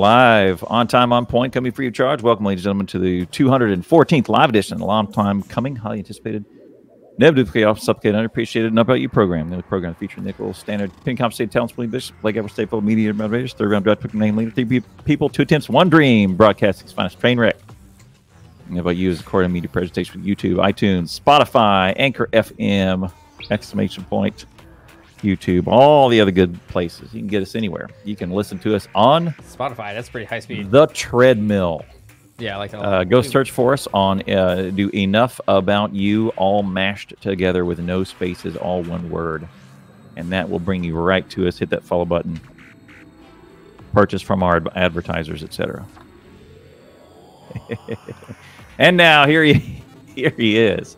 Live on time, on point, coming free of charge. Welcome, ladies and gentlemen, to the 214th live edition. A long time coming, highly anticipated, never duplicate, off, supplicated, underappreciated, Enough About You program. The program featuring Nickel, standard, pin compensated talents, William Bishop, Blake Edwards, State Full Media Moderators, third round draft pick name leader, three people, two attempts, one dream, broadcasting's finest train wreck. Enough About You as a core media presentation with YouTube, iTunes, Spotify, Anchor FM, exclamation point. YouTube, all the other good places. You can get us anywhere. You can listen to us on Spotify, that's pretty high speed. the treadmill. Yeah, I like that. Uh, go search for us on uh, Do Enough About You, all mashed together with no spaces, all one word. And that will bring you right to us. Hit that follow button. Purchase from our advertisers, etc. and now here he, here he is.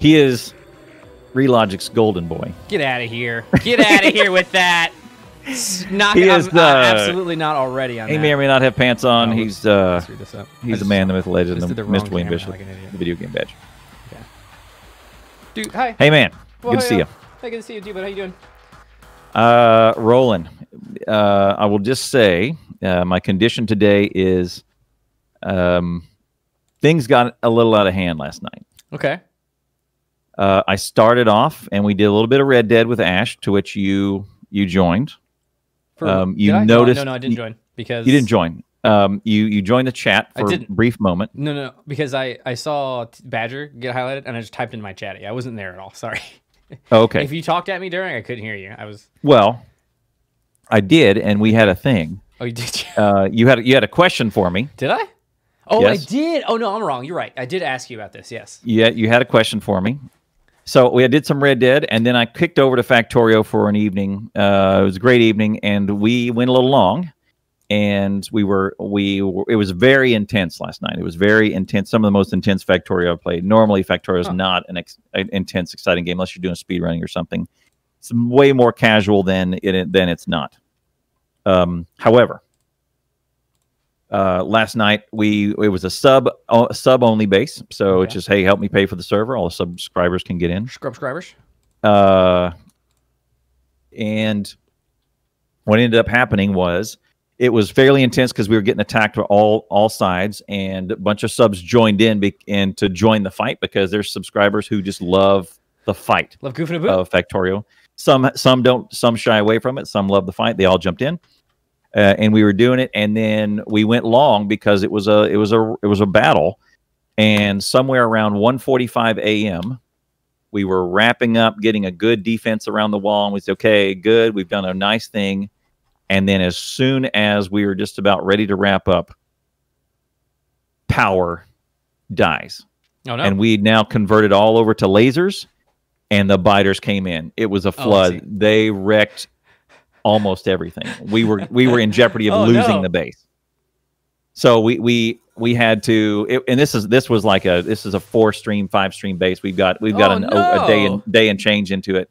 He is Relogic's golden boy. Get out of here. Get out of here with that. Not, He is the- absolutely not already on He that. may or may not have pants on. Oh, he's uh, Let's read this up. I he's the man, the myth, the legend, the the Mr. Camera Bishop, like the video game badge. Dude, hi. Hey, man, Well, good to see uh, you. Hey, good to see you, dude. But how you doing? Uh, Roland, uh, I will just say uh, my condition today is um, things got a little out of hand last night. Okay. Uh, I started off and we did a little bit of Red Dead with Ash, to which you you joined. For, Um, you noticed- No, no, no, I didn't you- join because You didn't join. Um, you you joined the chat for a brief moment. No, no, because I I saw Badger get highlighted and I just typed in my chat. I wasn't there at all. Sorry. Oh, okay. If you talked at me during, I couldn't hear you. I was. well, I did, and we had a thing. Oh, you did. Uh, you had you had a question for me. Did I? Oh, Yes. I did. Oh no, I'm wrong. You're right. I did ask you about this. Yes. Yeah, you had a question for me. So we did some Red Dead, and then I kicked over to Factorio for an evening. Uh, it was a great evening, and we went a little long, and we were we were, it was very intense last night. It was very intense. Some of the most intense Factorio I've played. Normally, Factorio is Huh. not an, ex, an intense, exciting game unless you're doing speed running or something. It's way more casual than it than it's not. Um, however, uh, last night we it was a sub uh, sub only base, so it's just hey, help me pay for the server. All the subscribers can get in. Subscribers. Uh, and what ended up happening was it was fairly intense because we were getting attacked from all all sides, and a bunch of subs joined in be- and to join the fight because there's subscribers who just love the fight Love goofing about. of Factorio. Some some don't, some shy away from it. Some love the fight. They all jumped in, uh, and we were doing it. And then we went long because it was a it was a it was a battle. And somewhere around 1:45 a.m., we were wrapping up, getting a good defense around the wall, and we said, "Okay, good. We've done a nice thing." And then as soon as we were just about ready to wrap up, power dies oh no. and we now converted all over to lasers and the biters came in it was a Oh, flood see. they wrecked almost everything. We were we were in jeopardy of Oh, losing no. the base. So we we we had to it, and this is this was like a this is a four stream five stream base. We've got we've got Oh, an, a, a day and day and change into it.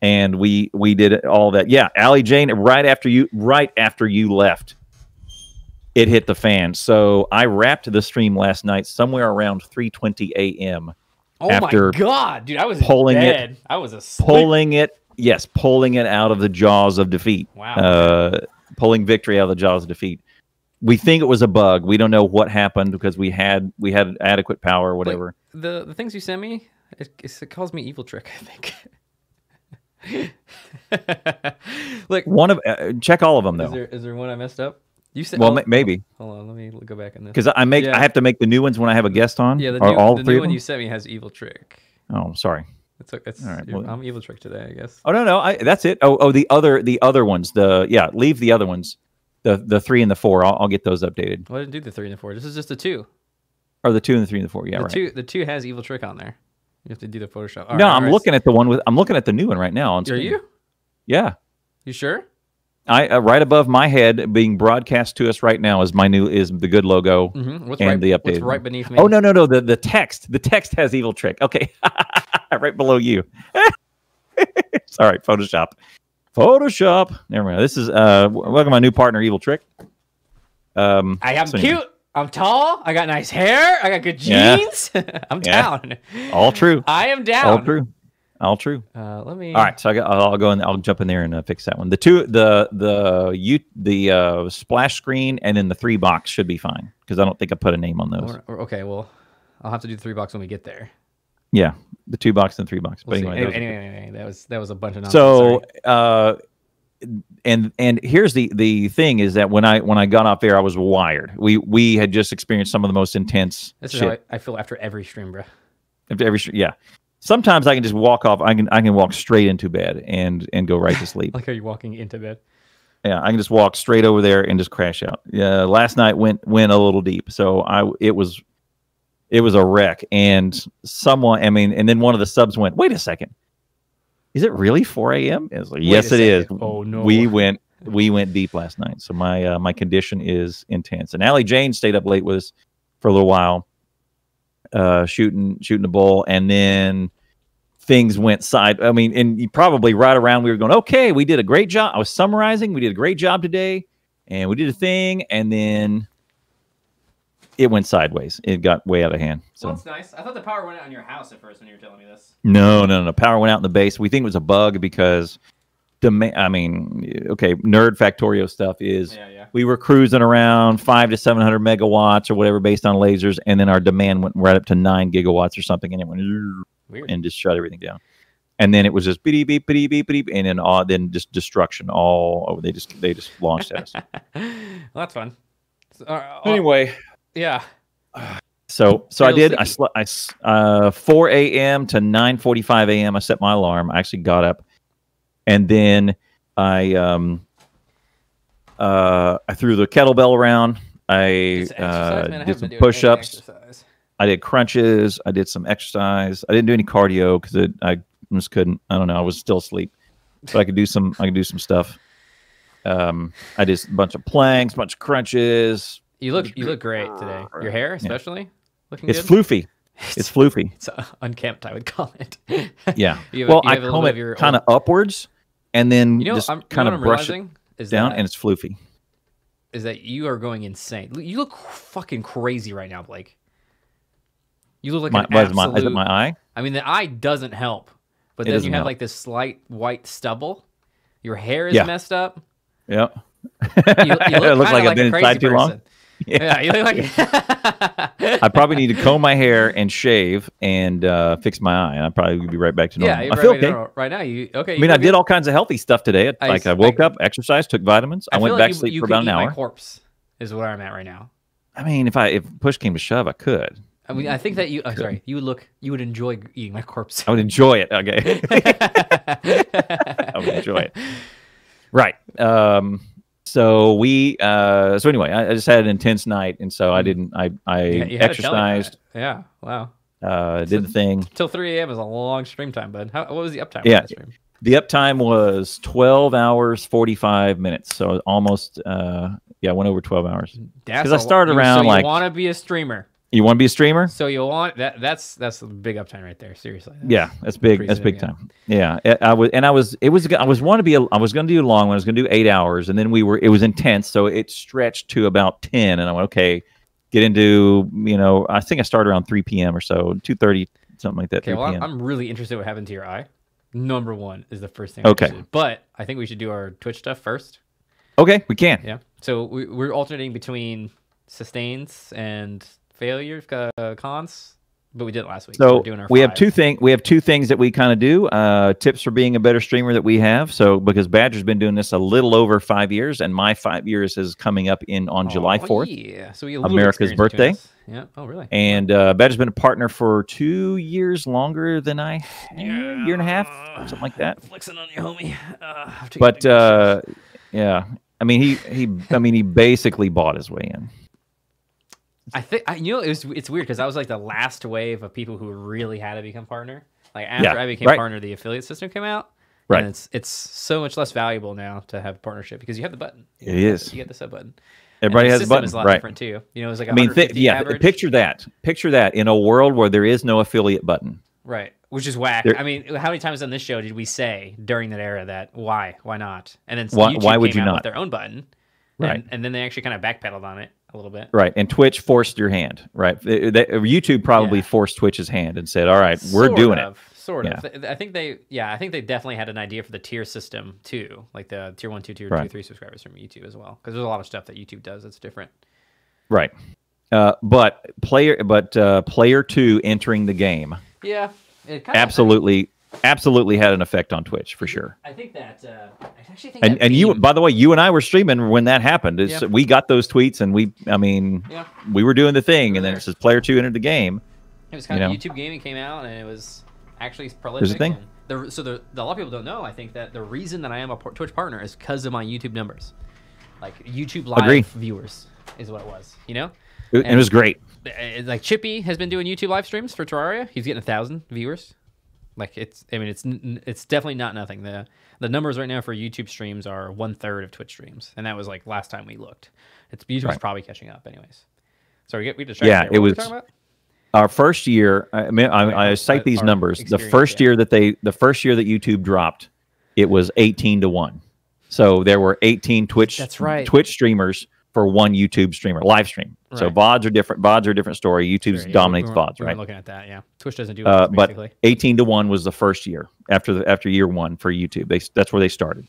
And we we did all that. Yeah Allie Jane right after you right after you left it hit the fan. So I wrapped the stream last night somewhere around 3:20 a.m oh after my god, dude! I was pulling it- I was asleep. pulling it yes pulling it out of the jaws of defeat Wow. uh pulling victory out of the jaws of defeat we think it was a bug we don't know what happened because we had we had adequate power or whatever the the things you sent me, it, it calls me evil trick. I think. Look, one of uh, check all of them though. is there is there one I messed up? You said. well oh, maybe Hold on, let me go back in this. because i make Yeah. i have to make the new ones when i have a guest on Yeah, the new, all the new one you sent me has evil trick. oh I'm sorry It's, it's All right, well, I'm evil trick today, I guess. oh no no I, that's it oh oh the other the other ones the yeah leave the other ones the the three and the four i'll, I'll get those updated Well, I didn't do the three and the four. This is just the two. or the two and the three and the four yeah the right two the two has evil trick on there. You have to do the Photoshop. All no right, i'm right. looking at the one with i'm looking at the new one right now on Are screen. you? yeah You sure? I uh, right above my head, being broadcast to us right now, is my new is the good logo. Mm-hmm. What's And right? the What's updated right beneath me? Oh no no no the the text the text has evil trick. Okay, right below you. Sorry, Photoshop. Photoshop. Never mind. This is uh welcome my new partner, Evil Trick. Um, I am so anyway, cute. I'm tall. I got nice hair. I got good Yeah. jeans. I'm Yeah. down. All true. I am down. All true. All true. Uh, let me. All right, so I got, I'll, go in. I'll jump in there and uh, fix that one. The two, the the you the uh, splash screen and then the three box should be fine because I don't think I put a name on those. Or- or- okay, well, I'll have to do the three box when we get there. Yeah, the two box and three box. We'll But anyway, anyway, anyway, anyway, that was that was a bunch of nonsense. so uh, and and here's the the thing is that when I when I got off air, I was wired. We we had just experienced some of the most intense this is shit. how I, I feel after every stream, bro. After every yeah. Sometimes I can just walk off. I can I can walk straight into bed and and go right to sleep. Like, are you walking into bed? Yeah, I can just walk straight over there and just crash out. Yeah, last night went went a little deep, so I it was it was a wreck. And someone, I mean, and then one of the subs went, "Wait a second, is it really 4 a.m.?" It's like, Wait yes, it is. Oh, no. we went we went deep last night, so my uh, my condition is intense. And Allie Jane stayed up late with us for a little while, uh, shooting shooting the bull, and then things went side. I mean, and you probably right around we were going, okay, we did a great job. I was summarizing, we did a great job today, and we did a thing, and then it went sideways. It got way out of hand. So Well, that's nice. I thought the power went out in your house at first when you were telling me this. no, no, no. The Power went out in the base. We think it was a bug because demand. I mean, okay, nerd Factorio stuff is Yeah, yeah. we were cruising around five to seven hundred megawatts or whatever based on lasers, and then our demand went right up to nine gigawatts or something, and it went Weird. and just shut everything down. And then it was just beep beep beep beep beep, and then all then just destruction all over. They just they just launched at us. well, that's fun. So, uh, uh, anyway, yeah. so so I Still did. I sleepy. slept. I s- uh, four a.m. to nine forty-five a.m. I set my alarm. I actually got up, and then I um uh I threw the kettlebell around. I uh, man. I did some been doing any push-ups. exercise. I did crunches. I did some exercise. I didn't do any cardio because I just couldn't. I don't know. I was still asleep, but I could do some. I could do some stuff. Um, I did a bunch of planks, bunch of crunches. You look you look great today. Your hair, especially, looking It's good. floofy. It's floofy. It's uh, unkempt, I would call it. Yeah. You have- well, you I have a comb bit it of your kind of upwards, and then You know, just I'm, kind of I'm brush it down, that, and it's floofy. is that you are going insane. You look fucking crazy right now, Blake. You look like My, an is, my, absolute. is it my eye? I mean, the eye doesn't help, but It then you have help. like this slight white stubble. Your hair is Yeah. messed up. Yep. You, you look, it looks like I've been inside too long. person. Yeah, you look like. I probably need to comb my hair and shave and uh, fix my eye, and I probably would be right back to normal. yeah, you're I feel right, okay. no, right now. You okay? I mean, I did all kinds of healthy stuff today. I Like I woke I- up, exercised, took vitamins. I, I went feel back to you, sleep you for about an hour. My corpse is where I'm at right now. I mean, if I if push came to shove, I could. I mean, I think that you. Oh, sorry, you would look. You would enjoy eating my corpse. I would enjoy it. Okay, I would enjoy it. Right. Um. So we. Uh. So anyway, I, I just had an intense night, and so I didn't. I I Yeah, you had to tell me that. exercised. Yeah. Wow. Uh. Did the thing. Till 3 a.m. is a long stream time, bud. How, what was the uptime? Yeah. The stream? The uptime was twelve hours forty five minutes. So almost. Uh. Yeah, I went over twelve hours. Because I started around, so like- You want to be a streamer. You want to be a streamer? So you want that? That's that's a big uptime right there. Seriously. That's- Yeah, that's big. That's big time. Yeah, I, I was, and I was, it was, I was want to be, a, I was going to do a long one. I was going to do eight hours, and then we were, it was intense, so it stretched to about ten, and I went, okay, get into, you know, I think I started around three p.m. or so, two thirty, something like that. Okay. 3 Well, I'm, really interested what happened to your eye. Number one is the first thing. Okay. I'm interested. But I think we should do our Twitch stuff first. okay, we can. Yeah. So we, we're alternating between sustains and failures, uh, cons, but we did it last week. So we're doing our we have two thing, we have two things that we kind of do. Uh, tips for being a better streamer that we have. So because Badger's been doing this a little over five years, and my five years is coming up in on July Oh, fourth. Yeah. So we have a little America's birthday. Yeah. Oh, really? And uh, Badger's been a partner for two years longer than I, yeah. year and a half, something like that. Flexing on you, homie. Uh, But uh, yeah, I mean he he I mean he basically bought his way in. I think I, you know it was it's weird because I was like the last wave of people who really had to become partner. Like after Yeah, I became right. partner, the affiliate system came out. Right. And it's it's so much less valuable now to have partnership because you have the button. It is. You get the sub button. Everybody the has a button, Is a lot right? different too. You know, it's like I mean, th- yeah. average. Picture that. Picture that in a world where there is no affiliate button. Right. Which is whack. There- I mean, how many times on this show did we say during that era that why? Why not? And then Why- why would you not? their own button. Right. And, and then they actually kind of backpedaled on it. A little bit. Right, and Twitch forced your hand. Right, They- they- YouTube probably Yeah. forced Twitch's hand and said, "All right, we're doing of, it." Sort Yeah. of. I think they, yeah, I think they definitely had an idea for the tier system too, like the tier one, two, tier two, three subscribers from YouTube as well, because there's a lot of stuff that YouTube does that's different. Right, uh, but player, but uh, player two entering the game Yeah, of, absolutely, absolutely had an effect on Twitch for sure. I think that. Uh, I actually think. And that and you, by the way, you and I were streaming when that happened. It's, Yeah. We got those tweets, and we, I mean, Yeah. we were doing the thing, and then it says player two entered the game. It was kind you of know? YouTube gaming came out, and it was actually prolific. thing. and The, so the, the, a lot of people don't know. I think that the reason that I am a Twitch partner is because of my YouTube numbers, like YouTube live Agree. viewers is what it was. You know, It, it was great. Uh, like Chippy has been doing YouTube live streams for Terraria. He's getting a thousand viewers. Like it's, I mean, it's it's definitely not nothing. The the numbers right now for YouTube streams are one third of Twitch streams, and that was like last time we looked. It's YouTube's Right. probably catching up, anyways. So we get we distracted. Yeah, it was- Our first year, I mean, I, I cite these numbers. The first yeah. year that they, the first year that YouTube dropped, it was eighteen to one. So there were eighteen Twitch, That's right. Twitch streamers for one YouTube streamer, live stream. So Right. VODs are different. VODs are a different story. YouTube Sure, yeah, dominates we weren't- VODs, we right? looking at that, yeah. Twitch doesn't do Uh, but 18 to 1 was the first year after the after year one for YouTube. They that's where they started.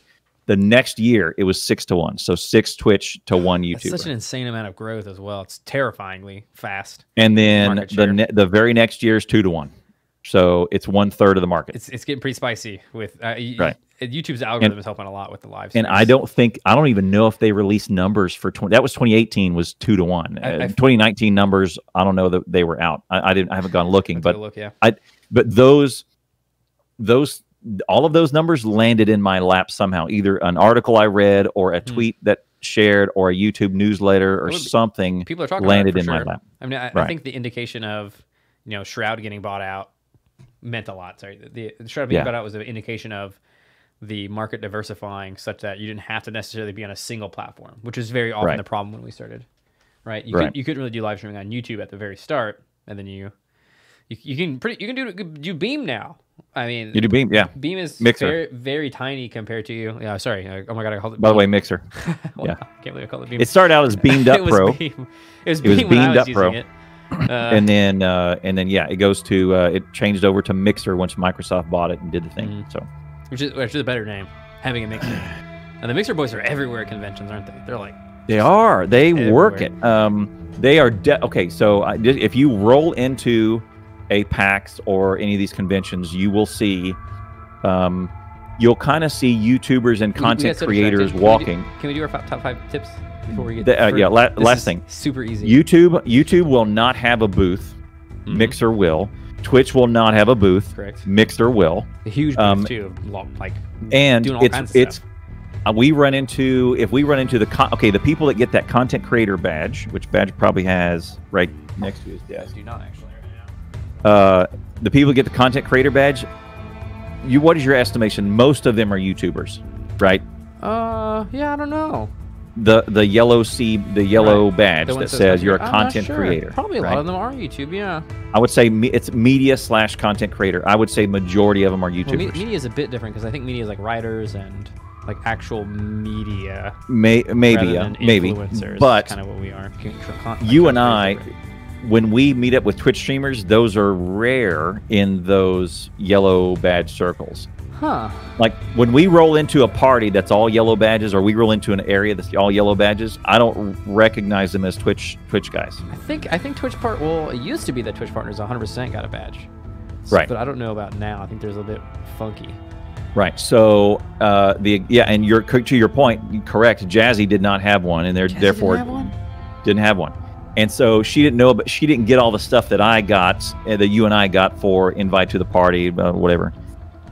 The next year it was 6 to 1. So 6 Twitch to 1 YouTube. Such an insane amount of growth as well. It's terrifyingly fast. and then the ne- the very next year is 2 to 1. So it's one third of the market. It's it's getting pretty spicy with uh, Right. YouTube's algorithm is helping a lot with the live. and I don't think I don't even know if they released numbers for 20 that was 2018 was 2 to 1. I- Uh, I- 2019 numbers I don't know that they were out. I, I didn't I haven't gone looking but look, yeah. I but those those all of those numbers landed in my lap somehow. Either an article I read or a Hmm. tweet that shared or a YouTube newsletter or something People are talking landed in for my lap. I mean, I, I think the indication of you know Shroud getting bought out meant a lot. Sorry, the, the Shroud being Yeah. bought out was an indication of the market diversifying, such that you didn't have to necessarily be on a single platform, which is very often Right. the problem when we started. Right, you Right. could you couldn't really do live streaming on YouTube at the very start, and then you you, you can pretty you can do do Beam now. I mean, You do beam, yeah. Beam is Mixer. very very tiny compared to you. Yeah, sorry. Oh my god, I called it. By the way, Mixer. Wow, yeah. can't believe I called it Beam. It started out as Beamed Up it Pro, Beam. It was It was I Beamed Up Pro. it. Uh, and then uh, and then yeah, it goes to uh, it changed over to Mixer once Microsoft bought it and did the thing. Mm. So which is which is a better name, having a mixer. and the mixer boys are everywhere at conventions, aren't they? They're like, They are. They work it. Um, they are. De- okay, so I, if you roll into a PAX or any of these conventions, you will see. Um, you'll kind of see YouTubers and content creators distracted. Can we do- walking. Can we do our top five tips before we get? The- uh, for- yeah, la- this last is thing. Super easy. YouTube. YouTube will not have a booth. Mhm. Mixer will. Twitch will not have a booth. Correct. Mixer will. A huge booth Um, too. Like and Doing all it's kinds of it's stuff. uh, we run into if we run into the con- okay the people that get that content creator badge which badge probably has right next to his desk I do not actually. Right now. uh, the people get the content creator badge you what is your estimation most of them are youtubers right Uh, yeah, I don't know. The the yellow c the yellow badge The that says says you're a content- I'm content sure. creator Probably a right? lot of them are YouTube. Yeah. i would say me, it's media slash content creator i would say majority of them are Well, me- media is a bit different because I think media is like writers and like actual media. May, maybe than maybe influencers, but kind of what we are. You and I, when we meet up with Twitch streamers, those are rare in those yellow badge circles. Huh? Like when we roll into a party that's all yellow badges, or we roll into an area that's all yellow badges, I don't recognize them as Twitch Twitch guys. I think I think Twitch part. Well, it used to be that Twitch partners 100% got a badge. S- Right. But I don't know about now. I think there's a bit funky. Right. So uh, the yeah, and you're to your point, correct. Jazzy did not have one, and Jazzy therefore didn't have one? didn't have one. And so she didn't know, but she didn't get all the stuff that I got, uh, that you and I got for invite to the party, uh, whatever.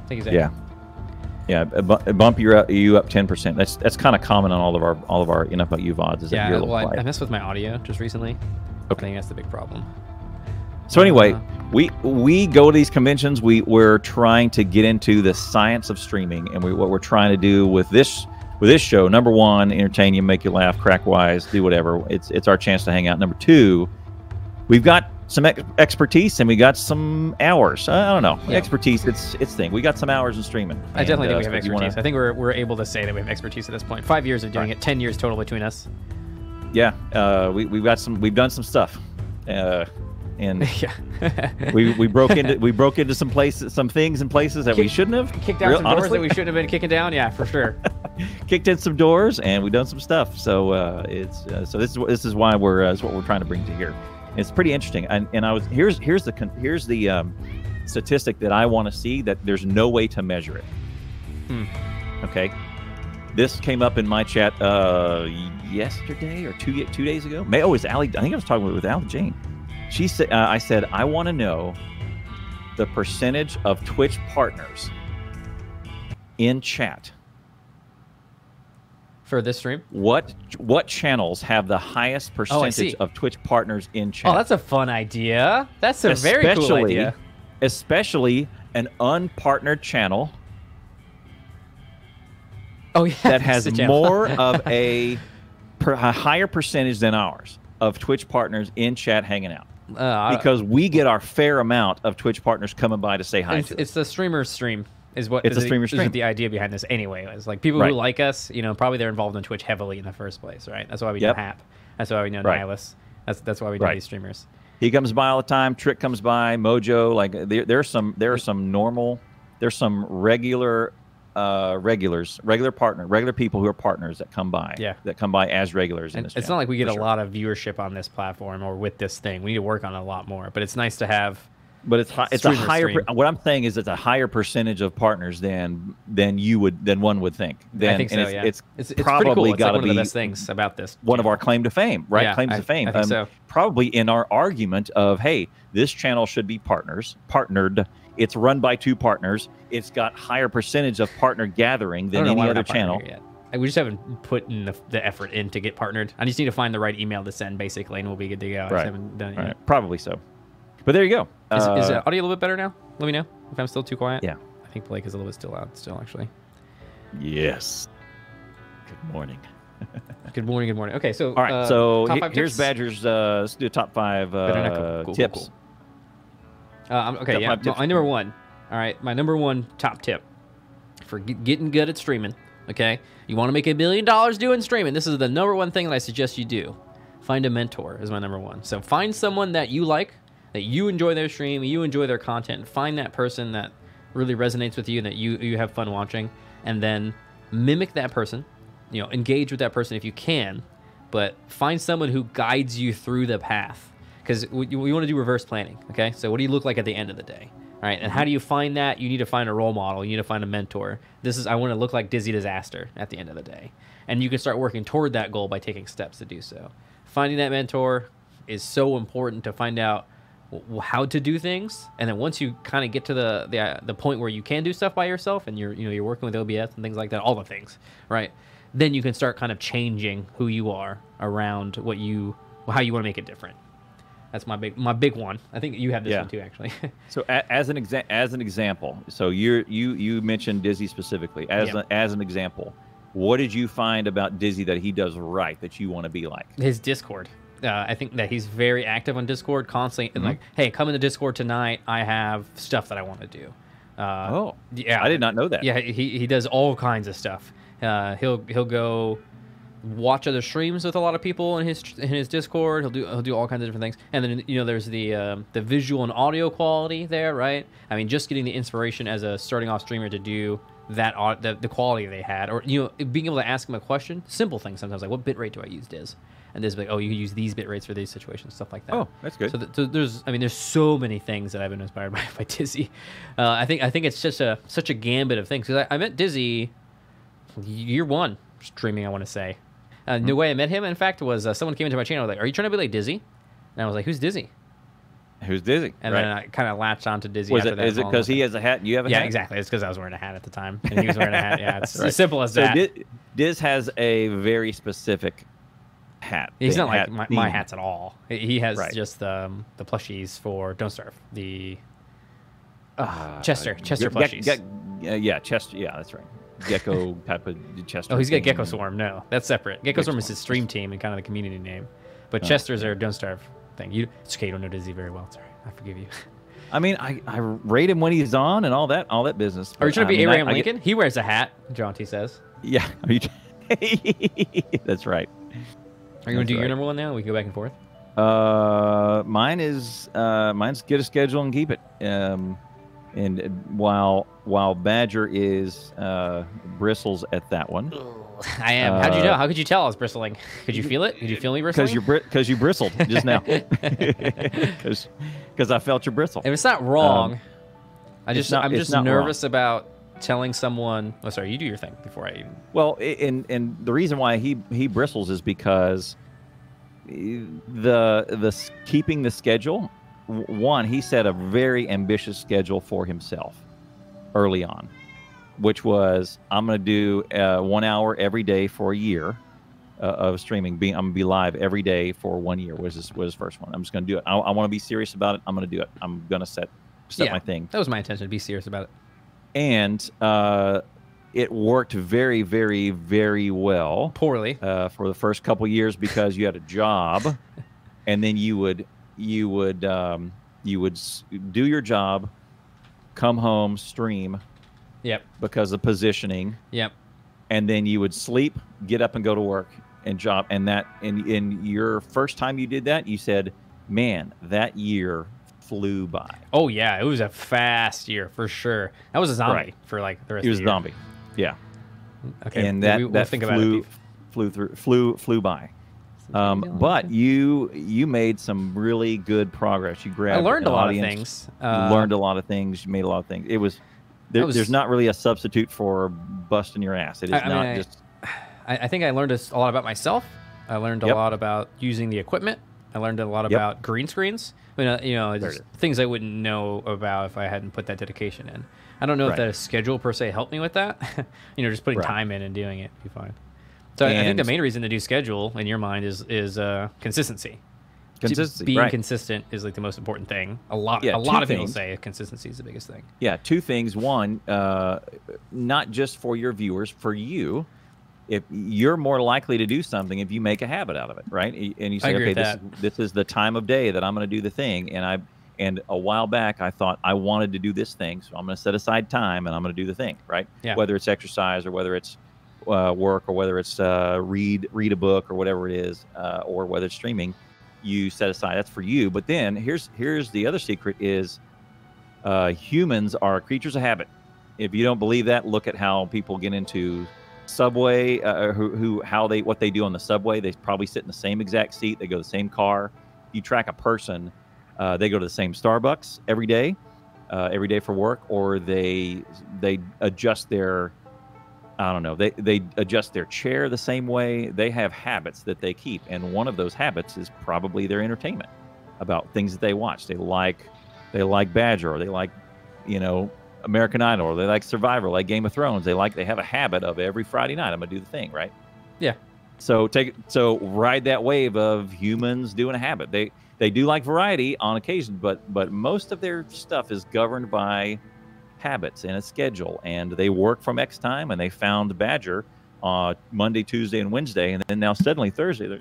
I think he's Yeah. Yeah, bump you up, you up ten percent. That's that's kind of common on all of our all of our enough about you vods. Is that Yeah. little Well, I, I messed with my audio just recently. I Okay. think that's the big problem. So anyway, Uh, we we go to these conventions. We we're trying to get into the science of streaming, and we, what we're trying to do with this with this show. Number one, entertain you, make you laugh, crack wise, do whatever. It's it's our chance to hang out. Number two, we've got some ex- expertise and we got some hours. I don't know Yeah. expertise. It's it's thing. We got some hours in streaming. I definitely And, think we uh, have if you expertise. wanna- I think we're, we're able to say that we have expertise at this point. Five years of doing it, ten years total between us. yeah, uh, we we've got some we've done some stuff, uh, and yeah. we we broke into we broke into some places some things and places that we shouldn't have Kicked down Real- some doors honestly, that we shouldn't have been kicking down. Yeah, for sure. kicked in some doors and we've done some stuff. So uh, it's uh, so this is this is why we're uh, is what we're trying to bring to here. It's pretty interesting. And and I was here's here's the con- here's the um, statistic that I want to see that there's no way to measure it. Hmm. Okay. This came up in my chat uh, yesterday or two two days ago. May oh, it was Allie. I think I was talking with Allie Jane. She said, uh, "I said I want to know the percentage of Twitch partners in chat For this stream. what what channels have the highest Oh, percentage of Twitch partners in chat? Oh, that's a fun idea. That's a very cool idea. especially an unpartnered channel Oh yeah, that has more of a, per, a higher percentage than ours of Twitch partners in chat hanging out Uh, because we get our fair amount of Twitch partners coming by to say hi it's, to us. it's the streamer stream is what It's is a streamer stream. the idea behind this anyway is like people Right. who like us you know probably they're involved in twitch heavily in the first place right that's why we Yep. know hap that's why we know Right. nihilus that's that's why we know Right. these streamers He comes by all the time. Trick comes by. Mojo. Like there, there's some there are some normal. There's some regular uh, regulars, regular partner, regular people who are partners that come by. Yeah. That come by as regulars in and this. it's channel, not like we get for a sure. lot of viewership on this platform or with this thing we need to work on it a lot more but it's nice to have But it's it's a higher. Per, what I'm saying is it's a higher percentage of partners than than you would than one would think. Than, i think so and it's, yeah it's, it's, it's probably cool got like to one be of the best things about this one of our claim to fame, right? Yeah, Claims I- to fame. I think um, so. Probably in our argument of, hey, this channel should be partners, partnered. It's run by two partners. It's got higher percentage of partner gathering than don't know why any other channel. Yet. We just haven't put in the, the effort in to get partnered. I just need to find the right email to send, basically, and we'll be good to go. I Right. haven't done it Right. Probably so. But there you go. Is, is Uh, the audio a little bit better now? Let me know if I'm still too quiet. Yeah. I think Blake is a little bit still loud, still, actually. Yes. Good morning. Good morning, good morning. Okay, so. All right. uh, so top he- five here's tips? Badger's. Uh, let's do a top five Better not go- uh, cool, cool, tips. cool. Uh, I'm- okay, Top yeah. My, tips. my number one. All right, my number one top tip for get, getting good at streaming. Okay, you want to make a billion dollars doing streaming. This is the number one thing that I suggest you do. Find a mentor is my number one. So find someone that you like, that you enjoy their stream, you enjoy their content. Find that person that really resonates with you and that you you have fun watching, and then mimic that person. You know, engage with that person if you can, but find someone who guides you through the path because we, we want to do reverse planning. Okay, so what do you look like at the end of the day? All right, and how do you find that? You need to find a role model. You need to find a mentor. This is I want to look like Dizzy Disaster at the end of the day, and you can start working toward that goal by taking steps to do so. Finding that mentor is so important to find out how to do things, and then once you kind of get to the the, uh, the point where you can do stuff by yourself, and you're you know you're working with OBS and things like that, all the things, right? Then you can start kind of changing who you are around what you how you want to make it different. That's my big my big one. I think you have this Yeah. one too, actually. So a, as an exa- as an example, so you're you you mentioned Dizzy specifically as Yeah. a, as an example. What did you find about Dizzy that he does right that you want to be like? his Discord. Uh, I think that he's very active on Discord, constantly Mm-hmm. like, "Hey, come into Discord tonight. I have stuff that I want to do." Uh, Oh, yeah, I did not know that. Yeah, he, he does all kinds of stuff. Uh, he'll he'll go watch other streams with a lot of people in his in his Discord. He'll do he'll do all kinds of different things. And then you know there's the um, the visual and audio quality there, right? I mean, just getting the inspiration as a starting off streamer to do that the, the quality they had, or you know being able to ask him a question, simple things sometimes like what bitrate do I use, Diz? And there's like, oh, you can use these bit rates for these situations, stuff like that. Oh, that's good. So, th- so there's, I mean, there's so many things that I've been inspired by by Dizzy. Uh, I think I think it's just a such a gambit of things because I, I met Dizzy year one streaming. I want to say. Uh, Hmm. The way I met him, in fact, was uh, someone came into my channel like, "Are you trying to be like Dizzy?" And I was like, "Who's Dizzy?" Who's Dizzy? And right. then I kind of latched onto Dizzy. was after it that is it because he has a hat and you have a Yeah, hat? Yeah, exactly. It's because I was wearing a hat at the time, and he was wearing a hat. Yeah, it's Right. as simple as So that. Diz, Diz has a very specific hat. He's not like my, my hats at all. He- has Right. just um, the plushies for Don't Starve. The uh, Uh, Chester, Chester plushies. Ge- Ge- yeah, Chester. Yeah, that's right. Gecko type of Chester. Oh, he's got. Gecko Swarm. No, that's separate. Gecko Gecko Swarm is his stream team and kind of the community name. But Oh. Chester's are Don't Starve thing. You, it's okay. You don't know Dizzy very well. Sorry, I forgive you. I mean, I, I rate him when he's on and all that all that business. Are you trying to I be mean, I- Abraham I get- Lincoln? He wears a hat. Jaunty says. yeah. Are you, that's right. Are you gonna do your number one now? We can go back and forth. Uh, mine is uh, mine's get a schedule and keep it. Um, and uh, while while Badger is uh, bristles at that one I am. How'd you know? Uh, How could you tell I was bristling? Could you feel it? Could you feel me bristling? because you because you bristled just now because I felt your bristle. If it's not wrong, I just not, I'm just not wrong. nervous about telling someone. Oh, sorry. You do your thing before I even. Well, and and the reason why he he bristles is because the the keeping the schedule. One, he set a very ambitious schedule for himself early on, which was I'm going to do uh, one hour every day for a year uh, of streaming. Being I'm going to be live every day for one year. Was his was his first one. I'm just going to do it. I, I want to be serious about it. I'm going to do it. I'm going to set set Yeah. my thing That was my intention to be serious about it. And uh, it worked very, very, very well Poorly. uh, for the first couple years because you had a job, and then you would you would um, you would do your job, come home, stream Yep. because of positioning, Yep. and then you would sleep, get up, and go to work and job. And that in in your first time you did that, you said, "Man, that year flew by." Oh yeah, it was a fast year for sure. That was a zombie Right. for like the rest He was of a the year. zombie. Yeah. Okay. and yeah, that we, we'll that think about flew it. flew through flew flew by. Um, but you you made some really good progress. You grabbed. I grabbed. learned a lot audience, of things. You Uh, learned a lot of things. You made a lot of things. It was, there, was- there's not really a substitute for busting your ass. It is I- I not mean, just I, I think I learned a lot about myself. I learned a Yep. lot about using the equipment. I learned a lot Yep. about green screens. I mean, uh, you know, just things I wouldn't know about if I hadn't put that dedication in. I don't know Right. if that schedule per se helped me with that. you know, just putting Right. time in and doing it would be fine. So I- I think the main reason to do schedule in your mind is is uh, consistency. Consistency. Being right. consistent is like the most important thing. A lot, Yeah, a lot of people say consistency is the biggest thing. yeah, two things. One, uh, not just for your viewers, for you. If you're more likely to do something if you make a habit out of it, right? And you say, okay, this, this is the time of day that I'm going to do the thing, and I and a while back I thought I wanted to do this thing, so I'm going to set aside time and I'm going to do the thing, right? Yeah. Whether it's exercise or whether it's uh, work or whether it's uh, read read a book or whatever it is, uh, or whether it's streaming, you set aside. That's for you. But then here's here's the other secret: is uh, humans are creatures of habit. If you don't believe that, look at how people get into subway, uh, who, who how they what they do on the subway. They probably sit in the same exact seat. They go to the same car. You track a person, uh, they go to the same Starbucks every day, uh, every day for work, or they they adjust their I don't know. They they adjust their chair the same way. They have habits that they keep, and one of those habits is probably their entertainment about things that they watch. They like they like Badger, or they like you know American Idol, or they like Survivor, like Game of Thrones. They like they have a habit of every Friday night I'm gonna do the thing, right? Yeah. So take so ride that wave of humans doing a habit. They they do like variety on occasion, but but most of their stuff is governed by habits and a schedule, and they work from X time, and they found Badger uh, Monday, Tuesday, and Wednesday, and then now suddenly Thursday, they're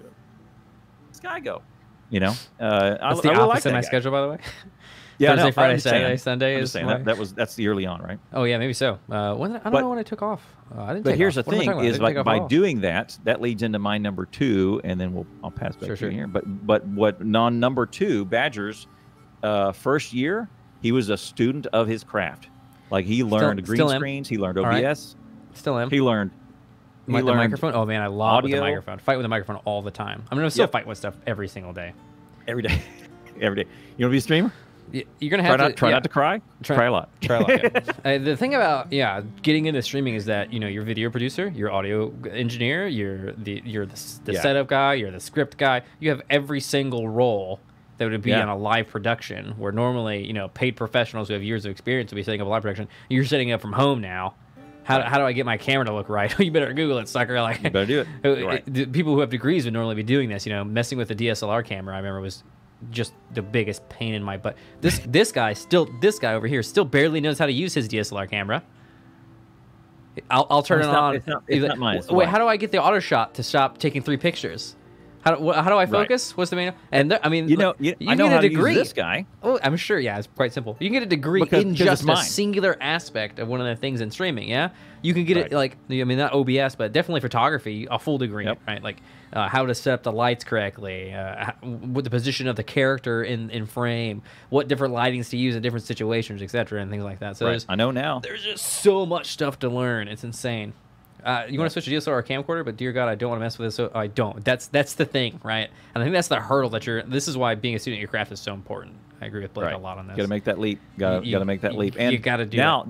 this guy go, you know. Uh, I, That's the I really like opposite of that my guy. schedule, by the way. Yeah, Thursday, no, Friday. Saturday, Sunday I'm is just saying that, that was that's the early on, right? Oh yeah, maybe so. Uh, when I don't But- know when I took off. Uh, I didn't. But take here's off. the What am I thing: talking about? I is didn't like take off by doing that, that leads into my number two, and then we'll I'll pass back Sure, to sure. you here. But but what non number two Badgers, uh, first year he was a student of his craft. Like he learned green still screens, he learned All right. OBS, still am. he learned he the learned microphone. Oh man, I love the microphone. Fight with the microphone all the time. I'm gonna still Yep. fight with stuff every single day. every day, every day. You want to be a streamer? Y- You're gonna Try have not to try yeah. not to cry. Try- Try, a lot. Try a lot. Yeah. uh, the thing about yeah, getting into streaming is that you know you're video producer, you're audio engineer, you're the you're the, the Yeah. setup guy, you're the script guy. You have every single role that would be Yeah. on a live production. Where normally you know paid professionals who have years of experience would be setting up a live production. You're setting up from home now. How, how do I get my camera to look right? you better Google it, sucker. Like You better do it. right. people who have degrees would normally be doing this. You know, messing with the DSLR camera. I remember was just the biggest pain in my butt. This this guy still this guy over here still barely knows how to use his DSLR camera. I'll, I'll turn It's it not- on. it's not- it's not mine, Wait, how do I get the auto shot to stop taking three pictures? How do, how do I focus? What's the main? And there, I mean, You know, you, you I know get a degree. this guy. Oh, I'm sure. Yeah, it's quite simple. You can get a degree Because- in because just a singular aspect of one of the things in streaming. Yeah, you can get Right. it like I mean not OBS, but definitely photography, a full degree, Yep. right? Like uh, how to set up the lights correctly, uh, what the position of the character in in frame, what different lightings to use in different situations, etc., and things like that. So Right. I know now. there's just so much stuff to learn. It's insane. Uh, you want to switch to DSLR or camcorder, but dear God, I don't want to mess with this. So I don't. That's that's the thing, right? And I think that's the hurdle that you're. This is why being a student at your craft is so important. I agree with Blake Right. a lot on this. Got to make that leap. Got got to make that you- leap. you And gotta do now.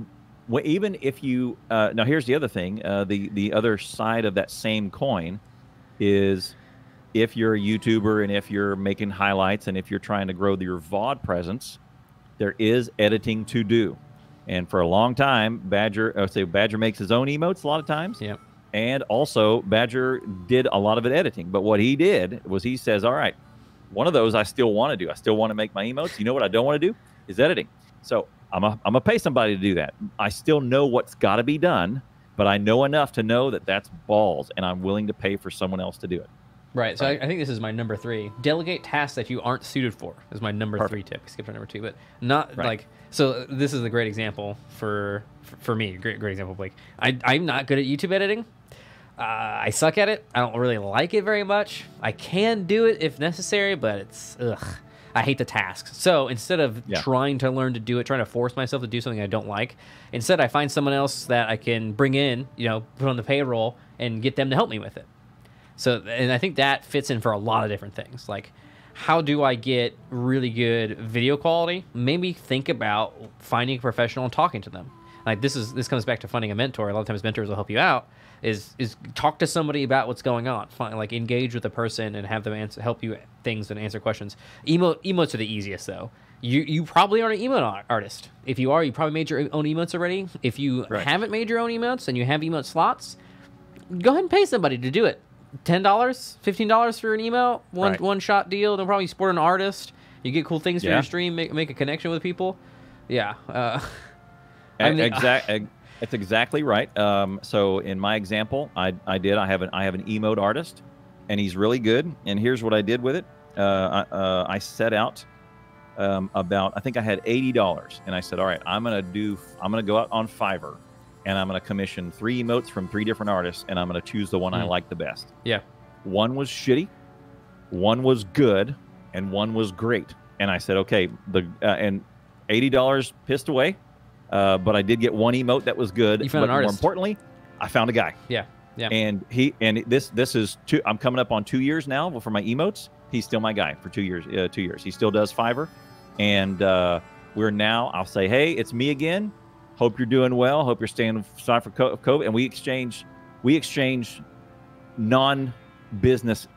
wh- even if you uh, now, here's the other thing. Uh, the the other side of that same coin is if you're a YouTuber and if you're making highlights and if you're trying to grow your VOD presence, there is editing to do. And for a long time, Badger, uh, say Badger makes his own emotes a lot of times. Yep. And also, Badger did a lot of it editing. But what he did was he says, all right, one of those I still want to do. I still want to make my emotes. You know what I don't want to do is editing. So I'm a, I'm gonna pay somebody to do that. I still know what's got to be done, but I know enough to know that that's balls, and I'm willing to pay for someone else to do it. Right. So I, I think this is my number three. Delegate tasks that you aren't suited for is my number Perfect. three tip. Skip skipped on number two, but not Right. like. So this is a great example for for, for me. Great great example, Blake. I I'm not good at YouTube editing. Uh, I suck at it. I don't really like it very much. I can do it if necessary, but it's ugh. I hate the tasks. So instead of Yeah. trying to learn to do it, trying to force myself to do something I don't like, instead I find someone else that I can bring in, you know, put on the payroll and get them to help me with it. So, and I think that fits in for a lot of different things. Like, how do I get really good video quality? Maybe think about finding a professional and talking to them. Like this is this comes back to finding a mentor. A lot of times mentors will help you out. Is is talk to somebody about what's going on. Find, like engage with a person and have them answer, help you things and answer questions. Emote emotes are the easiest though. You you probably aren't an emote artist. If you are, you probably made your own emotes already. If you Right. haven't made your own emotes and you have emote slots, go ahead and pay somebody to do it. Ten dollars, fifteen dollars for an email, one Right. one shot deal. They'll probably support an artist. You get cool things for your stream, make make a connection with people. Yeah. Uh, I mean, exact. It's exactly right. Um, so in my example, I, I did. I have an I have an emote artist, and he's really good. And here's what I did with it. Uh, I, uh, I set out um, about I think I had eighty dollars, and I said, all right, I'm gonna do. I'm gonna go out on Fiverr, and I'm gonna commission three emotes from three different artists, and I'm gonna choose the one I Mm. like the best. yeah. One was shitty, one was good, and one was great. And I said, okay, the uh, and eighty dollars pissed away, uh, but I did get one emote that was good. You found but an artist. More importantly, I found a guy, Yeah. Yeah. and he and this this is two. I'm coming up on two years now for my emotes. He's still my guy for two years. Uh, two years. He still does Fiverr, and uh, we're now. I'll say, hey, it's me again. Hope you're doing well. Hope you're staying aside for COVID. And we exchange we exchange non-business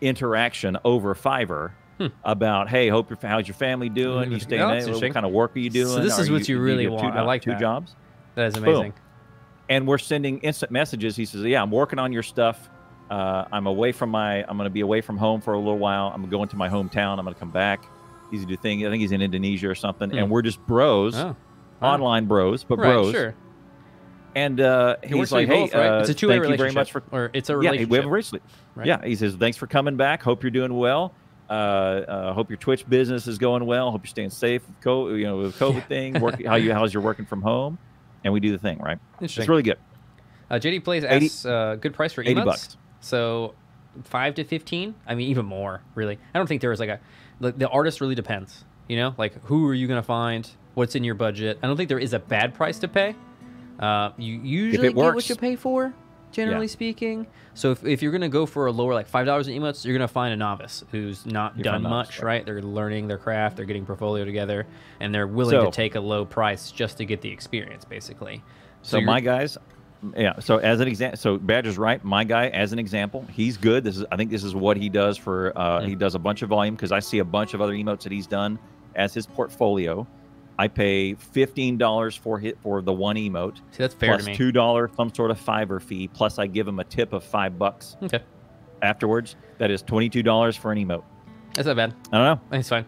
interaction over Fiverr Hmm. about, hey, hope your how's your family doing? You staying? Oh, there? that's what kind of work are you doing? So this Are is what you really have want. Two, I like two that. jobs That is Boom. amazing. and we're sending instant messages. He says, "Yeah, I'm working on your stuff. Uh, I'm away from my. I'm going to be away from home for a little while. I'm going to go into my hometown. I'm going to come back. He's do thing. I think he's in Indonesia or something. Hmm. And we're just bros, Oh. Wow. online bros, but right, bros. Sure. And uh, he's like, "Hey, both, right? uh, it's a two-way thank you relationship. very much for or it's a yeah, relationship. we have a relationship. Right. Yeah, he says, thanks for coming back. Hope you're doing well. Uh, uh, hope your Twitch business is going well. Hope you're staying safe with COVID, you know, with COVID Yeah. thing. Work, how you how's your working from home, and we do the thing right. Interesting. It's really good. Uh, JD Plays 80 asks, uh, good price for 80 emotes. bucks. So, five to fifteen. I mean, even more. Really, I don't think there is like a. Like, the artist really depends. You know, like who are you gonna find? What's in your budget? I don't think there is a bad price to pay. Uh, you usually get what you pay for, generally Yeah. speaking. So if, if you're gonna go for a lower like five dollars in emotes, you're gonna find a novice who's not You done find a novice, much, right. right? They're learning their craft, they're getting portfolio together, and they're willing So- to take a low price just to get the experience, basically. So, you're- my guys, yeah. So as an example, so Badger's right. My guy, as an example, he's good. This is I think this is what he does for. Uh. He does a bunch of volume because I see a bunch of other emotes that he's done as his portfolio. I pay fifteen dollars for hit for the one emote. See, that's fair plus to me. two dollar some sort of Fiverr fee. Plus, I give him a tip of five bucks Okay, afterwards. That is twenty two dollars for an emote. that's not bad. I don't know. It's fine.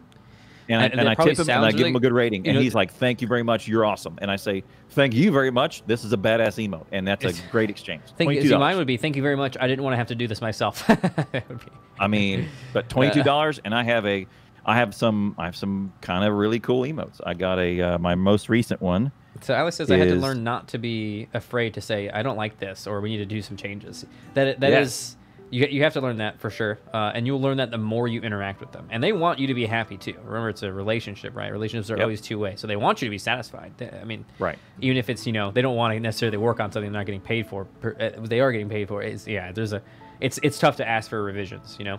and, I, And and, I tip him and I give him a good rating, and know- he's like, "Thank you very much, you're awesome." And I say, "Thank you very much. This is a badass emote," and that's a great exchange. Twenty-two see, mine would be thank you very much. I didn't want to have to do this myself. That would be- I mean, but uh, twenty-two dollars, and I have a, I have some, I have some kind of really cool emotes. I got a uh, my most recent one. So Alex says I had to learn not to be afraid to say I don't like this or we need to do some changes. That that is you you have to learn that for sure, uh, and you'll learn that the more you interact with them, and they want you to be happy too. Remember, it's a relationship, right? Relationships are Yep. always two way, so they want you to be satisfied. I mean, Right. Even if it's you know they don't want to necessarily work on something they're not getting paid for, per, uh, they are getting paid for. It's, yeah, there's a it's it's tough to ask for revisions, you know.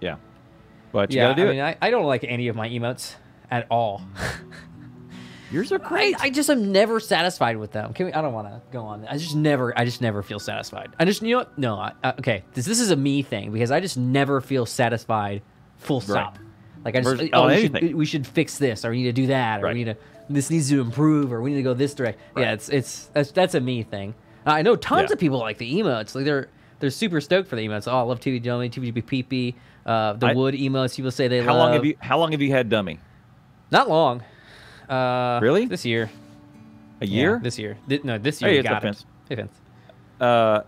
Yeah, but you yeah, gotta do I it. mean, I, I don't like any of my emotes at all. Yours are great. I just am never satisfied with them. Can we, I don't want to go on. I just never. I just never feel satisfied. I just you know what? No. I, I, okay. This this is a me thing because I just never feel satisfied. Full stop. Like I just oh we should, we should fix this or we need to do that or Right. we need to this needs to improve or we need to go this direct. Yeah, it's it's that's, that's a me thing. I know tons Yeah. of people like the emotes. Like they're they're super stoked for the emotes. Oh, I love TV Dummy, TV PP, uh, the I- wood emotes. People say they how love. long have you? How long have you had dummy? Not long. Uh, Really? This year. A Yeah, year? this year. Thi- no, this year Hey, it's got offense. it. Hey, Vince. Uh,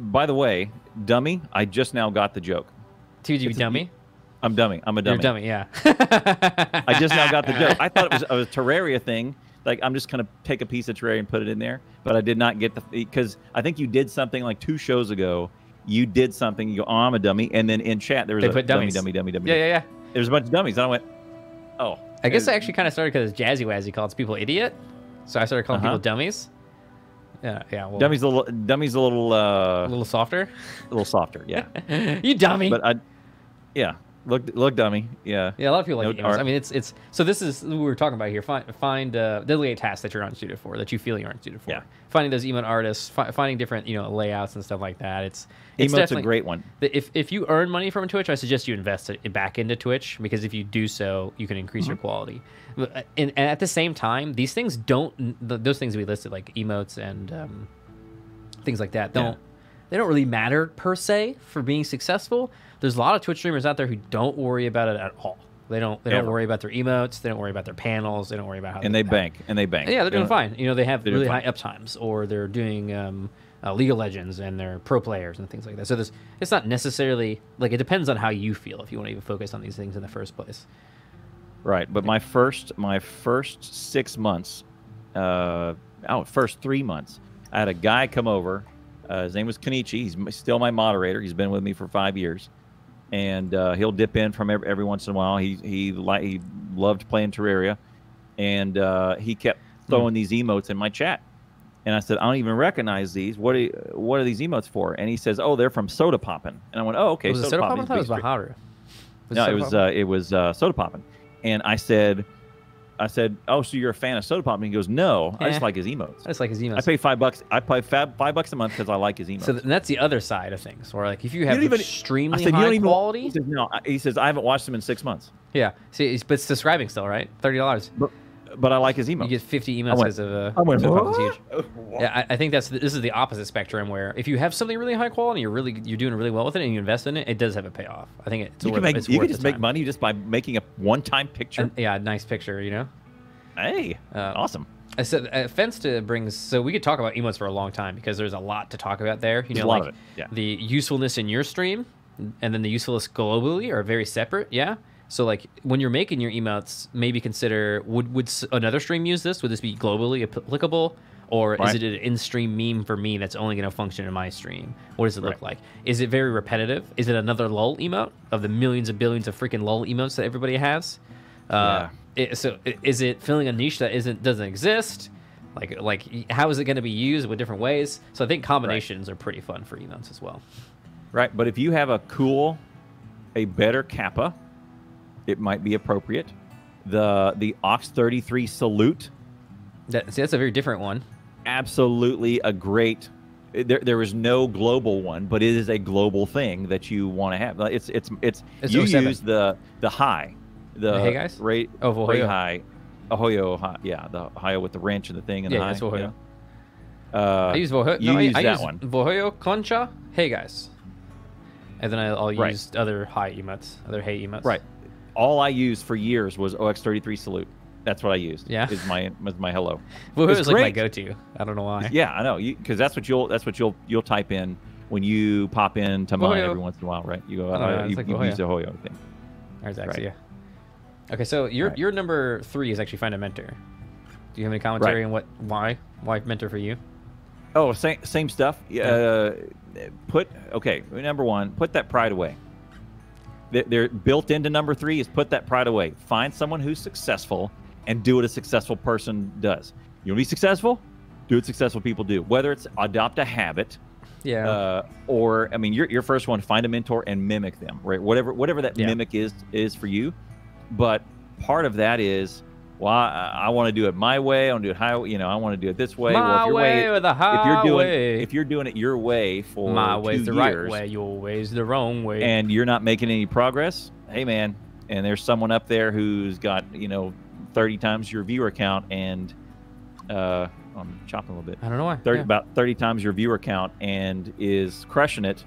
by the way, dummy. I just now got the joke. TVG It's dummy. I'm dummy. I'm a dummy You're dummy. dummy, yeah. I just now got the joke. I thought it was a Terraria thing. Like I'm just gonna take a piece of Terraria and put it in there, but I did not get the because I think you did something like two shows ago. You did something. You go, oh, I'm a dummy, and then in chat there was They a put dummy, dummies. dummy, dummy, dummy. yeah, yeah, yeah. There's a bunch of dummies. And I went, oh. I guess I actually kind of started because Jazzy Wazzy calls people idiot, so I started calling Uh-huh. people dummies. Yeah, yeah. Well, Dummy's a little, dummy's a little, uh, a little softer. a little softer. Yeah, you dummy. but I, yeah, look, look, dummy. Yeah, yeah, a lot of people like No, I mean, it's it's so this is what we were talking about here. Find find uh, delegate tasks that you're unsuited for, that you feel you aren't suited for. Yeah. Finding those email artists, fi- finding different you know layouts and stuff like that. It's it's emote's a great one. If, if you earn money from Twitch, I suggest you invest it back into Twitch because if you do so, you can increase your quality. Uh, And, and at the same time, these things don't th- those things we listed like emotes and um, things like that don't Yeah. they don't really matter per se for being successful. There's a lot of Twitch streamers out there who don't worry about it at all. They don't they don't worry about their emotes. They don't worry about their panels. They don't worry about how And they bank, and they bank. yeah, they're doing fine. You know, they have really high uptimes, or they're doing um, uh, League of Legends and they're pro players and things like that. So there's, it's not necessarily like it depends on how you feel if you want to even focus on these things in the first place. Right, but my first my first six months, uh, oh, first three months, I had a guy come over. Uh, his name was Kenichi. He's still my moderator. He's been with me for five years, and uh, he'll dip in from every, every once in a while. He he li- he loved playing Terraria, and uh, he kept throwing these emotes in my chat. And I said, I don't even recognize these. What are what are these emotes for? And he says, Oh, they're from Sodapoppin. And I went, Oh, okay. was it Soda Pop? I thought it was stream." No, it was uh, it was uh, Sodapoppin, and I said, I said, oh, so you're a fan of Soda Pop?" And He goes, no, I Eh. just like his emotes. I just like his emails. I pay five bucks. I pay five, five bucks a month because I like his emotes. so th- that's the other side of things, where like if you You have don't even- extremely I said, you high even. quality, He says, no. He says, I haven't watched him in six months, yeah. See, it's, but it's subscribing still, right? Thirty dollars. But, I like his emotes. You get fifty I emails went- as of uh, I went, Soda Pop's "What?" huge. Yeah, I, I think that's the, this is the opposite spectrum where if you have something really high quality, you're really you're doing really well with it, and you invest in it, it does have a payoff. I think it's You worth. can make. it's You worth can just make money just by making a one-time picture. And, yeah, nice picture, you know. hey, Uh, awesome. I said uh, Fensta brings so we could talk about emotes for a long time because there's a lot to talk about there. You There's know, a like yeah. the usefulness in your stream and then the usefulness globally are very separate. Yeah. So like when you're making your emotes, maybe consider would would another stream use this? Would this be globally applicable? Or Right. is it an in-stream meme for me that's only going to function in my stream? What does it look Right. like? Is it very repetitive? Is it another LUL emote of the millions and billions of freaking LUL emotes that everybody has? Uh, it- so is it filling a niche that isn't doesn't exist? Like like how is it going to be used with different ways? So I think combinations are pretty fun for emotes as well. Right, but if you have a cool, a better kappa, it might be appropriate. The the Ox 33 salute, That, see, that's a very different one. absolutely a great. There, there is no global one, but it is a global thing that you want to have. It's it's it's, It's you 07. use the the high, the hey guys? Ray, Oh, Ray VoHiYo. high, Ahoyo high, yeah, the high with the wrench and the thing and Yeah, the high. that's VoHiYo. yeah. Uh, I use VoHiYo. You no, I- use I, that use one. VoHiYo Concha. Hey guys. And then I, I'll Right. use other high emotes, other hey emotes. Right. All I used for years was OX33 salute. That's what I used. Yeah. is my is my hello. Well, it was like my go-to. I don't know why. Yeah, I know. Because that's what you'll that's what you'll you'll type in when you pop in to mine every once in a while, right? You go, Oh, uh, yeah, it's you, like you Hoyo. use the Hoyo thing. There's Right. Axia. Okay, so your Right. your number three is actually find a mentor. Do you have any commentary Right. on what why why mentor for you? Oh, same same stuff. Yeah. Uh, put okay. Number one, put that pride away. They're, built into number three is put that pride away. Find someone who's successful and do what a successful person does. You want to be successful? Do what successful people do. Whether it's adopt a habit, Yeah. uh, or I mean, your your first one, find a mentor and mimic them, right? Whatever whatever that Yeah. mimic is is for you. But part of that is, well, I, I want to do it my way. I want to do it how you know. I want to do it this way. well, My if your way or the if you're doing highway. if you're doing it your way for My way's the years, right way, your way's the wrong way. and you're not making any progress, hey man, and there's someone up there who's got you know 30 times your viewer count and uh, I'm chopping a little bit. I don't know why. 30, Yeah. about 30 times your viewer count and is crushing it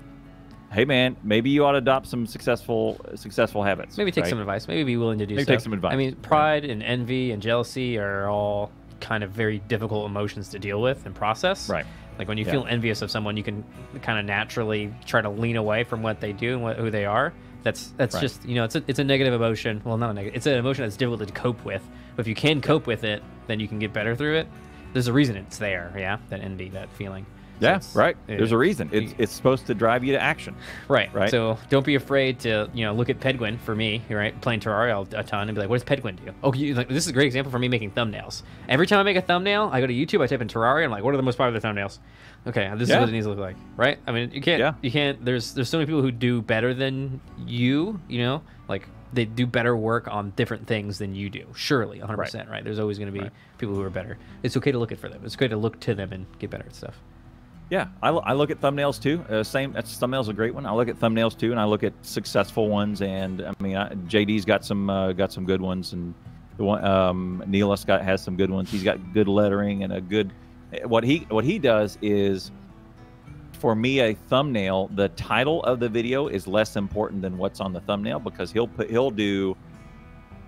hey man maybe you ought to adopt some successful successful habits Maybe take right? some advice. Maybe be willing to do Maybe stuff. take some advice. I mean, pride and envy and jealousy are all kind of very difficult emotions to deal with and process. right Like when you Yeah. feel envious of someone, you can kind of naturally try to lean away from what they do and what, who they are. That's that's Right. just you know it's a it's a negative emotion. Well, not a negative. It's an emotion that's difficult to cope with. But if you can cope with it, then you can get better through it. There's a reason it's there. Yeah, that envy, that feeling. Yeah it's- right it- there's a reason it's it's supposed to drive you to action Right. Right. So don't be afraid to, you know, look at Pedguin for me, right? Playing Terraria a ton and be like, what does Pedguin do? Oh, you, like, this is a great example for me making thumbnails. Every time I make a thumbnail, I go to YouTube, I type in Terraria, I'm like, what are the most popular thumbnails? Okay, this is what it needs to look like, right? I mean, you can't, Yeah. you can't. There's there's so many people who do better than you, you know, like they do better work on different things than you do. Surely, 100, percent right? There's always going to be Right. people who are better. It's okay to look at for them. It's okay to look to them and get better at stuff. Yeah i, I look at thumbnails too uh, same that's thumbnails a great one. I look at thumbnails too and i look at successful ones and i mean I, jd's got some uh, got some good ones and the one um neelis got has some good ones. He's got good lettering and a good what he what he does is for me a thumbnail the title of the video is less important than what's on the thumbnail because he'll put he'll do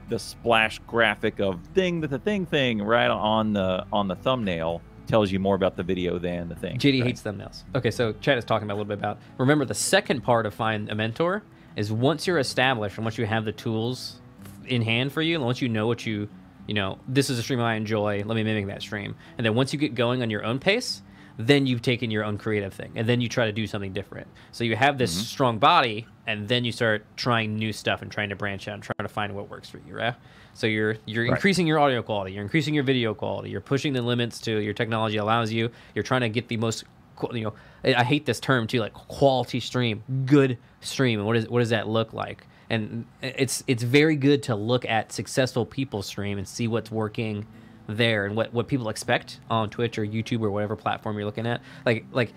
the splash graphic of thing that the thing thing right on the on the thumbnail tells you more about the video than the thing JD right? hates thumbnails. Okay, so Chad is talking about a little bit about. Remember, the second part of find a mentor is once you're established and once you have the tools in hand for you, and once you know what you, you know, this is a stream I enjoy. Let me mimic that stream. And then once you get going on your own pace, then you've taken your own creative thing, and then you try to do something different. So you have this mm-hmm. strong body, and then you start trying new stuff and trying to branch out and trying to find what works for you, right? So you're you're Right. increasing your audio quality, you're increasing your video quality, you're pushing the limits to your technology allows you. You're trying to get the most, you know, I I hate this term too, like quality stream, good stream, and what is what does that look like? And uh, it's it's very good to look at successful people stream and see what's working there and what, what people expect on Twitch or YouTube or whatever platform you're looking at. Like like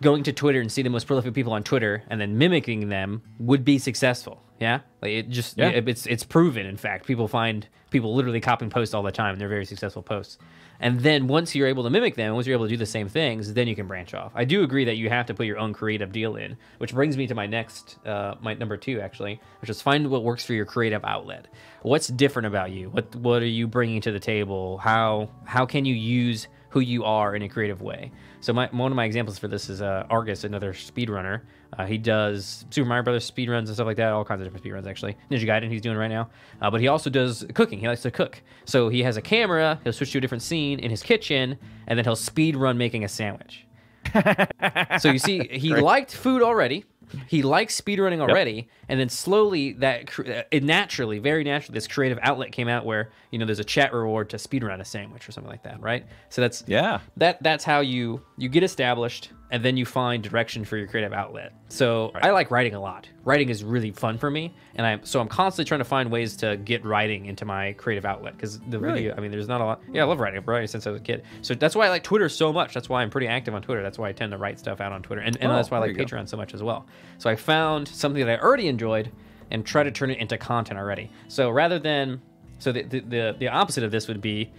going to Twitter and see the most prolific people on Twitter and then mimicking them would be successful. Yeah, like it just Yeah. it- it's it's proven. In fact, people find people literally copying posts all the time. and They're very successful posts. And then once you're able to mimic them, once you're able to do the same things, then you can branch off. I do agree that you have to put your own creative deal in, which brings me to my next, uh, my number two actually, which is find what works for your creative outlet. What's different about you? What what are you bringing to the table? How how can you use who you are in a creative way? So my one of my examples for this is uh, Argus, another speedrunner. Uh, he does Super Mario Brothers speedruns and stuff like that, all kinds of different speedruns actually. Ninja Gaiden he's doing right now, uh, but he also does cooking. He likes to cook, so he has a camera. He'll switch to a different scene in his kitchen, and then he'll speed run making a sandwich. so you see, he liked food already. He likes speedrunning already, and then slowly that uh, it naturally, very naturally, this creative outlet came out where you know there's a chat reward to speedrun a sandwich or something like that, right? So that's Yeah. that that's how you you get established and then you find direction for your creative outlet. So i like writing a lot. Writing is really fun for me and i'm so i'm constantly trying to find ways to get writing into my creative outlet because the Really? video i mean there's not a lot yeah i love writing i've been writing since i was a kid. So that's why i like twitter so much. That's why i'm pretty active on twitter. That's why i tend to write stuff out on twitter and, and Oh, that's why i like you go. patreon so much as well. So i found something that i already enjoyed and try to turn it into content already. So rather than so the, the, the, the opposite of this would be,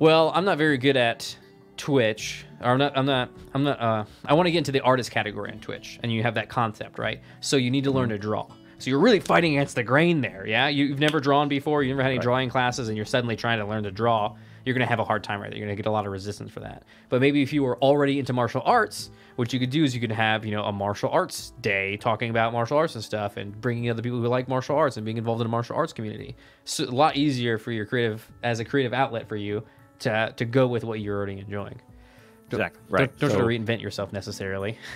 well, I'm not very good at Twitch, or I'm not, I'm not, I'm not, uh, I want to get into the artist category on Twitch, and you have that concept, right? So you need to learn to draw. So you're really fighting against the grain there. Yeah, you, have never drawn before. you've never had any Right. drawing classes, and you're suddenly trying to learn to draw. You're gonna have a hard time right there. You're gonna get a lot of resistance for that. But maybe if you were already into martial arts, what you could do is you could have you know a martial arts day talking about martial arts and stuff, and bringing other people who like martial arts and being involved in a martial arts community. So a lot easier for your creative as a creative outlet for you to to go with what you're already enjoying. Don't- Exactly, right. Don't, don't So- try to reinvent yourself necessarily.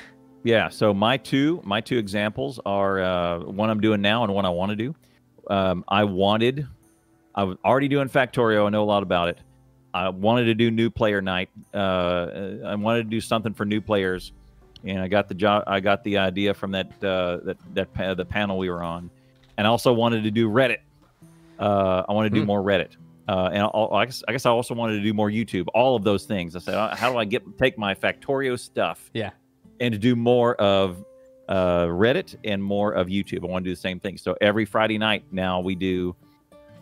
Yeah. So my two my two examples are uh, one I'm doing now and one I want to do. Um, I wanted, I was already doing Factorio. I know a lot about it. I wanted to do new player night. Uh, I wanted to do something for new players, and I got the job. I got the idea from that uh, that that pa- the panel we were on, and I also wanted to do Reddit. Uh, I want to do Hmm. more Reddit. Uh, and I'll, I, guess, I guess I also wanted to do more YouTube. All of those things. I said, "Uh, how do I get take my Factorio stuff Yeah. and to do more of uh, Reddit and more of YouTube. I want to do the same thing. So every Friday night now we do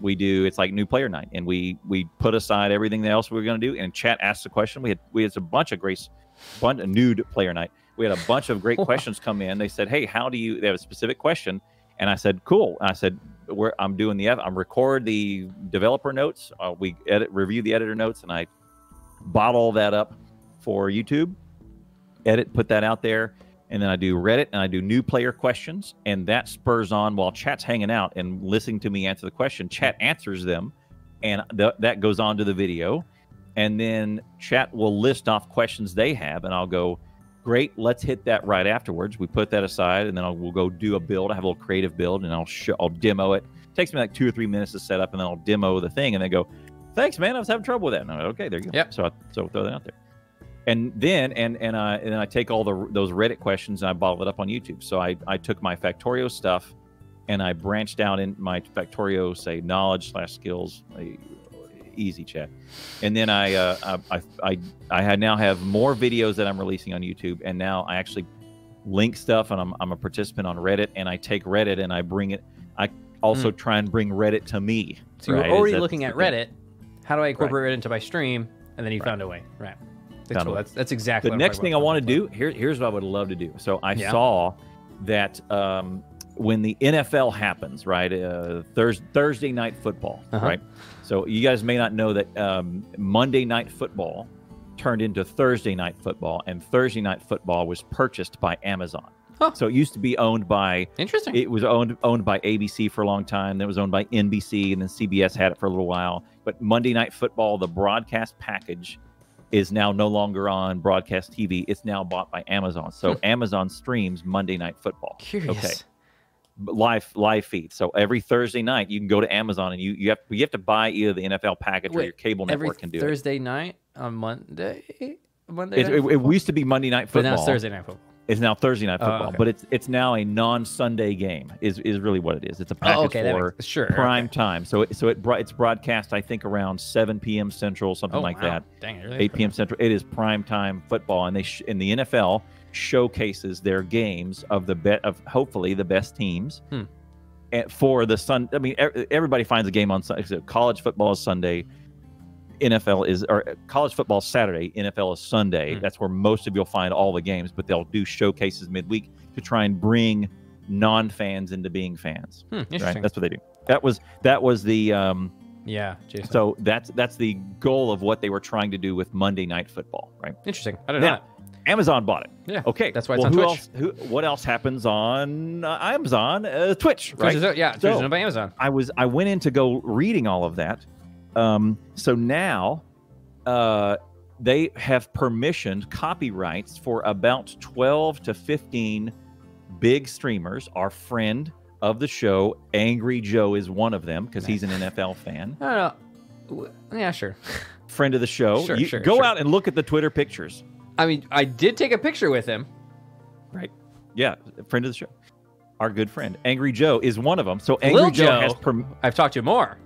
we do it's like new player night, and we we put aside everything else we are going to do, and chat asks a question. We had we had a bunch of great bunch of nude player night. We had a bunch of great questions come in. They said, "Hey, how do you?" They have a specific question, and I said, "Cool." And I said, We're, "I'm doing the I'm record the developer notes. Uh, we edit review the editor notes, and I bottle that up for YouTube, edit, put that out there, and then I do Reddit and I do new player questions, and that spurs on while chat's hanging out and listening to me answer the question. Chat answers them, and th- that goes on to the video, and then chat will list off questions they have, and I'll go. Great, let's hit that right afterwards. We put that aside, and then I'll, we'll go do a build. I have a little creative build, and I'll show, I'll demo it. takes me like two or three minutes to set up, and then I'll demo the thing, and then go, "Thanks, man. I was having trouble with that." And I'm like, okay, there you go. Yep. So I, so I'll throw that out there and then and and I and then I take all the those Reddit questions and I bottle it up on YouTube. So I I took my Factorio stuff and I branched out in my Factorio say knowledge slash skills, uh, easy chat, and then I uh, I, I I now have more videos that I'm releasing on YouTube, and now I actually link stuff, and I'm I'm a participant on Reddit, and I take Reddit and I bring it. I also try and bring Reddit to me. So right? Is already looking at Reddit. How do I incorporate it into my stream? And then you found a way. Right. That's, cool. that's, that's exactly the next thing I want to do here, here's what I would love to do. So I Yeah. saw that um, when the NFL happens, right? Uh, Thurs Thursday night football, Uh-huh. right? So you guys may not know that um, Monday night football turned into Thursday night football, and Thursday night football was purchased by Amazon. Huh. So it used to be owned by Interesting. it was owned owned by ABC for a long time. Then it was owned by NBC, and then CBS had it for a little while. But Monday Night Football, the broadcast package, is now no longer on broadcast TV. It's now bought by Amazon. So Hmm. Amazon streams Monday Night Football Curious. okay. Live live feed. So every Thursday night, you can go to Amazon and you you have you have to buy either the NFL package or your cable network can do it. Thursday night on Monday. Monday. it. It, it, it used to be Monday Night but Football. now it's Thursday night football. It's now Thursday night Oh, football, okay. but it's it's now a non-Sunday game. Is is really what it is. It's a oh, package Oh, okay. For makes, sure. prime okay. time. So it, so it it's broadcast I think around 7 p.m. Central, something Oh, like wow. that. Dang, it really 8 p.m. Central. It is prime time football, and they sh- in the NFL showcases their games of the bet of hopefully the best teams. Hmm. And for the Sun, I mean, everybody finds a game on Sunday. College football is Sunday. NFL is or uh, college football Saturday. NFL is Sunday. Hmm. That's where most of you'll find all the games. But they'll do showcases midweek to try and bring non-fans into being fans. Hmm, Right? That's what they do. That was that was the um, yeah, Jason. so that's that's the goal of what they were trying to do with Monday Night Football, right? interesting. I don't know. Amazon bought it. Yeah. Okay, That's why it's well, on who Twitch. else? Who? What else happens on uh, Amazon? Uh, Twitch, Twitch right? is, yeah, Twitch So- is by Amazon. I was I went in to go reading all of that. Um, so now uh, they have permissioned copyrights for about twelve to fifteen big streamers. Our friend of the show, Angry Joe, is one of them because he's an NFL fan. I don't know. Yeah, sure. Friend of the show. Sure, You- sure, go sure. out and look at the Twitter pictures. I mean, I did take a picture with him. Right. Yeah, friend of the show. Our good friend Angry Joe is one of them. So Angry Lil Joe, Joe. has perm- I've talked to him more.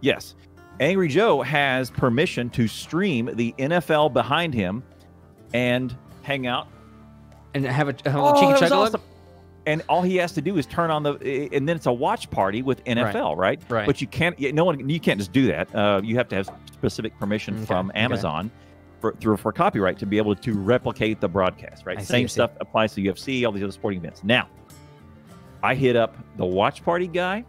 yes, Angry Joe has permission to stream the NFL behind him and hang out. And have a, have a Oh, cheeky that chug awesome. And all he has to do is turn on the, and then it's a watch party with NFL, right? Right. But you can't, no one, you can't just do that. Uh, you have to have specific permission Okay, from okay. For through for copyright to be able to replicate the broadcast, right? I Same see. stuff applies to UFC, all these other sporting events. Now, I hit up the watch party guy.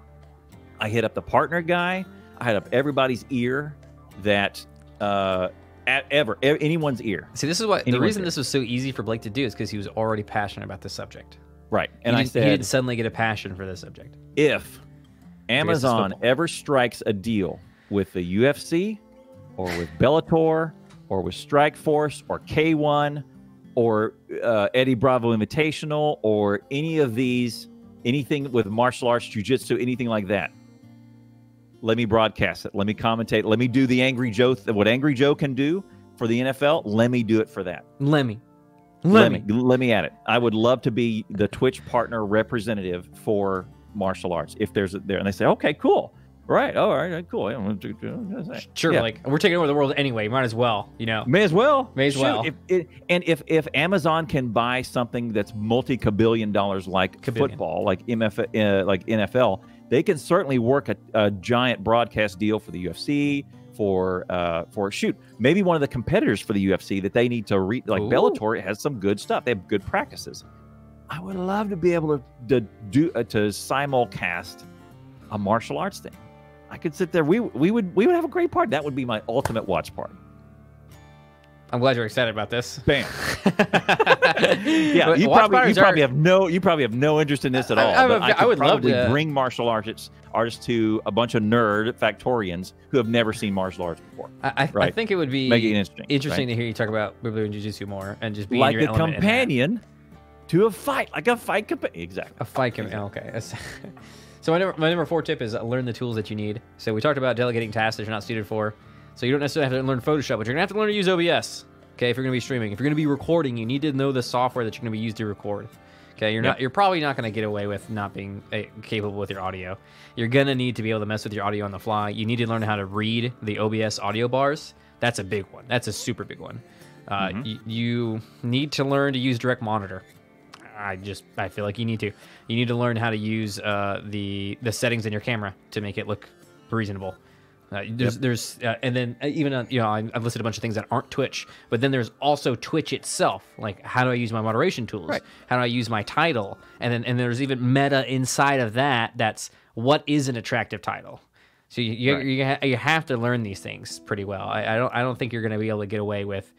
I hit up the partner guy. I hit up everybody's ear that uh, at ever e- anyone's ear. See, this is what the reason ear. this was so easy for Blake to do is because he was already passionate about this subject. Right. He And I didn't- he didn't suddenly get a passion for this subject. if Amazon ever strikes a deal with the UFC or with Bellator or with Strikeforce or K1 or uh, Eddie Bravo Invitational or any of these, anything with martial arts, jujitsu, anything like that, let me broadcast it. Let me commentate. Let me do the Angry Joe, what Angry Joe can do for the NFL. Let me do it for that. Let me. Let me let me at it. I would love to be the Twitch partner representative for martial arts. If there's a, there, and they say, okay, cool, right, Oh, all right, cool. Yeah, do- do- I'm gonna say. Sure, Yeah. like we're taking over the world anyway. Might as well, you know. May as well. May as Shoot, well. If it, and if if Amazon can buy something that's multi-cabillion dollars like Cabillion. football, like MF, uh, like NFL, they can certainly work a, a giant broadcast deal for the UFC. For uh, for shoot, maybe one of the competitors for the UFC that they need to read, like Ooh. Bellator, has some good stuff. They have good practices. I would love to be able to, to do uh, to simulcast a martial arts thing. I could sit there. We we would we would have a great party. That would be my ultimate watch party. I'm glad you're excited about this. Bam. Yeah, you probably you probably are- have no you probably have no interest in this at I- all. I would- I, I would love probably to- bring martial artists artists to a bunch of nerd factorians who have never seen martial arts before. I, I, I Right. think it would be Make it interesting. interesting right? to hear you talk about Boogaloo and Jiu-Jitsu more and just be like a element in that. companion to a fight, like a fight companion. Exactly. A fight companion. okay. So my number, my number four tip is learn the tools that you need. So we talked about delegating tasks that you're not suited for. So you don't necessarily have to learn Photoshop, but you're gonna have to learn to use OBS. Okay, if you're gonna be streaming, if you're gonna be recording, you need to know the software that you're gonna be used to record. Okay, you're Yep. not. You're probably not gonna get away with not being uh, capable with your audio. You're gonna need to be able to mess with your audio on the fly. You need to learn how to read the OBS audio bars. That's a big one. That's a super big one. Uh, Mhm. y- you need to learn to use direct monitor. I just I feel like you need to. You need to learn how to use uh, the the settings in your camera to make it look reasonable. Uh, there's there's uh, and then uh, even uh, you know I- I've listed a bunch of things that aren't Twitch, but then there's also Twitch itself. Like how do I use my moderation tools? Right. How do I use my title? And then and there's even meta inside of that. That's what is an attractive title. So you you, Right. you, ha- you have to learn these things pretty well. I, I don't I don't think you're going to be able to get away with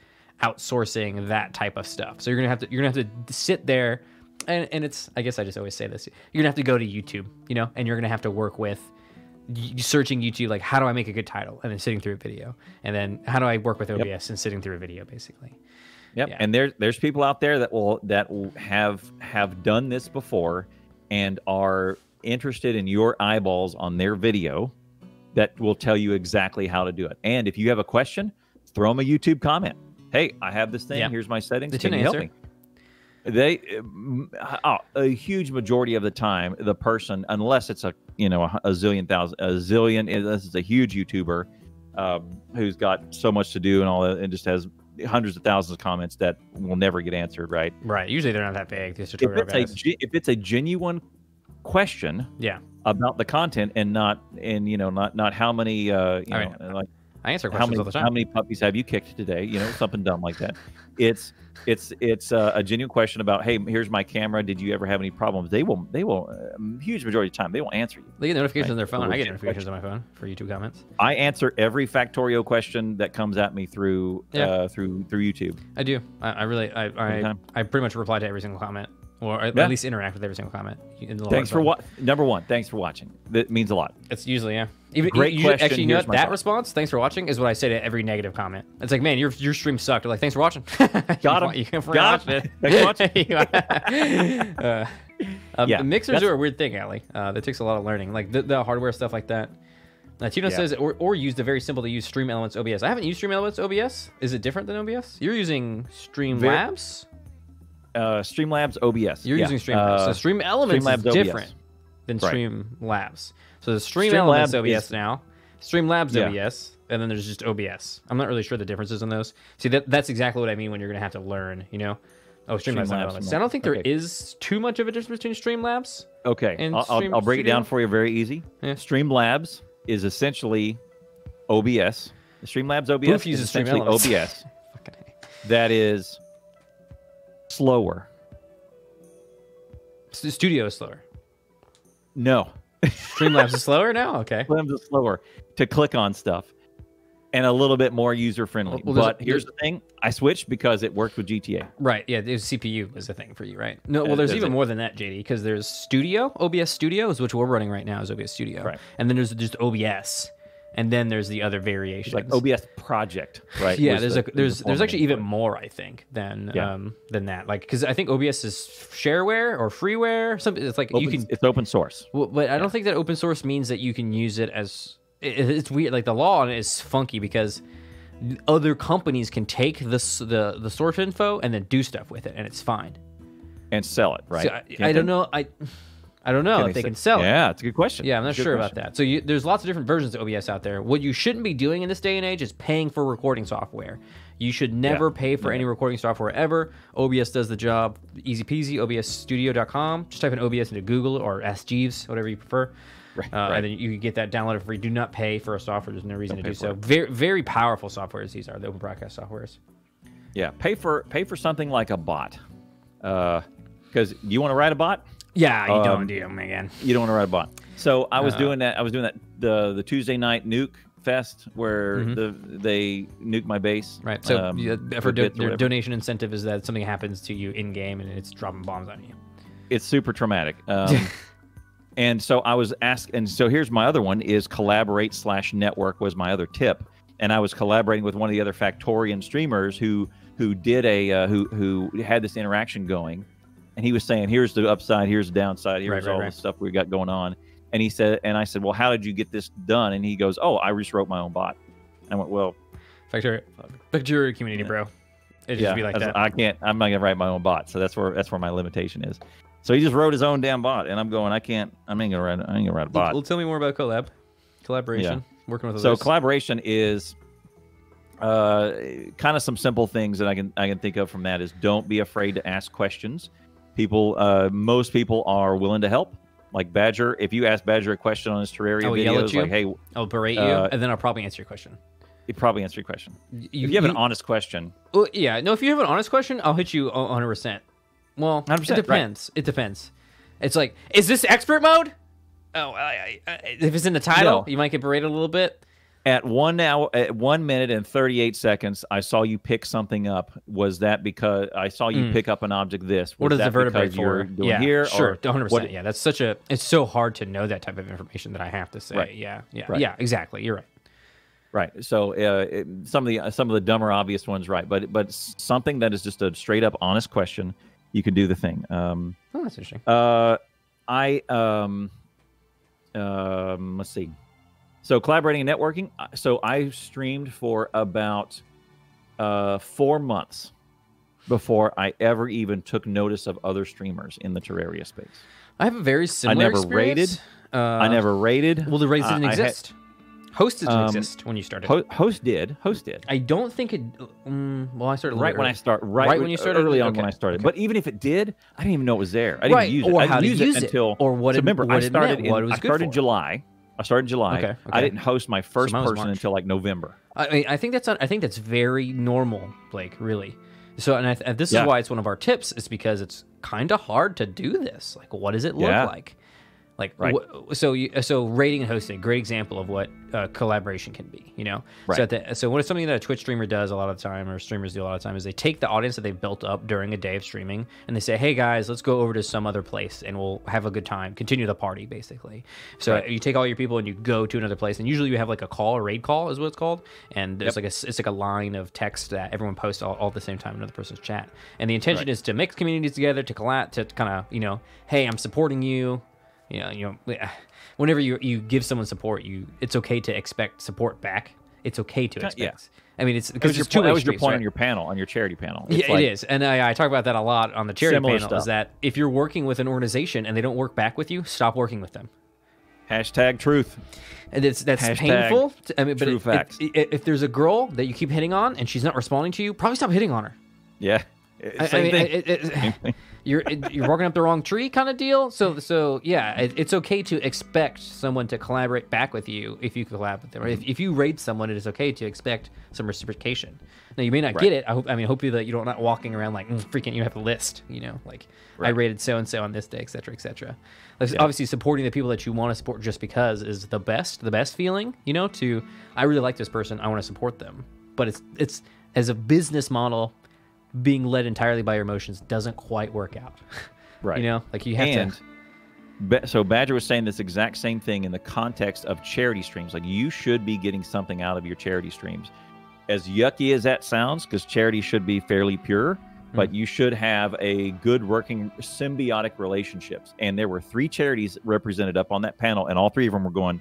outsourcing that type of stuff. So you're gonna have to you're gonna have to sit there, and and it's I guess I just always say this. You're gonna have to go to YouTube, you know, and you're gonna have to work with searching YouTube like how do I make a good title, and then sitting through a video, and then how do I work with OBS and sitting through a video, basically. Yep. Yeah. And there's there's people out there that will that will have have done this before and are interested in your eyeballs on their video that will tell you exactly how to do it. And if you have a question, throw them a YouTube comment. Hey, I have this thing. Yeah. Here's my settings. They Can you help me? They, um, oh, a huge majority of the time, the person, unless it's a you know a, a zillion thousand, a zillion, this is a huge YouTuber um, who's got so much to do and all that, and just has hundreds of thousands of comments that will never get answered. Right? Right. Usually they're not that big. These If it's a guys. if it's a genuine question Yeah. about the content and not and you know not not how many uh you I know mean, like I answer how questions many all the time. how many puppies have you kicked today you know something dumb like that it's it's it's uh, a genuine question about hey here's my camera did you ever have any problems they will they will uh, huge majority of the time they will answer you They get notifications Right. on their phone. I get notifications on my phone for YouTube comments. i answer every factorio question that comes at me through Yeah. uh through through youtube I do. I, I really, I, I. I pretty much reply to every single comment, or at, Yeah. least interact with every single comment. in the little thanks for what number one thanks for watching that means a lot It's usually yeah. Even Great you, question, Actually, you know what? That thought. response, thanks for watching, is what I say to every negative comment. It's like, man, your your stream sucked. They're like, thanks for watching. Got 'em. You, you Got 'em. Thanks for watching. uh, um, Yeah, mixers that's- are a weird thing, Ali. Uh, that takes a lot of learning, like the, the hardware stuff like that. Now, Tino Yeah. says, or, or use the very simple to use Stream Elements OBS. I haven't used Stream Elements OBS. Is it different than OBS? You're using Stream Streamlabs. Uh streamlabs obs You're yeah. using Streamlabs. Uh, so Stream Elements Streamlabs is OBS. different than Right. Streamlabs. So the Stream Streamlabs Elements OBS is- now, Streamlabs Yeah. OBS, and then there's just OBS. I'm not really sure the differences in those. See, that that's exactly what I mean when you're gonna have to learn. You know. Oh, Streamlabs. Streamlabs, Elements. I don't think there okay. is too much of a difference between Streamlabs. Okay, And I'll, Stream I'll break it down for you very easy. Yeah. Streamlabs is essentially OBS. Streamlabs OBS Boof uses Stream essentially Elements. OBS that is slower. S- Studio is slower. No, Streamlabs is slower now. Okay. Streamlabs is slower to click on stuff, and a little bit more user friendly. Well, but a- here's the thing: I switched because it worked with GTA. Right. Yeah. There's CPU is a thing for you, right? No. Well, there's there's even a- more than that, JD, because there's Studio, OBS Studio, is which we're running right now is OBS Studio, Right. and then there's just OBS, and then there's the other variations. like OBS project, right? Yeah, there's the- a there's the there's actually even more, I think, than Yeah. um than that. Like, because I think OBS is shareware or freeware. Something. It's like you can It's open source. Well, but I don't think that open source means that you can use it as it, it's weird. Like the law on it is funky because other companies can take this the the source info and then do stuff with it, and it's fine. and sell it, right? So I, I don't know. I I don't know if they se- can sell it. Yeah, it's a good question. Yeah, I'm not It's a good sure about that. So you, there's lots of different versions of OBS out there. What you shouldn't be doing in this day and age is paying for recording software. You should never Yeah. pay for any recording software ever. OBS does the job easy peasy. OBSstudio.com. Just type in OBS into Google or Ask Jeeves, whatever you prefer. Right, uh, right. And then you can get that downloaded free. Do not pay for a software. There's no reason Don't to do so. it. Very, very powerful softwares these are, the open broadcast softwares. Yeah, pay for pay for something like a bot, because you want to write a bot. Yeah, you Um, don't do them again. You don't want to write a bot. So I was Uh, doing that. I was doing that the the Tuesday night nuke fest where Mhm. the they nuke my base. Right. So um, yeah, for do, donation incentive is that something happens to you in game and it's dropping bombs on you. it's super traumatic. Um, and so I was asked, and so here's my other one: is collaborate slash network was my other tip, and I was collaborating with one of the other Factorian streamers who who did a uh, who who had this interaction going, and he was saying, "Here's the upside, here's the downside, here's Right, right, all right. the stuff we got going on." And he said, and I said, "Well, how did you get this done?" And he goes, "Oh, I just wrote my own bot." And I went, "Well, Factory, Factory community, bro. It just yeah, be like that. I can't. I'm not gonna write my own bot, so that's where that's where my limitation is." So he just wrote his own damn bot, and I'm going, I can't. I'm ain't gonna write. I ain't gonna write a bot. Well, tell me more about collab, collaboration, working with others. So collaboration is uh, kind of some simple things that I can I can think of from that is don't be afraid to ask questions. People, uh, most people are willing to help. Like Badger, if you ask Badger a question on his Terraria Oh, yell videos, like, hey, I'll berate you, uh, and then I'll probably answer your question. he probably answer your question. You, if you have an honest question, Well, yeah, no. If you have an honest question, I'll hit you 100. percent Well, 100%, it right. depends. It depends. It's like, is this expert mode? Oh, I, I, I, if it's in the title, No. you might get berated a little bit. At one hour, at one minute and thirty eight seconds, I saw you pick something up. Was that because I saw you Mm. pick up an object? This What Was is the vertebrae for? doing yeah, here? sure, or 100. what- Yeah, that's such a. It's so hard to know that type of information that I have to say. Right. Yeah, yeah, Right. yeah. Exactly. You're right. Right. So uh, it, some of the some of the dumber obvious ones, right? But but something that is just a straight up honest question, you can do the thing. Um, Oh, that's interesting. uh, I um, um, let's see. So collaborating and networking. uh, So I streamed for about uh, four months before I ever even took notice of other streamers in the Terraria space. I have a very similar. I never experience. rated. Uh, I never rated. Well, the raids Uh, didn't I had- exist. Host didn't Um, exist when you started. Ho- host did. Host did. I don't think it. Um, well, I started right when I start right, Right when you started? early on Okay, when I started okay. but even if it did i didn't even know it was there i didn't Right, use it or i didn't to use use it it, until or what so it- remember what i it started meant, in, what it was i started for. I started in july Okay, i didn't host my first was person March. until like november I mean, I think that's I think that's very normal, Blake. Really. So, and, I, and this Yeah. is why it's one of our tips. Is because it's kind of hard to do this. Like, what does it look Yeah. like? Like, Right. wh- so you, so rating and hosting, great example of what uh, collaboration can be. You know, Right. so at the, so what is something that a Twitch streamer does a lot of the time, or streamers do a lot of the time, is they take the audience that they've built up during a day of streaming, and they say, "Hey guys, let's go over to some other place, and we'll have a good time, continue the party, basically." So Right. you take all your people and you go to another place, and usually you have like a call, a raid call, is what it's called, and there's like a it's like a line of text that everyone posts all, all at the same time in another person's chat, and the intention Right. is to mix communities together, to collab, to kind of you know, hey, I'm supporting you, you know, you know, whenever you you give someone support, you it's okay to expect support back. It's okay to expect. Yeah. I mean, it's because was your, it's two that was your point right? on your panel on your charity panel Yeah, It's like- it is, and I, I talk about that a lot on the charity panel. stuff. Is that if you're working with an organization and they don't work back with you, stop working with them. hashtag truth And it's that's Hashtag painful. to- I mean, but true it- facts. It, it- if there's a girl that you keep hitting on and she's not responding to you, probably stop hitting on her. yeah I, Same I mean, thing. it- it- it- you're it- you're barking up the wrong tree, kind of deal. So so yeah, it, it's okay to expect someone to collaborate back with you if you collab with them. Or if, if you rate someone, it is okay to expect some reciprocation. Now you may not Right. get it. I hope. I mean, hopefully that you don't not walking around like mm, freaking. You have a list. You know, like I Right. rated so and so on this day, etc. Cetera, etc. Cetera. Like, Obviously, supporting the people that you want to support just because is the best. The best feeling. You know, to I really like this person. I want to support them. But it's it's as a business model being led entirely by your emotions doesn't quite work out. Right. You know, like you have and to. So Badger was saying this exact same thing in the context of charity streams. Like you should be getting something out of your charity streams. As yucky as that sounds, because charity should be fairly pure, but mm-hmm. you should have a good working symbiotic relationships. And there were three charities represented up on that panel, and all three of them were going,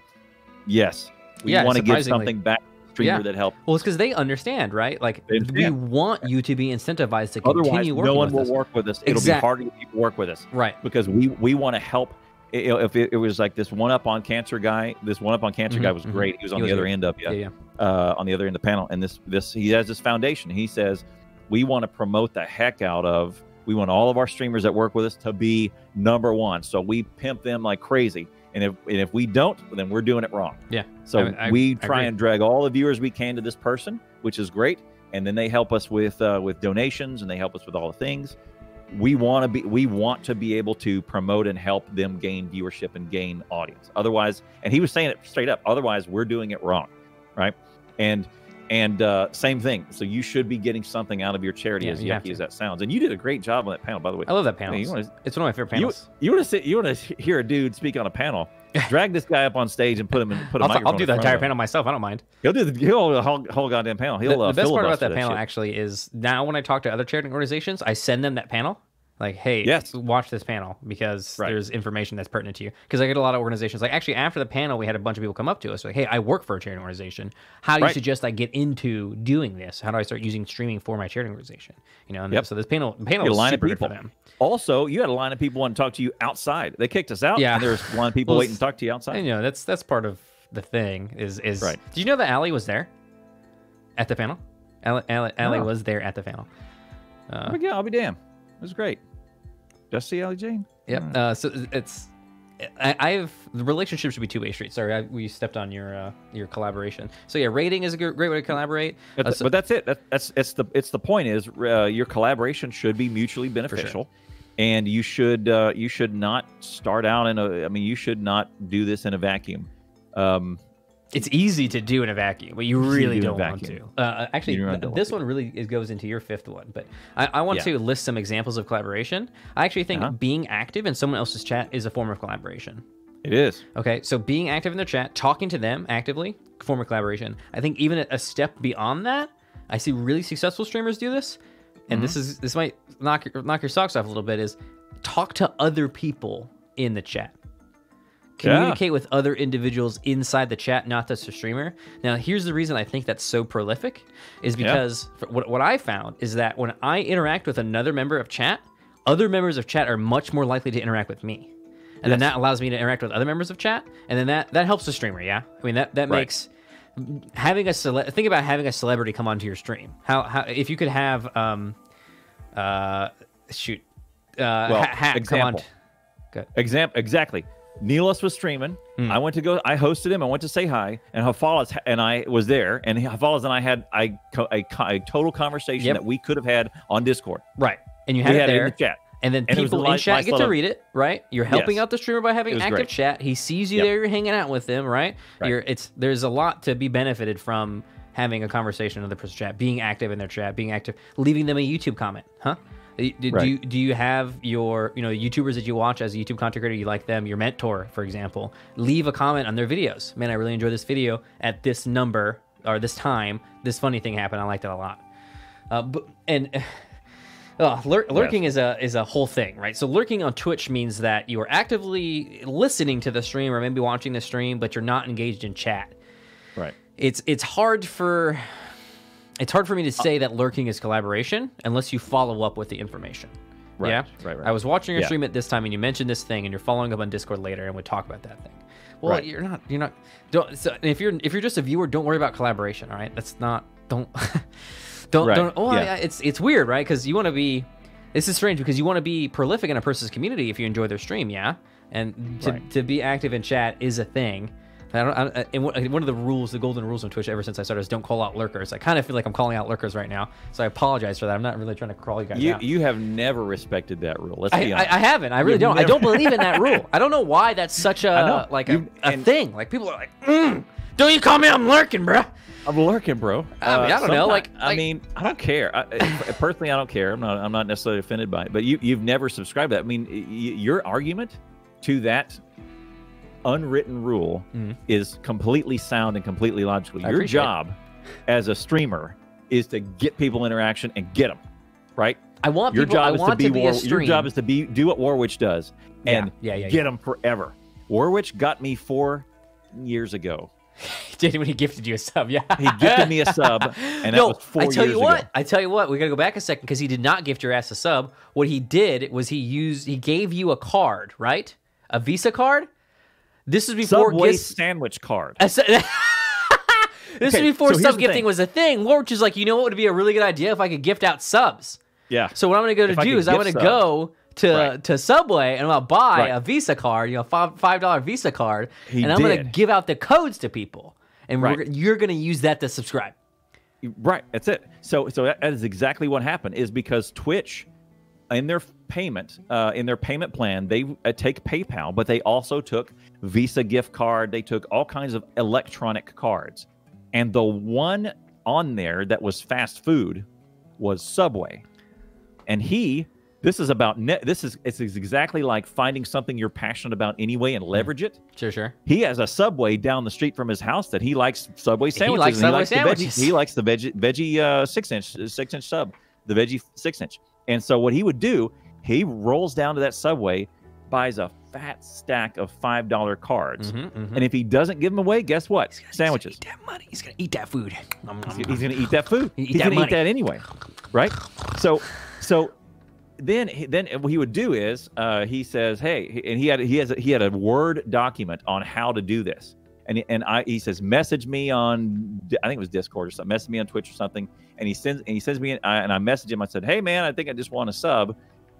"Yes, we Yeah, want to give something back streamer Yeah. that helped." Well, it's because they understand, right? Like we want you to be incentivized to Otherwise, continue working no one with will us. work with us. It'll be hard to get people to work with us. Right. because we we want to help. If it, it was like this one up on cancer guy, this one up on cancer Mhm, guy was mhm. great. He was on He the was other end of Yeah, yeah. uh, on the other end of the panel, and this this he has this foundation. He says we want to promote the heck out of. We want all of our streamers that work with us to be number one. So we pimp them like crazy. And if and if we don't, then we're doing it wrong. Yeah. So I- I- we try and drag all the viewers we can to this person, which is great. And then they help us with uh, with donations and they help us with all the things. We want to be we want to be able to promote and help them gain viewership and gain audience. Otherwise, and he was saying it straight up. Otherwise, we're doing it wrong, right? And and uh, same thing. So you should be getting something out of your charity, Yeah, as you yucky as that sounds. And you did a great job on that panel, by the way. I love that panel. Hey, you wanna- it's one of my favorite panels. you want to sit? You want to hear a dude speak on a panel? Drag this guy up on stage and put him in. Put a I'll, microphone I'll do the entire panel myself. I don't mind. He'll do the he'll the whole, whole goddamn panel. He'll the uh, best part about filibuster that panel shit. actually is now when I talk to other charity organizations, I send them that panel. Like, hey, Yes. watch this panel because Right. there's information that's pertinent to you. Because I get a lot of organizations. Like, actually, after the panel, we had a bunch of people come up to us like, hey, I work for a charity organization. How do you suggest I get into doing this? How do I start using streaming for my charity organization? You know, and Yep. so this panel panel You was line of super good for people. them. Also, you had a line of people want to talk to you outside. They kicked us out. Yeah. and there's a line of people Well, waiting to talk to you outside. You know, that's that's part of the thing. Is is Right. Did you know that Allie was there at the panel? Allie, Allie, Allie No. was there at the panel. Uh, Oh, yeah, I'll be damned. It was great. Just see Ali Jane. Yep. Uh, so it's I, I've the relationship should be two way street. Sorry, I, we stepped on your uh, your collaboration. So yeah, rating is a great way to collaborate. But, Uh, so- but that's it. That, that's it's the it's the point is uh, your collaboration should be mutually beneficial, and you should uh, you should not start out in a. I mean, you should not do this in a vacuum. Um, it's easy to do in a vacuum, but you Easy to really do don't want to. Uh, actually, th- this one really it goes into your fifth one, but I, I want Yeah. to list some examples of collaboration. I actually think Uh-huh. being active in someone else's chat is a form of collaboration. it is. Okay, so being active in their chat, talking to them actively, form of collaboration. I think even a step beyond that, I see really successful streamers do this, and this is this might knock knock your socks off a little bit. Is talk to other people in the chat. Communicate with other individuals inside the chat, not just the streamer. Now, here's the reason I think that's so prolific, is because for- what, what I found is that when I interact with another member of chat, other members of chat are much more likely to interact with me and then that allows me to interact with other members of chat and then that that helps the streamer yeah i mean that that Right. makes having a cele- think about having a celebrity come onto your stream how how if you could have um uh shoot uh Well, ha- Hat come on example. Good. Example exactly. Neelis was streaming. Hmm. I went to go. I hosted him. I went to say hi, and Hafalas and I was there. And Hafalas and I had I a, a total conversation Yep. that we could have had on Discord. right and you had it had it in the chat. and then And people in nice- chat get to read it, right? You're helping Yes. out the streamer by having active great. chat. He sees you Yep. there, you're hanging out with him, right? Right. You're it's there's a lot to be benefited from having a conversation in the person's chat, being active in their chat, being active, leaving them a YouTube comment, huh? Do, do you do you have your you know YouTubers that you watch as a YouTube content creator? You like them, your mentor, for example. Leave a comment on their videos. Man, I really enjoyed this video at this number or this time. This funny thing happened. I liked it a lot. Uh, but and Oh, lur- lurking is a is a whole thing, right? So lurking on Twitch means that you are actively listening to the stream or maybe watching the stream, but you're not engaged in chat. Right. It's it's hard for it's hard for me to uh, say that lurking is collaboration unless you follow up with the information. Right, Yeah. right, right. I was watching your Yeah. stream at this time, and you mentioned this thing, and you're following up on Discord later, and we talk about that thing. Well, Right. you're not. You're not. Don't. So if you're if you're just a viewer, don't worry about collaboration. All right. That's not. Don't. Don't Right, don't. Oh, yeah. yeah. It's it's weird, right? Because you want to be. This is strange because you want to be prolific in a person's community if you enjoy their stream, yeah. And to, to be active in chat is a thing. I don't, I, one of the rules, the golden rules on Twitch ever since I started is don't call out lurkers. I kind of feel like I'm calling out lurkers right now, so I apologize for that. I'm not really trying to crawl you guys You out. you have never respected that rule. Let's I, be honest. I haven't. I really You've don't. I don't believe in that rule. I don't know why that's such a like a, You- a thing. Like people are like, mm, "Don't you call me? I'm lurking, bro. I'm lurking, bro. I mean, I don't know, sometime- like- I mean, I don't care. I, personally, I don't care. I'm not. I'm not necessarily offended by it. But you, you've never subscribed to that. I mean, y- your argument to that unwritten rule Mhm. is completely sound and completely logical. I Your appreciate it. job as a streamer is to get people interaction and get them right. I want Your people. I job is to be, to be War, your job is to be do what Warwitch does and yeah, yeah, yeah, get them forever. Warwitch got me four years ago. did when he gifted you a sub. Yeah, He gifted me a sub, and that no, was four I tell years you what. ago. I tell you what. We gotta go back a second because he did not gift your ass a sub. What he did was he used. He gave you a card, right? A Visa card. This is before Subway gifts. sandwich card. this Okay, is before so sub gifting was a thing. Which is like, you know what would be a really good idea if I could gift out subs. Yeah. So what I'm gonna go to If do is I'm gonna go to Right. to Subway and I'm gonna buy Right. a Visa card, you know, five five dollar Visa card, He and I'm gonna give out the codes to people, and Right. you're gonna use that to subscribe. Right. That's it. So so that that is exactly what happened. Is because Twitch, in their payment, uh, in their payment plan, they uh, take PayPal, but they also took Visa gift card. They took all kinds of electronic cards, and the one on there that was fast food was Subway, and he. This is about net. This is it's exactly like finding something you're passionate about anyway and leverage it. Sure, sure. He has a Subway down the street from his house that he likes Subway sandwiches. He likes and he Subway likes sandwiches. The veggie, he likes the veggie, veggie uh, six inch six inch sub, the veggie six inch. And so what he would do, he rolls down to that Subway, buys a fat stack of five dollar cards, Mm-hmm, and if he doesn't give them away, guess what? Sandwiches. Eat that money. He's gonna eat that food. He's, he's going to eat that food. Eat he's that going to eat that anyway, right? So, so then then what he would do is uh, he says, "Hey," and he had he has a, he had a word document on how to do this, and he, and I he says, "Message me on I think it was Discord or something. Message me on Twitch or something." And he sends and he sends me I, and I message him. I said, "Hey man, I think I just want a sub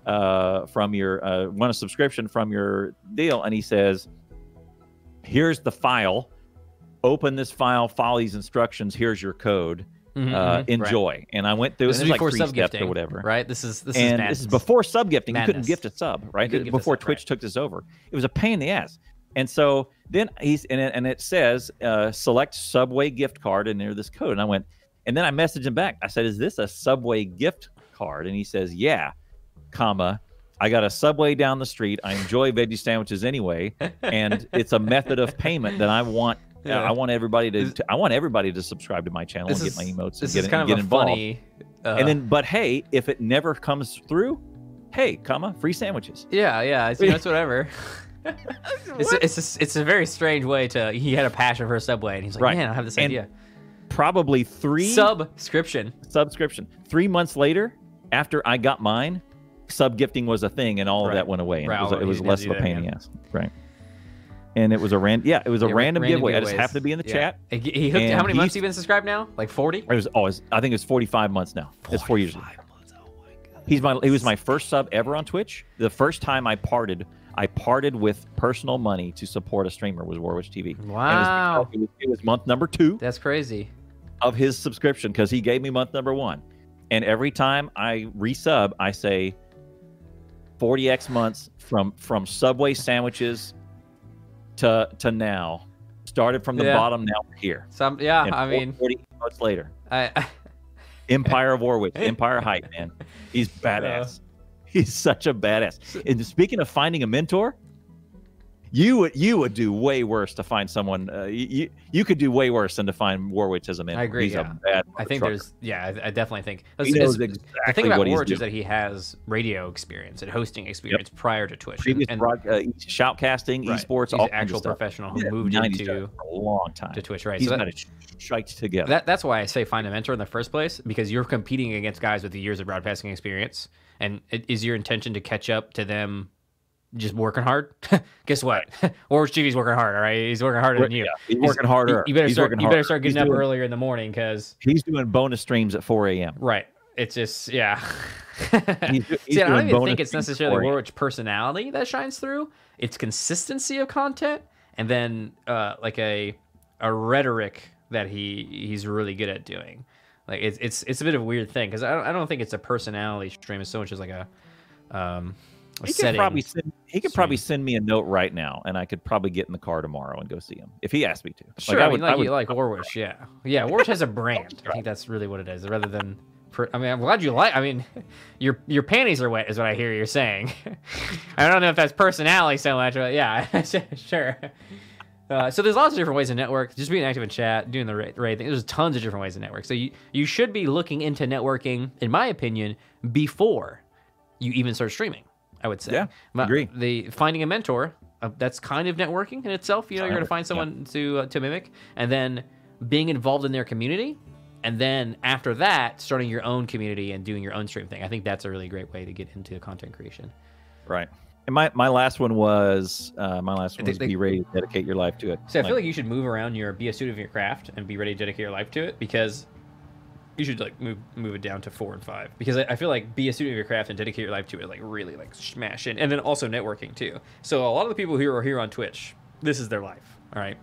uh, from your uh, want a subscription from your deal," and he says, "Here's the file." Open this file, follow these instructions. Here's your code Mhm, uh, mhm, right. enjoy. And I went through This it is like sub-gifting or whatever. right? This is this is and madness. this is before sub gifting. You couldn't gift a sub, right? couldn't gift a Before sub, Twitch right. took this over, it was a pain in the ass. And so then he's and it, and it says uh, select Subway gift card and there's this code. And I went, and then I messaged him back. I said, "Is this a Subway gift card?" And he says, "Yeah, comma." I got a Subway down the street. I enjoy veggie sandwiches anyway, and it's a method of payment that I want. Yeah. I want everybody to, to. I want everybody to subscribe to my channel This and is get my emotes this and is get, kind get of a involved. funny. Uh, and then, but hey, if it never comes through, hey, comma, free sandwiches. yeah, yeah, it's, it's whatever. it's a, it's a, it's a very strange way to. He had a passion for a Subway, and he's like, Right. man, I have this And idea. Probably three Subscription. subscription. Three months later, after I got mine, sub gifting was a thing, and all of that went away, and Right, it was, oh, it was less of a pain in the ass, right? And it was a ran, yeah, it was a Yeah, random, giveaway. I just happened to be in the Yeah. chat. He, he hooked, how many months he's- you been subscribed now? Like forty. It was always, I think it was forty-five months now. It's four years. ago. Oh he's my, he was my first sub ever on Twitch. The first time I parted, I parted with personal money to support a streamer was Warwitch TV. And it was Wow. It was, it was month number two That's crazy. of his subscription because he gave me month number one. And every time I resub, I say 40x months from from Subway sandwiches to to now. Started from the Yeah. bottom, now we're here. Some yeah. And I mean, 40 months later. I, I Empire of Warwick, Empire Hype, man. He's badass. He's such a badass. And speaking of finding a mentor, you would you would do way worse to find someone. Uh, you, you could do way worse than to find Warwick as a mentor. I agree, He's yeah. a bad. I think trucker. there's yeah. I, I definitely think He knows exactly the thing about Warwick is that he has radio experience and hosting experience prior to Twitch. previous and, broad, uh, shoutcasting, right. esports, He's all an actual professional who Yeah, moved into for a long time. to Twitch, right? He's so that, shite together. that, that's why I say find a mentor in the first place because you're competing against guys with the years of broadcasting experience. And it, is your intention to catch up to them just working hard. Guess what? Orange TV's working hard. All right, he's working harder than you. Yeah, he's working harder. You better He's start. You better start He's getting up doing- earlier in the morning because He's doing bonus streams at 4 a.m. right. It's just yeah. He's, See, I don't even think it's necessarily 4 Warwick's personality that shines through. It's consistency of content, and then uh, like a a rhetoric that he he's really good at doing. Like it's it's it's a bit of a weird thing because I don't, I don't think it's a personality stream as so much as like a um He could setting. probably send, he could probably send me a note right now, and I could probably get in the car tomorrow and go see him if he asked me to. Sure, I I, would- like, I would- like Warwish, yeah, yeah. Warwish has a brand. I think that's really what it is, rather than. I mean, I'm glad you like. I mean, your your panties are wet, is what I hear you're saying. I don't know if that's personality so much, but yeah, sure. Uh, so there's lots of different ways to network. Just being active in chat, doing the right, right thing. There's tons of different ways to network. So you you should be looking into networking, in my opinion, before you even start streaming. I would say. Yeah, agree. The finding a mentor, uh, that's kind of networking in itself. You know, you're going to find Yeah. someone to uh, to mimic, and then being involved in their community, and then after that, starting your own community and doing your own stream thing. I think that's a really great way to get into content creation. right. And my, my last one was uh, my last one was they- be ready to dedicate your life to it. So I feel like you should move around your be a student of your craft and be ready to dedicate your life to it because you should like move move it down to four and five because I, I feel like be a student of your craft and dedicate your life to it like really like smash in and then also networking too. So a lot of the people who are here on Twitch, this is their life. All right,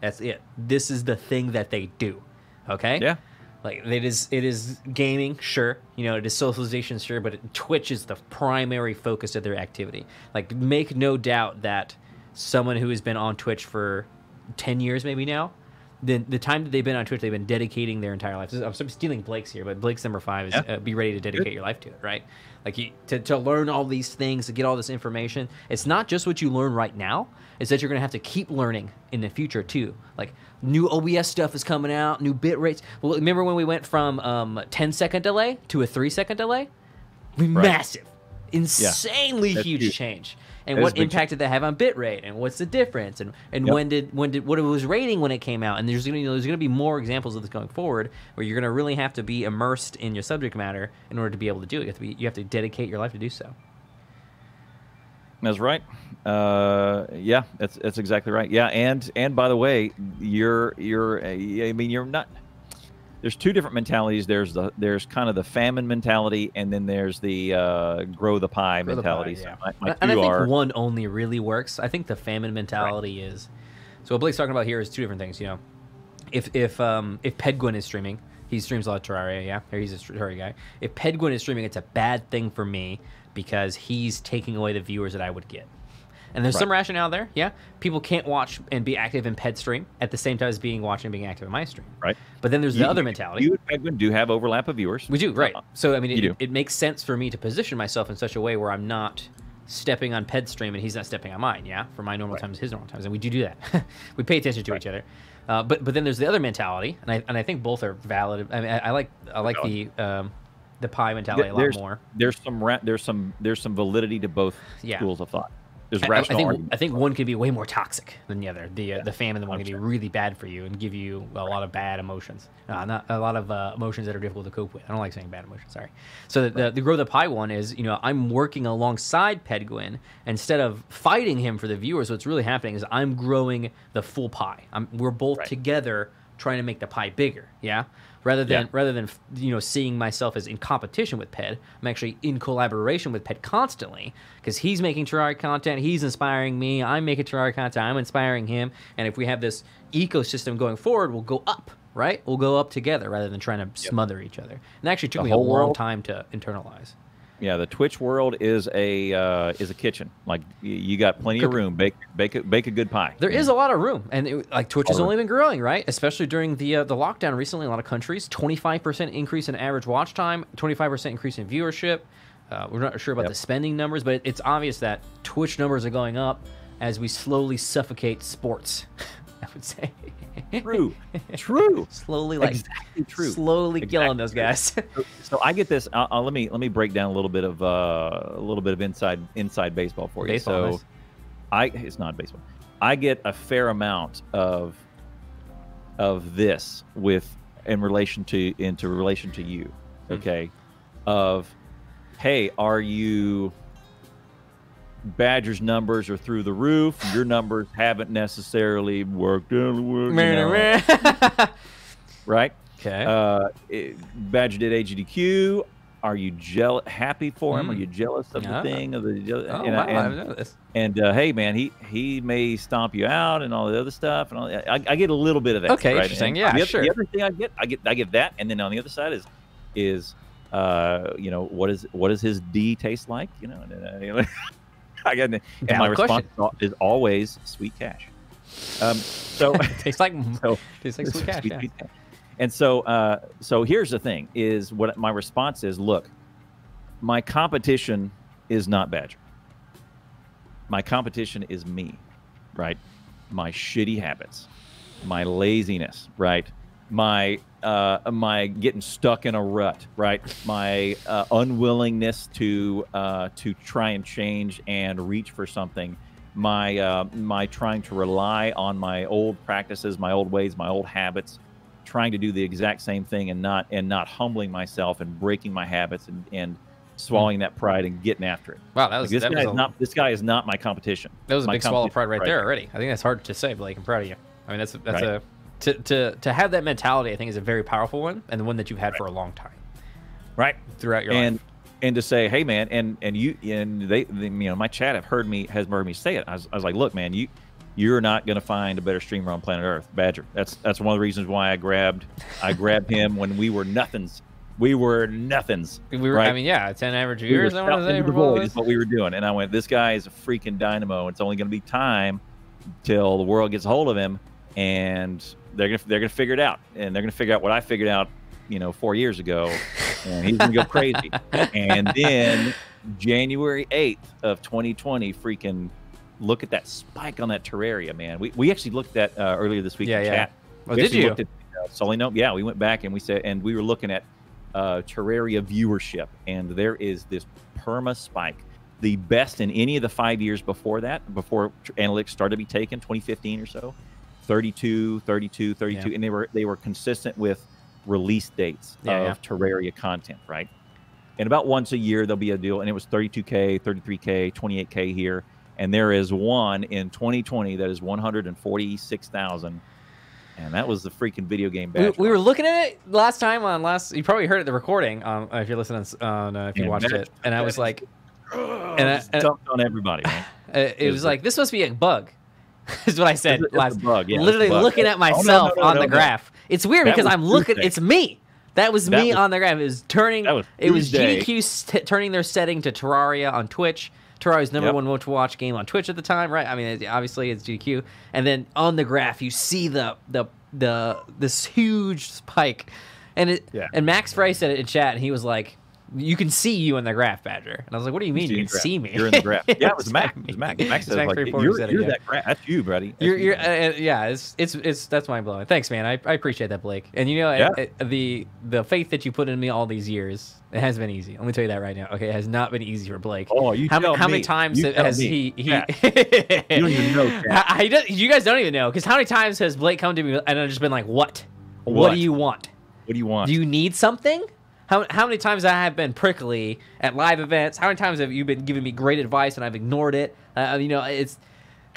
that's it. This is the thing that they do. Okay. yeah, Like it is, it is gaming, sure. You know, it is socialization, sure. But it, Twitch is the primary focus of their activity. Like, make no doubt that someone who has been on Twitch for ten years, maybe now, then the time that they've been on Twitch, they've been dedicating their entire life. I'm stealing Blake's here, but Blake's number five is Yeah. uh, be ready to dedicate your life to it, right? Like you, to to learn all these things, to get all this information. It's not just what you learn right now. It's that you're gonna have to keep learning in the future too. Like new OBS stuff is coming out, new bit rates. Well, remember when we went from um, 10 second delay to a three second delay? Massive, insanely That's huge huge. change. And That what impact did that have on bitrate? And what's the difference? And and Yep. when did when did what it was rating when it came out? And there's gonna you know, there's gonna be more examples of this going forward where you're gonna really have to be immersed in your subject matter in order to be able to do it. You have to be you have to dedicate your life to do so. That's right. Uh, yeah, that's that's exactly right. Yeah, and and by the way, you're you're I mean you're not. There's two different mentalities. There's the there's kind of the famine mentality, and then there's the uh, grow the pie Grow the mentality. pie, So yeah. my, my and I think are one only really works. I think the famine mentality is. So what Blake's talking about here is two different things. You know, if if um if Pedguin is streaming, he streams a lot of Terraria, yeah, or he's a Terraria guy. If Pedguin is streaming, it's a bad thing for me because he's taking away the viewers that I would get. And there's some rationale there, yeah. People can't watch and be active in Ped stream at the same time as being watching and being active in my stream. right. But then there's the other mentality. You and Pedguin do have overlap of viewers. We do, right. Uh, So, I mean, You it, it makes sense for me to position myself in such a way where I'm not stepping on Ped's stream and he's not stepping on mine, yeah? For my normal Right. times, his normal times. And we do do that. we pay attention to each other. Uh, but but then there's the other mentality, and I, and I think both are valid. I mean, I, I like I like the um, the pie mentality a lot there's, more. There's some ra- there's some there's some validity to both Yeah. schools of thought. There's I- I, think argument. I think one could be way more toxic than the other. The uh, the famine the one could be really bad for you and give you a lot of bad emotions. Uh, not a lot of uh, emotions that are difficult to cope with. I don't like saying bad emotions. Sorry. So the, the, the grow the pie one is you know I'm working alongside Pedguin instead of fighting him for the viewers. What's really happening is I'm growing the full pie. I'm, we're both Right. together trying to make the pie bigger. Yeah. Rather than Yeah. rather than you know seeing myself as in competition with Ped, I'm actually in collaboration with Ped constantly because he's making Terraria content, he's inspiring me, I'm making Terraria content, I'm inspiring him, and if we have this ecosystem going forward, we'll go up, right? We'll go up together rather than trying to smother each other. And actually took The me a long world- time to internalize. Yeah, the Twitch world is a uh, is a kitchen. Like you got plenty of room. Bake bake a, bake a good pie. There is a lot of room, and it, like Twitch has only been growing, right? Especially during the uh, the lockdown recently. In a lot of countries, twenty five percent increase in average watch time, twenty five percent increase in viewership. Uh, we're not sure about Yep. the spending numbers, but it's obvious that Twitch numbers are going up as we slowly suffocate sports. I would say. true. True. slowly, like Exactly true. slowly killing those guys. So I get this. Uh, uh, let me let me break down a little bit of uh, a little bit of inside inside baseball for you. Baseball, so nice. I it's not baseball. I get a fair amount of of this with in relation to into relation to you. Hmm. Okay, of hey, are you Badger's numbers are through the roof. Your numbers haven't necessarily worked out. you know, right? okay. Uh, it, Badger did AGDQ. Are you jealous? Happy for him? Are Mm. you jealous of Ah. the thing? Of the oh, and, wow, I- I and, didn't know this. and uh, hey, man, he he may stomp you out and all the other stuff, and all, I, I get a little bit of that. Okay, right? interesting. And Yeah, the other, sure. The other thing I get, I get, I get that, and then on the other side is, is, uh, you know, what is what does his D taste like? You know, and, you know, I got, and my Valid response question. is always sweet cash. Um, so tastes like so tastes like sweet cash. Sweet Yeah. sweet cash. And so, uh, so here's the thing: is what my response is. Look, my competition is not Badger. My competition is me, right? My shitty habits, my laziness, right? My uh, my getting stuck in a rut, right? My uh, unwillingness to uh, to try and change and reach for something. My uh, my trying to rely on my old practices, my old ways, my old habits, trying to do the exact same thing and not and not humbling myself and breaking my habits and, and swallowing that pride and getting after it. Wow, that Like, was this that guy is a, not this guy is not my competition. that was a my big swallow of pride competition right there already. I think that's hard to say, Blake. I'm proud of you. I mean, that's that's Right. a to, to to have that mentality. I think is a very powerful one and the one that you've had for a long time Right. throughout your and life. and to say, hey man, and and you and they, they you know my chat have heard me has heard me say it. I was, I was like, look man, you you're not going to find a better streamer on planet Earth, Badger. That's that's one of the reasons why I grabbed I grabbed him when we were nothings. We were nothings. We were, right? I mean, yeah, ten average viewers. We were viewers. I want to shouting say into the void is what we were doing, and I went, this guy is a freaking dynamo. It's only going to be time till the world gets a hold of him, and they're gonna they're gonna figure it out, and they're gonna figure out what I figured out, you know, four years ago, and he's gonna go crazy. and then January eighth of 2020, freaking look at that spike on that Terraria, man. We we actually looked at uh, earlier this week Yeah, in yeah. chat. Oh, We did you? Looked at, uh. Yeah, we went back and we said, and we were looking at uh, Terraria viewership, and there is this perma spike, the best in any of the five years before that, before analytics started to be taken, 2015 or so, 32, 32, 32, Yeah. and they were they were consistent with release dates Yeah, of Terraria content, right? And about once a year there'll be a deal, and it was 32k, 33k, 28k here, and there is one in 2020 that is 146,000, and that was the freaking video game We, badge. we were looking at it last time on last. You probably heard it the recording um, if you're listening on uh, if you And watched it, and I was like, and I- and- dumped on everybody. Man. it It was was like this must be a bug. is what I said It's a- it's last. bug, yeah, literally looking at Oh, no, no, myself no, on the graph. It's weird That because I'm looking. It's me. That was That me was- on the graph. It was turning. Was it was. GDQ turning their setting to Terraria on Twitch. Terraria's number Yep. one most watch game on Twitch at the time, right? I mean, obviously it's GDQ, and then on the graph you see the the the this huge spike, and it Yeah. and Max Frey said it in chat, and he was like. You can see you in the graph, Badger. And I was like, "What do you mean you can graph. see me?" You're in the graph. Yeah, it was Mac. me. It was Mac. Mac says Mac like, 34 you're, said you're that graph. That's you, buddy. That's You're, you, you're, uh, uh, yeah, it's, it's, it's, that's mind blowing. Thanks, man. I, I appreciate that, Blake. And you know, Yeah. it- it- the, the faith that you put in me all these years, it has been easy. Let me tell you that right now. Okay, it has not been easy for Blake. Oh, you how, tell how many times You has he? he Yeah. You don't even know, I, I don't- you guys don't even know because how many times has Blake come to me and I've just been like, "What? What, What? do you want? What do you want? Do you need something?" How, how many times I have been prickly at live events? How many times have you been giving me great advice and I've ignored it? Uh, you know, it's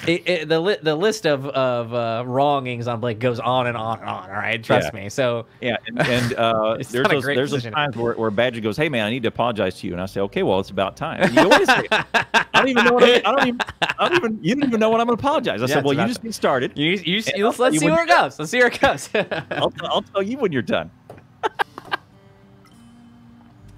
it, it, the li- the list of of uh, wrongings on Blake goes on and on and on. All right, trust Yeah. me. So Yeah, and, and uh, there's those, there's those times where, where Badger goes, "Hey man, I need to apologize to you," and I say, "Okay, well, it's about time." You go, "Wait I don't even know what I'm, I don't even I don't even you don't even know what I'm going to apologize. I Yeah, said, "Well, you just get started. you you, you let's, let's see where it goes. Let's see where it goes. I'll, I'll tell you when you're done."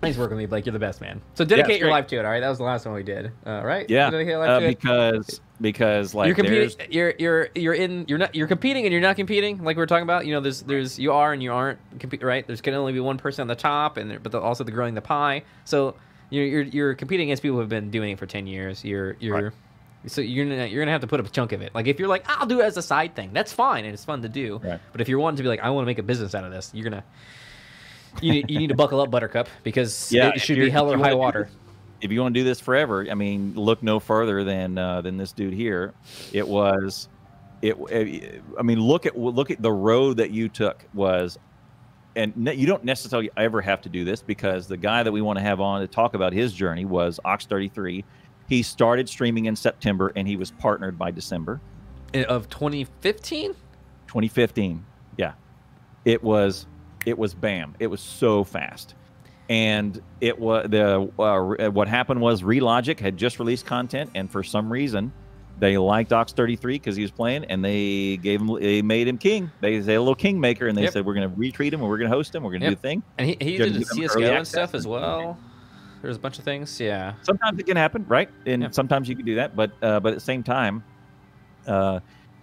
Thanks for working with me, Blake. You're the best man. So dedicate your life to it. All right, that was the last one we did. Uh, right? Yeah, uh, to it. because because like you're there's competing. You're you're you're in. You're not. You're competing and you're not competing. Like we are talking about. You know, there's there's you are and you aren't. Compete, right? There's can only be one person on the top, and there, but the, also the growing the pie. So you're, you're you're competing against people who have been doing it for ten years. You're you're. Right. So you're gonna you're gonna have to put up a chunk of it. Like if you're like I'll do it as a side thing, that's fine and it's fun to do. Right. But if you're wanting to be like I want to make a business out of this, you're gonna you need, you need to buckle up, Buttercup, because Yeah, it should be hell or high water. if you want to do this forever, I mean, look no further than uh, than this dude here. It was, it. I mean, look at look at the road that you took was, and ne- you don't necessarily ever have to do this because the guy that we want to have on to talk about his journey was Ox Thirty Three. He started streaming in September, and he was partnered by December of 2015. 2015. Yeah, it was it was bam. It was so fast, and it was the uh, what happened was Relogic had just released content, and for some reason they liked Ox 33 because he was playing, and they gave him, they made him king. They say a little kingmaker, and they Yep. said we're going to retreat him, and we're going to host him, we're going to Yep. do the thing. And he, he did CS:GO and stuff as well. There's a bunch of things. Yeah. Sometimes it can happen, right? And Yeah. sometimes you can do that, but uh, but at the same time, uh,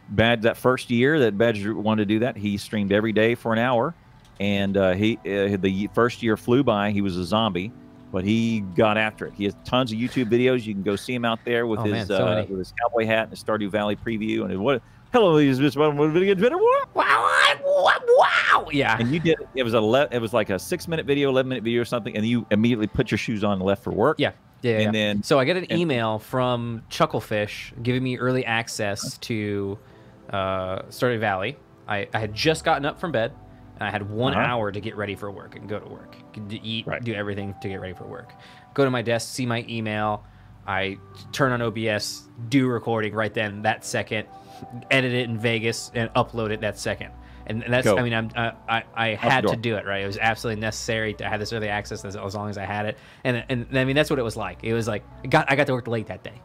Badge that first year that Badge wanted to do that, he streamed every day for an hour, and uh, he uh, the first year flew by. He was a zombie, but he got after it. He has tons of YouTube videos. You can go see him out there with Oh, his man, so uh, with his cowboy hat and his Stardew Valley preview and what. Hello, and gentlemen. What video better? Wow, Wow! Wow! Yeah. And you did it was a le- it was like a six minute video, eleven minute video or something, and you immediately put your shoes on and left for work. Yeah. Yeah. And yeah. then- so I get an and- email from Chucklefish giving me early access to uh, Stardew Valley. I, I had just gotten up from bed and I had one Uh-huh. hour to get ready for work and go to work, to eat, Right. do everything to get ready for work. Go to my desk, see my email. I turn on OBS, do recording right then, that second, edit it in Vegas, and upload it that second. And that's, Go. I mean, I'm, I, I, I had to do it, right? It was absolutely necessary to have this early access as, as long as I had it. And, and I mean, that's what it was like. It was like, I got, I got to work late that day.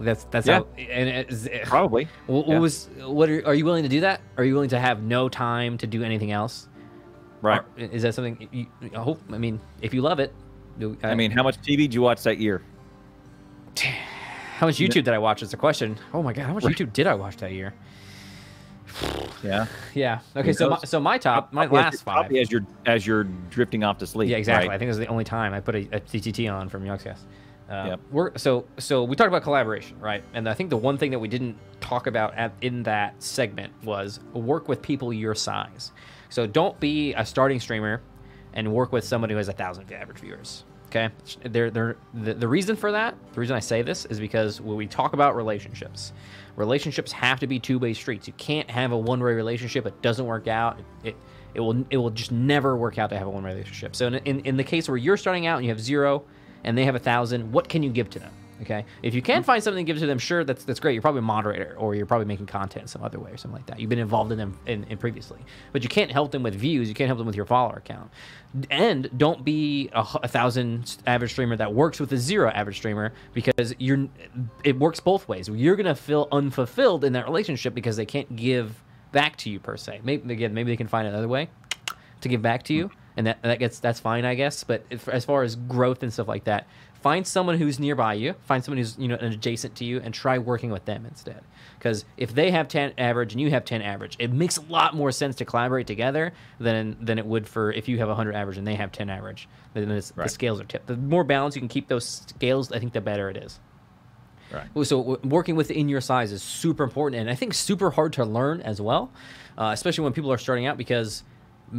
That's, that's Yeah. how, and it, it, eh, Probably. what, what Yeah. was, what are, are you willing to do that? Are you willing to have no time to do anything else? Right. Or eh, is that something you, I hope, I mean, if you love it, you- I uh, mean, how much TV did you watch that year? how much YouTube did I watch is the question. Oh my God, how much YouTube did I watch that year? Yeah. Yeah. Okay. So my, so my top, my as last five. as you're as you're drifting off to sleep. Yeah, exactly. I think it was the only time I put a, a TTT on from Yogscast. Uh, Yep. We're so so we talked about collaboration, right? And I think the one thing that we didn't talk about at, in that segment was work with people your size. So don't be a starting streamer and work with somebody who has a thousand average viewers. Okay, they're, they're, the, the reason for that, the reason I say this is because when we talk about relationships, relationships have to be two-way streets. You can't have a one-way relationship. It doesn't work out. It, it, it will it will just never work out to have a one-way relationship. So in, in, in the case where you're starting out and you have zero and they have a thousand, what can you give to them? Okay, if you can mm-hmm. find something to give to them, sure, that's that's great. You're probably a moderator, or you're probably making content some other way, or something like that. You've been involved in them in, in previously, but you can't help them with views. You can't help them with your follower count, and don't be a thousand average streamer that works with a zero average streamer because you're. It works both ways. You're gonna feel unfulfilled in that relationship because they can't give back to you per se. Maybe again, maybe they can find another way to give back to you, mm-hmm. And that that gets that's fine, I guess. But if, as far as growth and stuff like that, find someone who's nearby you, find someone who's you know adjacent to you, and try working with them instead. Because if they have ten average and you have ten average, it makes a lot more sense to collaborate together than than it would for if you have hundred average and they have ten average. Then it's, the scales are tipped. The more balance you can keep those scales, I think the better it is. Right. So working within your size is super important, and I think super hard to learn as well, uh, especially when people are starting out because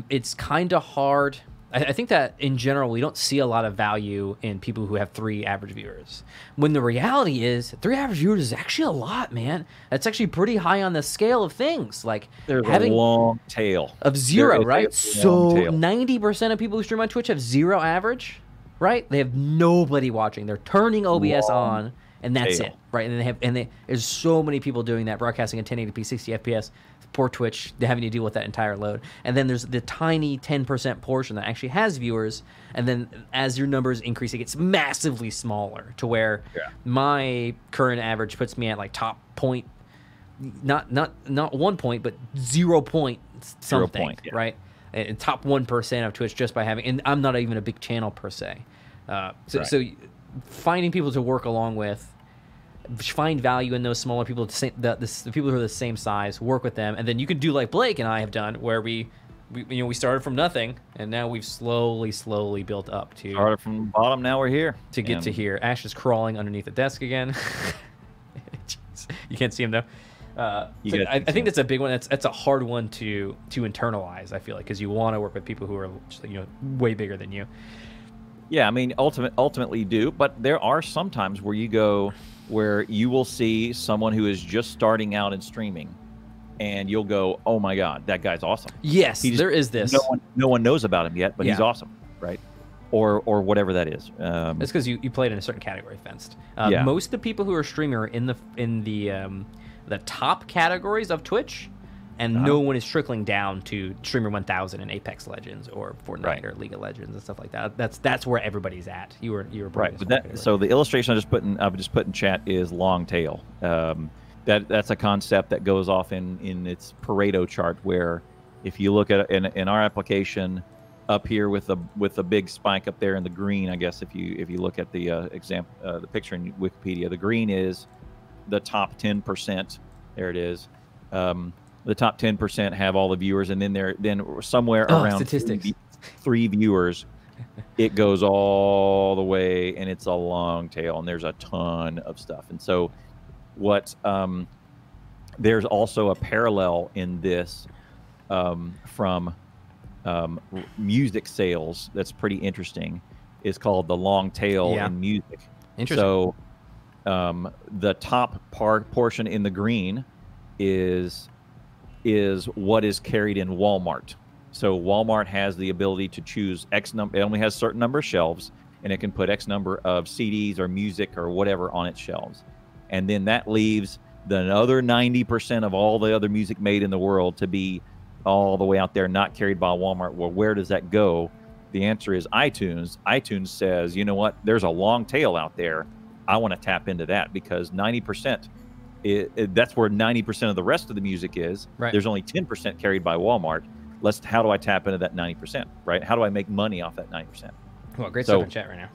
it's kind of hard. I, I think that in general we don't see a lot of value in people who have three average viewers. When the reality is, three average viewers is actually a lot, man. That's actually pretty high on the scale of things. Like There's having a long tail of zero, There is a right? So ninety percent of people who stream on Twitch have zero average, right? They have nobody watching. They're turning OBS Long on, and that's tail. it, right? And they have, and they, there's so many people doing that, broadcasting at 1080p, 60 FPS. Poor Twitch, having to deal with that entire load. And then there's the tiny 10% portion that actually has viewers, and then as your numbers increase, it gets massively smaller to where Yeah. my current average puts me at like top point not not not one point, but zero point Zero something, point, yeah. right? And and top one percent of Twitch just by having, and I'm not even a big channel per se. Uh, so Right. so finding people to work along with, find value in those smaller people, the, same- the, the, the people who are the same size, work with them, and then you can do like Blake and I have done, where we. We, you know, we started from nothing, and now we've slowly, slowly built up to Started from the bottom. Now we're here to get to here. Ash is crawling underneath the desk again. You can't see him though. Uh, so I, I think that's a big one. That's that's a hard one to to internalize. I feel like because you want to work with people who are just, you know way bigger than you. Yeah, I mean, ultimate, ultimately you do, but there are some times where you go where you will see someone who is just starting out in streaming, and you'll go, "Oh my God, that guy's awesome." Yes, just- there is this. No one, no one knows about him yet, but he's awesome, right? or or whatever that is. Um, That's because you, you played in a certain category fenced. Uh, Yeah. Most of the people who are streaming are in the in the um, the top categories of Twitch, and Uh-huh. no one is trickling down to streamer 1000 and Apex Legends or Fortnite Right. or League of Legends and stuff like that. That's that's where everybody's at. You were you were right, but that so the illustration I just put in I've just put in chat is long tail. Um, that that's a concept that goes off in in its Pareto chart where if you look at in in our application up here with the with the big spike up there in the green, I guess if you if you look at the uh, example uh, the picture in Wikipedia, the green is the top ten percent. There it is. Um, the top ten percent have all the viewers, and then there then somewhere Oh, around statistics. Three, three viewers, it goes all the way, and it's a long tail, and there's a ton of stuff. And so, what um, there's also a parallel in this um, from um, music sales that's pretty interesting. Is called the long tail Yeah. in music. Interesting. So, um, the top part portion in the green is is what is carried in Walmart. So Walmart has the ability to choose X number. It only has certain number of shelves, and it can put X number of CDs or music or whatever on its shelves, and then that leaves the other ninety percent of all the other music made in the world to be all the way out there, not carried by Walmart. Well, where does that go? The answer is iTunes. iTunes says, you know what? There's a long tail out there. I want to tap into that because 90%, it, it- that's where 90% of the rest of the music is. Right. There's only 10% carried by Walmart. Let's, how do I tap into that 90%, right? How do I make money off that 90%? well, great so- stuff in chat right now.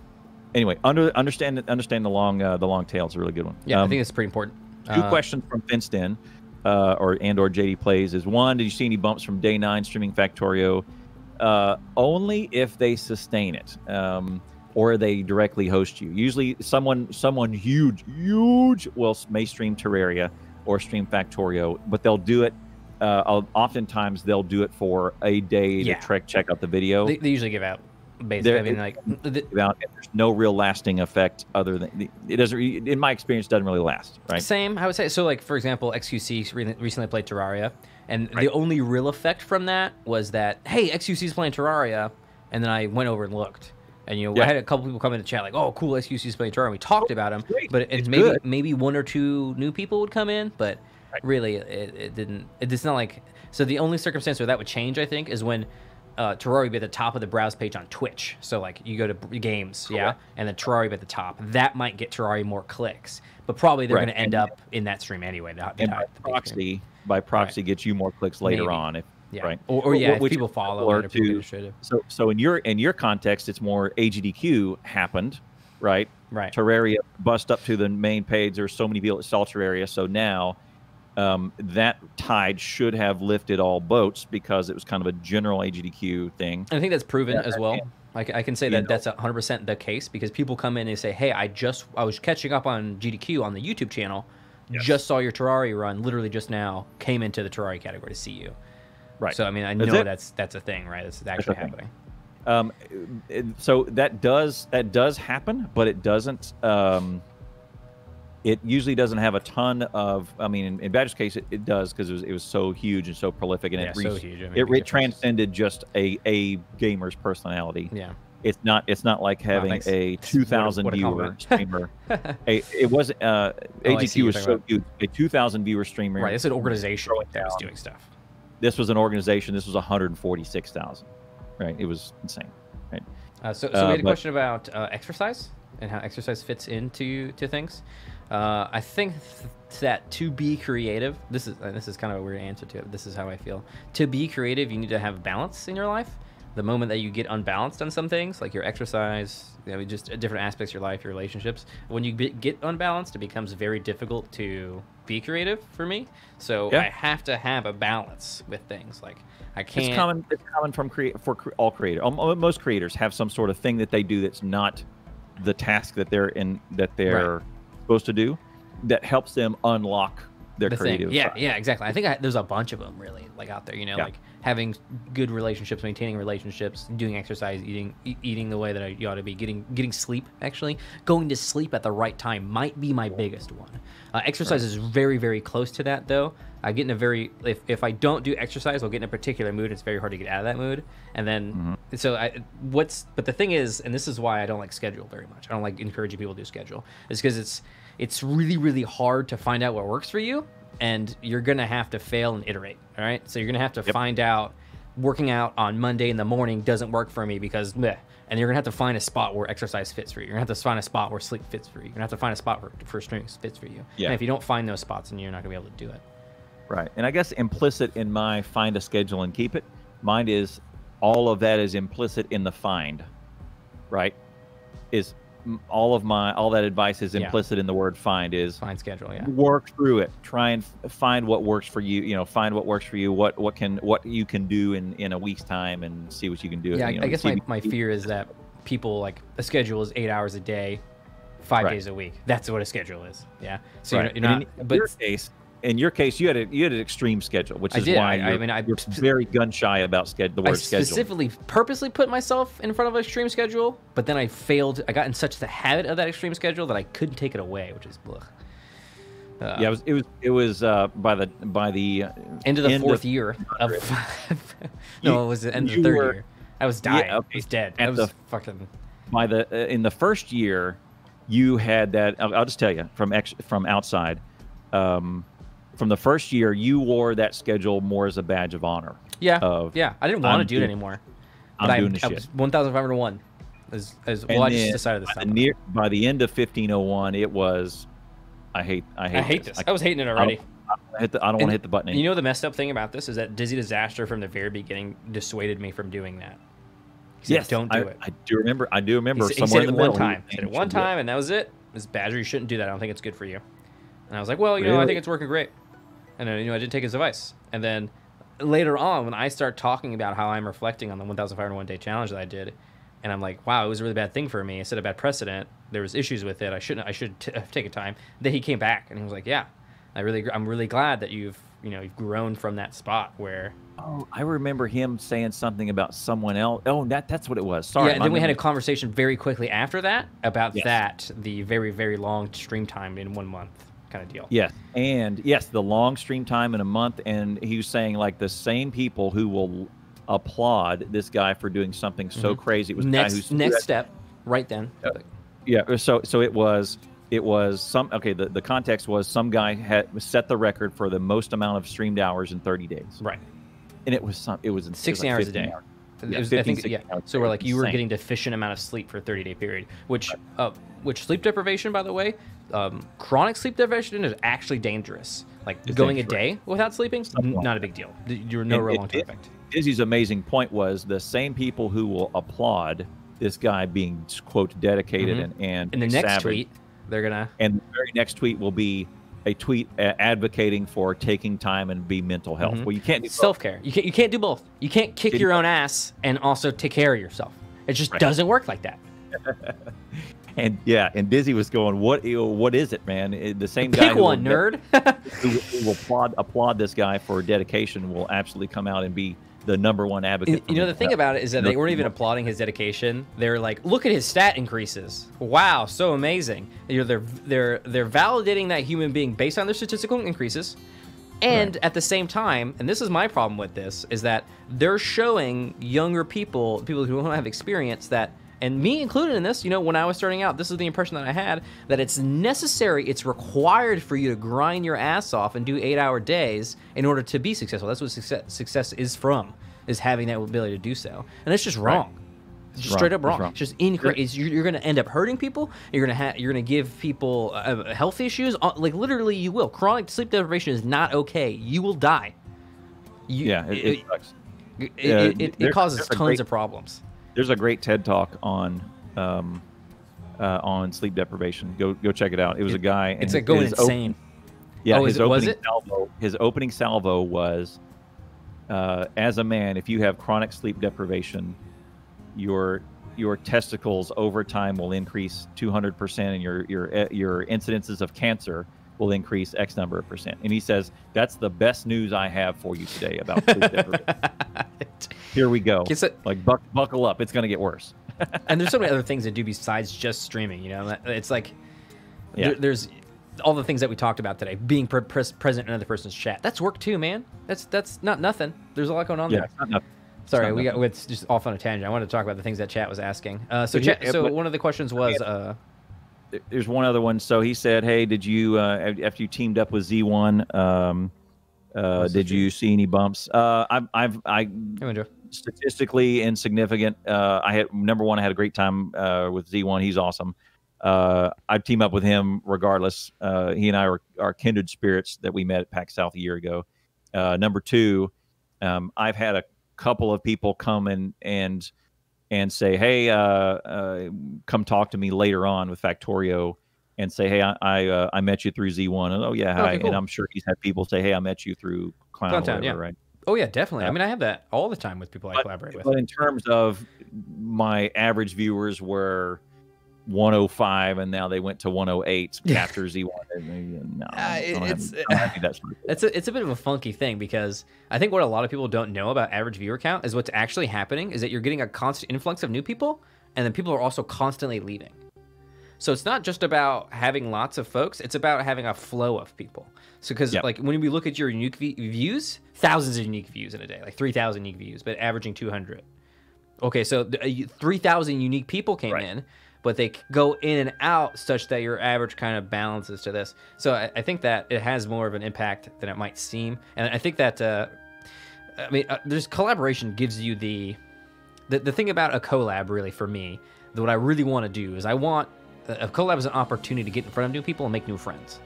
Anyway, under, understand, understand the long, uh, the long tail is a really good one. Yeah, I Um, think it's pretty important. Two Uh, questions from Fenced In, uh, or and or JD plays is one. Did you see any bumps from Day Nine streaming Factorio? Uh, only if they sustain it, um, or they directly host you. Usually, someone someone huge, huge will may stream Terraria or stream Factorio, but they'll do it. Uh, oftentimes, they'll do it for a day Yeah. to trek check out the video. They, they usually give out basically. I mean, like the, about there's no real lasting effect other than it doesn't. In my experience, doesn't really last. Right. Same, I would say. So, like for example, XQC recently played Terraria, and Right. the only real effect from that was that hey, XQC is playing Terraria, and then I went over and looked, and you know, Yeah. I had a couple people come in the chat like, oh, cool, XQC's playing Terraria. We talked about him, great. but It's maybe good. maybe one or two new people would come in, but Right. really, it, it didn't. It's not like so. The only circumstance where that would change, I think, is when. Uh, Terraria would be at the top of the browse page on Twitch. So like you go to games, yeah, and then Terraria would be at the top. That might get Terraria more clicks, but probably they're Right. going to end And- up in that stream anyway. The, and by proxy, by proxy, gets you more clicks later Maybe. on. If yeah, right, or, or yeah, which people follow or people to- So, so in your in your context, it's more AGDQ happened, right? right. Terraria bust up to the main page. There's so many people that saw Terraria, so now um, that tide should have lifted all boats because it was kind of a general AGDQ thing. And I think that's proven Yeah, as well. I, ca- I can say that know. that's 100% the case because people come in and say, "Hey, I just I was catching up on GDQ on the YouTube channel, Yes. just saw your Terraria run, literally just now came into the Terraria category to see you." Right. So I mean, I know that's that's a thing, right? It's actually happening. Um, it- so that does that does happen, but it doesn't. Um, it usually doesn't have a ton of. I mean, in, in Badger's case, it, it does because it was it was so huge and so prolific, and Yeah, it so reached- huge. It made a it, it transcended just a a gamer's personality. Yeah. It's not it's not like having a two thousand What a- viewer what a streamer. a, it wasn't. Uh, Oh, AGQ was so huge. A two thousand viewer streamer. Right. It's an organization that was doing stuff. This was an organization. This was one hundred forty six thousand. Right. It was insane. Right. Uh, so, so Uh, we had a but- question about uh, exercise and how exercise fits into to things. Uh, I think th- that to be creative, this is and this is kind of a weird answer to it. But this is how I feel. To be creative, you need to have balance in your life. The moment that you get unbalanced on some things, like your exercise, you know, just different aspects of your life, your relationships, when you get unbalanced, it becomes very difficult to be creative for me. So Yeah. I have to have a balance with things. Like I can't. It's common. It's common from create for cre- all creators. Um, most creators have some sort of thing that they do that's not the task that they're in that they're supposed to do. That helps them unlock their the creative. thing. Yeah, yeah, exactly. I think I, there's a bunch of them really like out there. You know, Yeah. like having good relationships, maintaining relationships, doing exercise, eating e- eating the way that I, you ought to be, getting getting sleep. Actually, going to sleep at the right time might be my biggest one. Uh, exercise is very very close to that though. I get in a very if, if I don't do exercise, I'll get in a particular mood. It's very hard to get out of that mood. And then Mm-hmm. so I what's but the thing is, and this is why I don't like schedule very much. I don't like encouraging people to do schedule. Is because it's it's really really hard to find out what works for you, and you're gonna have to fail and iterate. All right, so you're gonna have to Yep. find out working out on Monday in the morning doesn't work for me because meh. And you're gonna have to find a spot where exercise fits for you. You're gonna have to find a spot where sleep fits for you. You're gonna have to find a spot where for strength fits for you. Yeah. And if you don't find those spots, then you're not gonna be able to do it. Right. And I guess implicit in my find a schedule and keep it, mine is all of that is implicit in the find. Right? Is all of my all that advice is Yeah. implicit in the word find is Find schedule, yeah. work through it. Try and f- find what works for you, you know, find what works for you, what what can what you can do in in a week's time and see what you can do. Yeah, you I- know, I guess my, my fear is that people like a schedule is eight hours a day, five Right. days a week. That's what a schedule is. Yeah. So right. you're, you're not, in but your case, in your case, you had a you had an extreme schedule, which I is did. why I- I mean, I you're very gun shy about sched- the I word schedule. specifically purposely put myself in front of an extreme schedule, but then I failed. I got in such the habit of that extreme schedule that I couldn't take it away, which is blech. Uh, Yeah, it was it was it was uh, by the by the uh, end of the end fourth of- year of You- no, it was the end of the third were- year. I was dying. okay. I was dead. At I was the- fucking. by the uh, in the first year, you had that. I'll, I'll just tell you from ex, from outside. Um, from the first year, you wore that schedule more as a badge of honor. Yeah, of, yeah. I didn't want to do it anymore. I'm but doing the shit. 1,501. As, as And well, I just decided this by the, time. near, by the end of 1501, it was. I hate. I hate. I hate this. I was hating it already. I don't hit the, I don't want to hit the button. You know the messed up thing about this is that Dizzy Disaster from the very beginning dissuaded me from doing that. He yes, don't do I, it. I do remember. I do remember he somewhere said in it one middle. time. He He said it one time, and that was it. This Badger, you shouldn't do that. I don't think it's good for you. And I was like, well, you know, I think it's working great. And then, you know, I didn't take his advice. And then later on, when I start talking about how I'm reflecting on the 1,501 day challenge that I did, and I'm like, wow, it was a really bad thing for me. I set a bad precedent. There was issues with it. I shouldn't. I should t- have taken time. Then he came back and he was like, yeah, I really, I'm really glad that you've, you know, you've grown from that spot where Oh, I remember him saying something about someone else. Oh, that that's what it was. Sorry. yeah, and then we had a conversation very quickly after that about Yes. that, the very, very long stream time in one month kind of deal. Yes, and yes, the long stream time in a month, and he was saying like the same people who will applaud this guy for doing something so crazy. It was the guy. Next, who's next step, right then. Yeah, so so it was it was some okay. The, the context was some guy had set the record for the most amount of streamed hours in 30 days, Right. and it was some it was it was 60 like hours a day. hours. It Yeah, was- 15, I think yeah. hours So we're like you were Insane. getting deficient amount of sleep for a 30 day period, which uh, which sleep deprivation, by the way, um, chronic sleep deprivation is actually dangerous. Like It's going a day without sleeping, not a big deal. You're no real long term effect. Dizzy's amazing point was the same people who will applaud this guy being quote dedicated Mhm. and and In the a next savage. tweet, they're gonna and the very next tweet will be a tweet uh, advocating for taking time and be mental health. Mhm. Well, you can't do self care. You can't you can't do both. You can't kick your own ass and also take care of yourself. It just Right. doesn't work like that. And yeah, and Dizzy was going, "What? What is it, man? The same guy Pick who one, will, nerd. who, who will applaud applaud this guy for dedication will absolutely come out and be the number one advocate. you know the mental thing about it is that they weren't even applauding his dedication. They're like, look at his stat increases. Wow, so amazing. You know, they're they're they're validating that human being based on their statistical increases. And at the same time, and this is my problem with this, is that they're showing younger people, people who don't have experience, that, and me included in this, you know, when I was starting out, this is the impression that I had, that it's necessary, it's required for you to grind your ass off and do eight hour days in order to be successful. That's what success, success is from, is having that ability to do so. And it's just wrong. It's just wrong. straight up It's wrong. wrong. It's just incorrect. It's, you're, you're going to end up hurting people. You're going to have. You're going to give people uh, health issues. Uh, like literally, you will. Chronic sleep deprivation is not okay. You will die. You, Yeah, it, it sucks. it, Yeah, it causes tons great- of problems. There's a great TED talk on um, uh, on sleep deprivation. Go go check it out. It was a guy. and It's like going his op- insane. Yeah, Oh, his it- opening salvo. His opening salvo was, uh, as a man, if you have chronic sleep deprivation, your your testicles over time will increase 200 percent, and your your eh, your incidences of cancer will increase X number of percent. And he says, That's the best news I have for you today about sleep deprivation. Here we go. It- Like, buck, buckle up. It's going to get worse. and there's so many other things to do besides just streaming. You know, it's like Yeah. there, there's all the things that we talked about today. Being pre- pres- present in another person's chat. That's work too, man. That's that's not nothing. There's a lot going on Yeah. there. it's not nothing. Sorry, we got it's just off on a tangent. I wanted to talk about the things that chat was asking. Uh, so chat, so one of the questions was, uh, There's one other one. So he said, Hey, did you, uh, after you teamed up with Z1, um, uh, did you see any bumps? Uh, I've, I've, I, Joe. statistically insignificant. Uh, I had number one. I had a great time uh, with Z1. He's awesome. Uh, I'd team up with him regardless. Uh, he and I are, are kindred spirits that we met at PAX South a year ago. Uh, number two, um, I've had a couple of people come in and and say, "Hey, uh, uh, come talk to me later on with Factorio." And say, hey, I I, uh, I met you through Z1. And, oh yeah, hi. Okay, cool. And I'm sure he's had people say, hey, I met you through Clown, or whatever, yeah. right? Oh yeah, definitely. I mean, I have that all the time with people I But- collaborate with. But in terms of my average viewers were 105 and now they went to 108 after Z1. No, Uh, I don't have- it's- I have any sort of. It's a, it's a bit of a funky thing because I think what a lot of people don't know about average viewer count is what's actually happening is that you're getting a constant influx of new people, and then people are also constantly leaving. So it's not just about having lots of folks; it's about having a flow of people. So because Yep. like when we look at your unique v- views, thousands of unique views in a day, like three thousand unique views, but averaging two hundred. Okay, so uh, three thousand unique people came Right. in, but they go in and out such that your average kind of balances to this. So I, I think that it has more of an impact than it might seem, and I think that uh, I mean, uh, there's collaboration gives you the, the the thing about a collab really for me. that What I really want to do is I want a collab is an opportunity to get in front of new people and make new friends.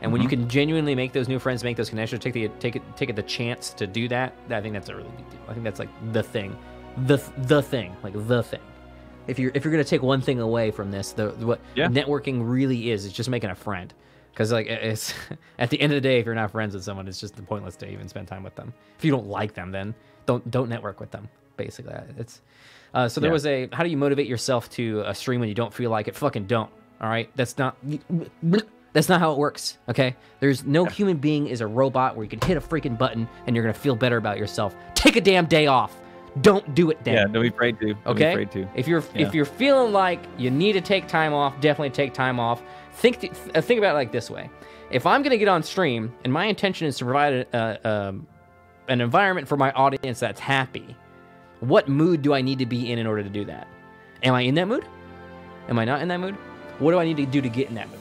And when you can genuinely make those new friends, make those connections, take the take it take it the chance to do that, I think that's a really big deal. I think that's like the thing, the the thing, like the thing. If you're if you're gonna take one thing away from this, the what Yeah. networking really is is just making a friend. Because like it's at the end of the day, if you're not friends with someone, it's just pointless to even spend time with them. If you don't like them, then don't don't network with them. Basically, it's uh, so there Yeah. was a how do you motivate yourself to a stream when you don't feel like it? Fucking don't. All right, that's not that's not how it works. Okay, there's no human being is a robot where you can hit a freaking button and you're gonna feel better about yourself. Take a damn day off. Don't do it then. Yeah, don't be afraid to. Don't be Okay. afraid to. If you're Yeah. if you're feeling like you need to take time off, definitely take time off. Think th- uh, think about it like this way: if I'm gonna get on stream and my intention is to provide a, uh, um, an environment for my audience that's happy, what mood do I need to be in in order to do that? Am I in that mood? Am I not in that mood? What do I need to do to get in that mood?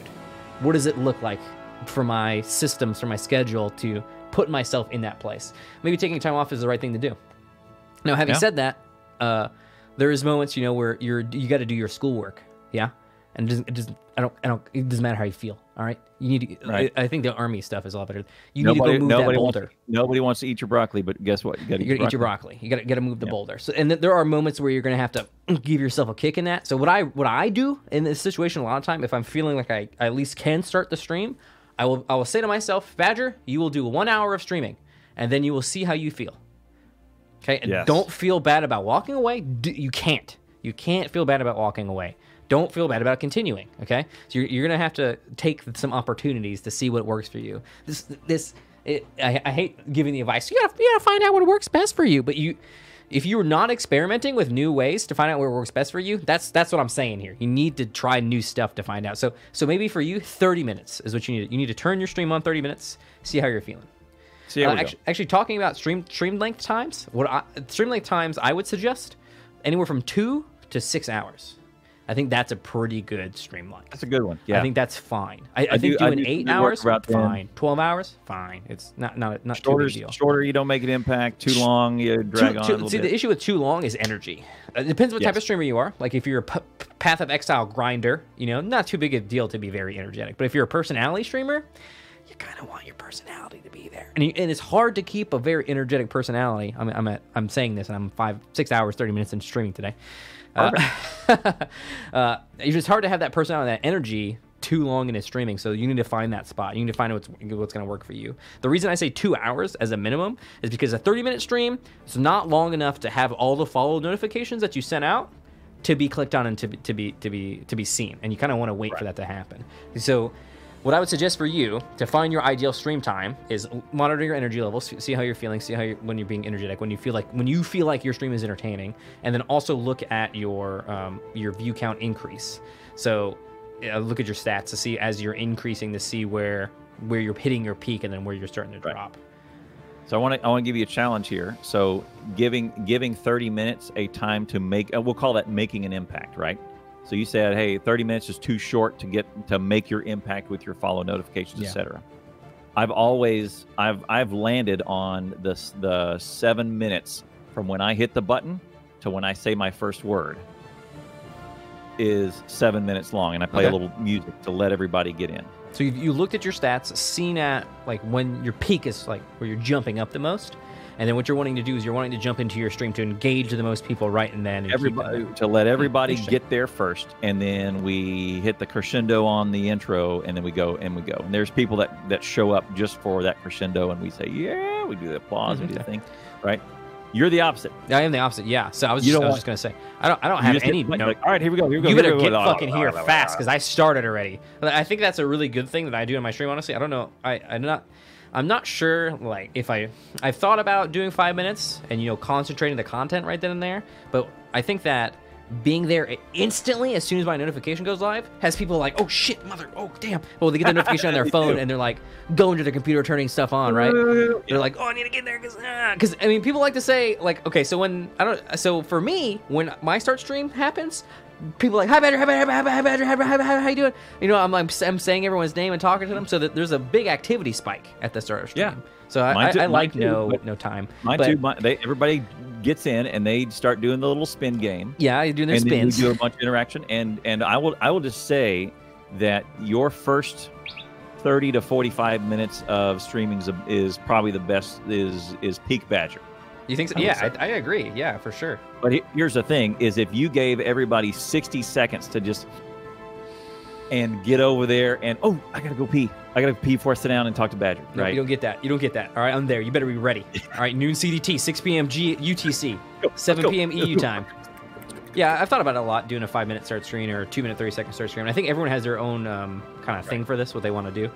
What does it look like for my systems, for my schedule to put myself in that place? Maybe taking time off is the right thing to do. Now, having Yeah. said that, uh, there is moments, you know, where you're you got to do your schoolwork, yeah, and it doesn't, it doesn't, I don't, I don't, it doesn't matter how you feel. All right, you need to. Right. I, I think the army stuff is a lot better. You nobody, need to go move that nobody wants, boulder. nobody wants to eat your broccoli, but guess what? You got to gotta eat your broccoli. You gotta gotta move the boulder. So, and th- there are moments where you're gonna have to give yourself a kick in that. So, what I what I do in this situation a lot of time, if I'm feeling like I, I at least can start the stream, I will I will say to myself, Badger, you will do one hour of streaming, and then you will see how you feel. Okay, and Yes. don't feel bad about walking away. You can't. You can't feel bad about walking away. Don't feel bad about continuing. Okay, so you're, you're gonna have to take some opportunities to see what works for you. This this it, I, I hate giving the advice. You gotta you gotta find out what works best for you. But you, if you're not experimenting with new ways to find out what works best for you, that's that's what I'm saying here. You need to try new stuff to find out. So so maybe for you, 30 minutes is what you need. You need to turn your stream on 30 minutes. See how you're feeling. How Uh, actually, actually, talking about stream stream length times, what I, stream length times I would suggest anywhere from two to six hours. I think that's a pretty good stream length. That's a good one. Yeah. I think that's fine. I, I, I think do- doing do eight hours, fine. Twelve hours, fine. It's not not not shorter, too big deal. shorter, you don't make an impact. Too long, you drag Too- on too- a little see, bit. the issue with too long is energy. It depends what type of streamer you are. Like if you're a p- Path of Exile grinder, you know, not too big a deal to be very energetic. But if you're a personality streamer, you kind of want your personality to be there. And, you, and it's hard to keep a very energetic personality. I'm, I'm at I'm saying this, and I'm five six hours thirty minutes in streaming today. Uh, uh, it's just hard to have that personality, that energy too long in his streaming. So you need to find that spot. You need to find what's what's going to work for you. The reason I say two hours as a minimum is because a 30 minute stream is not long enough to have all the follow notifications that you sent out to be clicked on and to be to be to be to be seen. And you kind of want to wait for that to happen. So what I would suggest for you to find your ideal stream time is monitor your energy levels, see how you're feeling, see how you when you're being energetic, when you feel like when you feel like your stream is entertaining, and then also look at your um, your view count increase. So uh, look at your stats to see as you're increasing to see where where you're hitting your peak and then where you're starting to Right. drop. So I want to I want to give you a challenge here. So giving giving 30 minutes a time to make uh, we'll call that making an impact, right? So you said, hey, 30 minutes is too short to get to make your impact with your follow notifications, Yeah. etc. I've always I've I've landed on the the seven minutes from when I hit the button to when I say my first word is seven minutes long, and I play a little music to let everybody get in. So you you looked at your stats, seen at like when your peak is like where you're jumping up the most, and then what you're wanting to do is you're wanting to jump into your stream to engage the most people right and then. And everybody to let everybody get there first and then we hit the crescendo on the intro and then we go and we go and there's people that that show up just for that crescendo and we say yeah we do the applause we do the Okay. thing right you're the opposite I am the opposite. Yeah. So I was You just, I was just gonna say I don't I don't have any. no, like, all right here we go here we go you better get fucking here fast because I started already. I think that's a really good thing that I do in my stream. Honestly, I don't know. I I'm not. I'm not sure. Like if I I've thought about doing five minutes and you know concentrating the content right then and there. But I think that being there instantly as soon as my notification goes live has people like oh shit mother oh damn well they get the notification on their phone and they're like going to their computer turning stuff on right they're like, oh, I need to get there because, because ah, I mean, people like to say like, okay, so when I don't, so for me, when my start stream happens, people like, hi, Badger, hi, Badger, hi, Badger, hi, Badger, hi, Badger, hi, Badger, how you doing? You know, I'm, I'm, I'm saying everyone's name and talking to them, so that there's a big activity spike at the start of stream. Yeah. So I, I, too- I like too, no but- no time. mine But, too mine, they, everybody gets in and they start doing the little spin game Yeah, you're doing their and spins. do a bunch of interaction and and i will i will just say that your first 30 to 45 minutes of streaming is, is probably the best is is peak badger You think so? Yeah, say. I, I agree. Yeah, for sure. But here's the thing: is if you gave everybody 60 seconds to just and get over there and oh, I gotta go pee. I gotta pee before I sit down and talk to Badger. No, right? you don't get that. You don't get that. All right, I'm there. You better be ready. All right, noon CDT, 6 p.m. G- UTC, Go, 7 p.m. EU time. Yeah, I've thought about it a lot doing a five minute start screen or a two minute, 30 second start screen. I think everyone has their own um, kind of thing for this, what they want to do.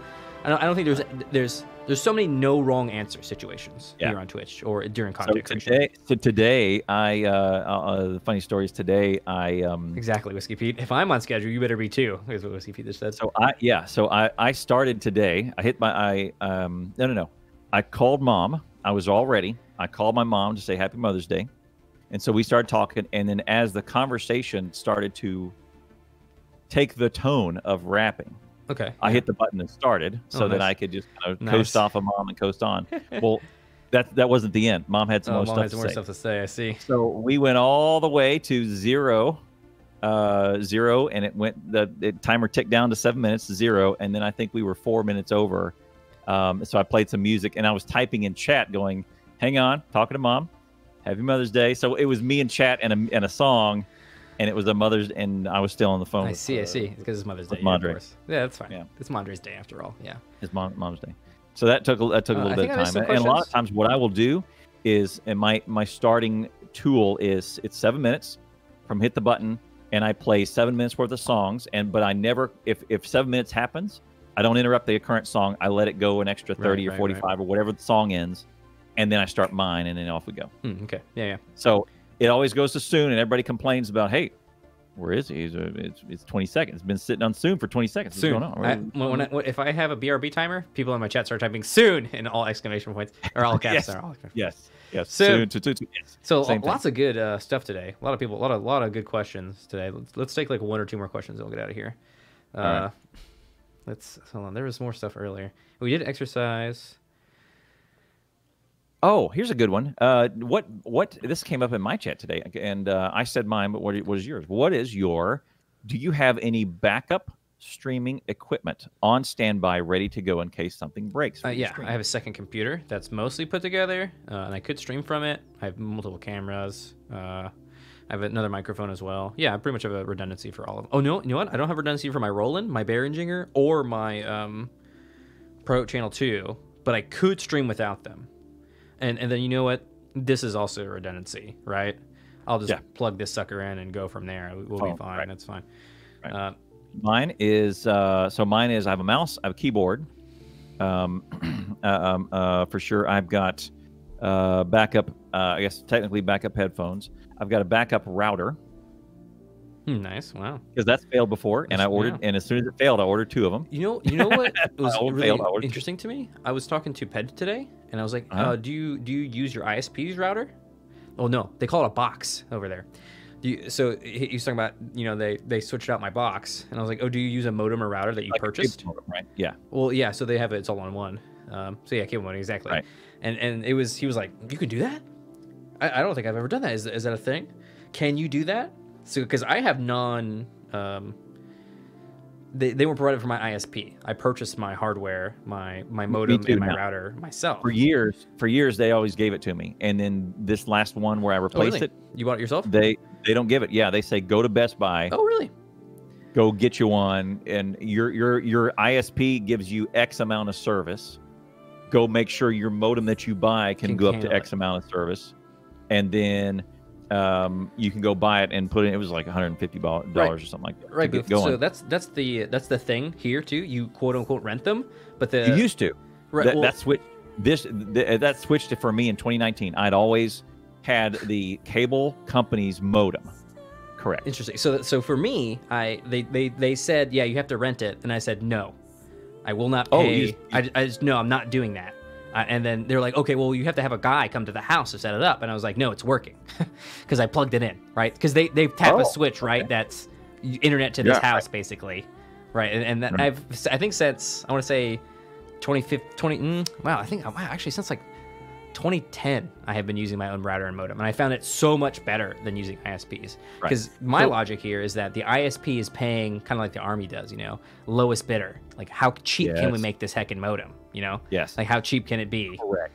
I don't, I don't think there's there's there's so many no wrong answer situations Yeah. here on Twitch or during So content creation. today, so today, I uh, uh, the funny story is today I um Exactly, Whiskey Pete. If I'm on schedule, you better be too. Is what Whiskey Pete just said. So I yeah, so I I started today. I hit my I um no no no. I called mom. I was all ready. I called my mom to say happy Mother's Day. And so we started talking and then as the conversation started to take the tone of rapping, okay. I hit the button and started so Oh, that nice. I could just kind of Nice. coast off of mom and coast on. well, that that wasn't the end. Mom had some Oh, more mom stuff has to more say. stuff to say. I see. So we went all the way to zero, uh, zero, and it went the, the timer ticked down to seven minutes, to zero, and then I think we were four minutes over. Um, so I played some music and I was typing in chat, going, "Hang on, talking to mom, Happy Mother's Day." So it was me and chat and a, and a song, and it was a Mother's, and I was still on the phone. I with, see. I uh, see. Because it's Mother's Day. of course. Yeah, that's fine. Yeah. It's Madre's Day after all. Yeah. It's mom, mom's day. So that took a- that took a Uh, little I bit of time, some and a lot of times what I will do is, and my my starting tool is it's seven minutes from hit the button, and I play seven minutes worth of songs, and but I never if if seven minutes happens, I don't interrupt the current song. I let it go an extra thirty right, or right. forty five or whatever the song ends, and then I start mine, and then off we go. Hmm, okay. Yeah. Yeah. So it always goes to soon, and everybody complains about hey. Where is he? Uh, It's, it's 20 seconds. It's been sitting on soon for 20 seconds. What's Soon. going on? I, when, when I, if I have a BRB timer, people in my chat start typing "soon" in all exclamation points or all caps. Yes. all Yes. Yes. So- soon. to- to- to- yes. So Same thing. lots of good uh, stuff today. A lot of people, a lot of lot of good questions today. Let's, let's take like one or two more questions and we'll get out of here. Uh, right. Let's hold on. There was more stuff earlier. We did exercise. Oh, here's a good one. Uh, what what this came up in my chat today, and uh, I said mine, but what, what is yours? What is your? Do you have any backup streaming equipment on standby, ready to go in case something breaks? Uh, yeah? I have a second computer that's mostly put together, uh, and I could stream from it. I have multiple cameras. Uh, I have another microphone as well. Yeah, I pretty much have a redundancy for all of them. Oh no, you know what? I don't have redundancy for my Roland, my Behringer, or my um, Pro Channel Two, but I could stream without them. And and then you know what? This is also a redundancy, right? I'll just Yeah. plug this sucker in and go from there. We'll Oh, be fine. right. That's fine. Right. Uh, Mine is uh, so mine is I have a mouse, I have a keyboard, um, uh, um, uh, for sure. I've got uh, backup, uh, I guess technically backup headphones. I've got a backup router nice. Wow. because that's failed before, and I ordered. And as soon as it failed, I ordered two of them. You know, you know what was really failed, interesting to me? I was talking to Ped today, and I was like, Uh-huh. uh, "Do you do you use your ISP's router?" Oh no, they call it a box over there. Do you, so he, was talking about you know they they switched out my box, and I was like, "Oh, do you use a modem or router that you Like purchased?" modem, right? Yeah. Well, yeah. So they have it. It's all on one. Um, so yeah, cable modem exactly. Right. And and it was he was like, "You can do that." I, I don't think I've ever done that. Is is that a thing? Can you do that? So because I have non. Um, they, they were provided for my ISP. I purchased my hardware, my my modem, too, and my no. router myself. For years, for years, they always gave it to me, and then this last one where I Oh, replaced really? it, You bought it yourself? they they don't give it. Yeah, they say go to Best Buy, Oh, really? go get you one, and your your your ISP gives you X amount of service. Go make sure your modem that you buy can, Can go up to X amount of service, and then um, you can go buy it and put it. It was like 150 dollars or something like that. Right. But, so that's that's the that's the thing here too. You quote unquote rent them, but the you used to. right, that, well- that switched this th- that switched it for me in 2019. I'd always had the cable company's modem. Correct. Interesting. So so for me, I they they they said, yeah, you have to rent it, and I said no, I will not Oh, pay. you- I, I just no, I'm not doing that. Uh, and then they're like, okay, well, you have to have a guy come to the house to set it up, and I was like, no, it's working, because I plugged it in, right? Because they they tap Oh, a switch, right? That's internet to this Yeah, house, basically, right? And, and that Right. I've I think since I want to say 2015, 20, mm, wow, I think wow, actually since like 2010 i have been using my own router and modem and i found it so much better than using isps Right. because my So- logic here is that the isp is paying kind of like the army does you know lowest bidder like how cheap can we make this heckin' modem you know Yes. like how cheap can it be Correct.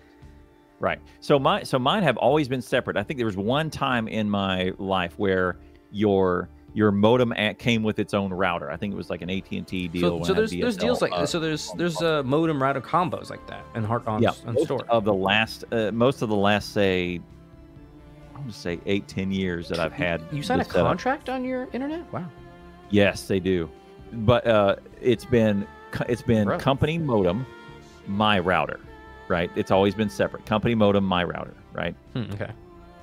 Right. So my so mine have always been separate. I think there was one time in my life where your your modem at, came with its own router. I think it was like an AT and T deal. so, so I had there's there's DSL, deals like uh, so there's there's uh, modem router combos like that and heart on, yeah, on most store of the last uh, most of the last say I'm gonna say eight ten years that I've had. you sign a this setup. contract on your internet wow Yes, they do. But uh, it's been it's been Bro. company modem, my router, right? It's always been separate. Company modem, my router, right? Hmm, okay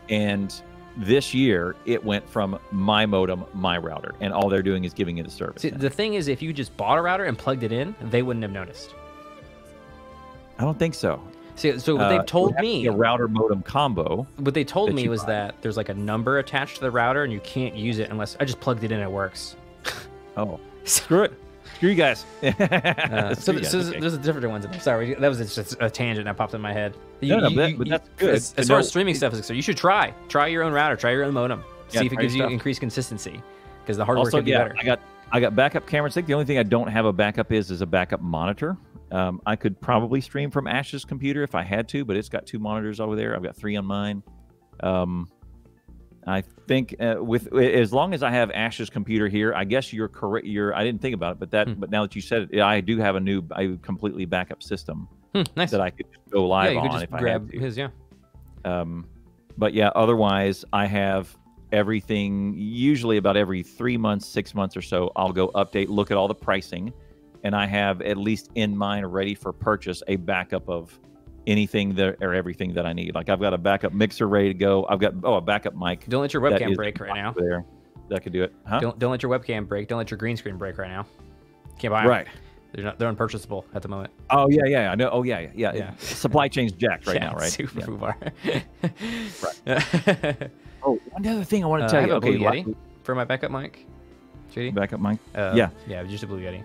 And this year it went from my modem, my router, and all they're doing is giving it a service. See, the thing is if you just bought a router and plugged it in they wouldn't have noticed I don't think so. See, so what Uh, they've told to me a router modem combo. What they told me was buy. that there's like a number attached to the router and you can't use it unless I just plugged it in. It works. Oh, screw it. Screw you guys. Uh, so you guys, so okay. there's different ones. Sorry, that was just a tangent that popped in my head. No, no, but- but that's good As, as far as streaming stuff is concerned, you should try try your own router, try your own modem, Yeah, see if it gives you stuff. increased consistency because the hardware also, could be yeah, better. I got I got backup cameras. I think the only thing I don't have a backup is is a backup monitor. Um, I could probably stream from Ash's computer if I had to, but it's got two monitors over there. I've got three on mine. Um, I think uh, with as long as I have Ash's computer here, I guess you're correct. You're I didn't think about it, but that Hmm. but now that you said it, I do have a new a completely backup system Hmm, nice. that I could go yeah, live you could on just if I grab had to. his. Yeah. Um, but yeah, otherwise, I have everything. Usually, about every three months, six months or so, I'll go update, look at all the pricing, and I have at least in mind, ready for purchase, a backup of anything that or everything that I need. Like I've got a backup mixer ready to go. I've got oh a backup mic. Don't let your webcam break right now. there. That could do it, huh? Don't don't let your webcam break. Don't let your green screen break right now. Can't buy 'em. right. They're not. They're unpurchasable at the moment. Oh yeah, yeah, I know. Oh yeah, yeah, yeah. Yeah. Supply chain's jacked right yeah, now, right? Super Yeah. right. Oh, one other thing I want to Uh, tell I you. Okay, for my backup mic. JD? backup mic. Uh, yeah. Yeah, just a Blue Yeti.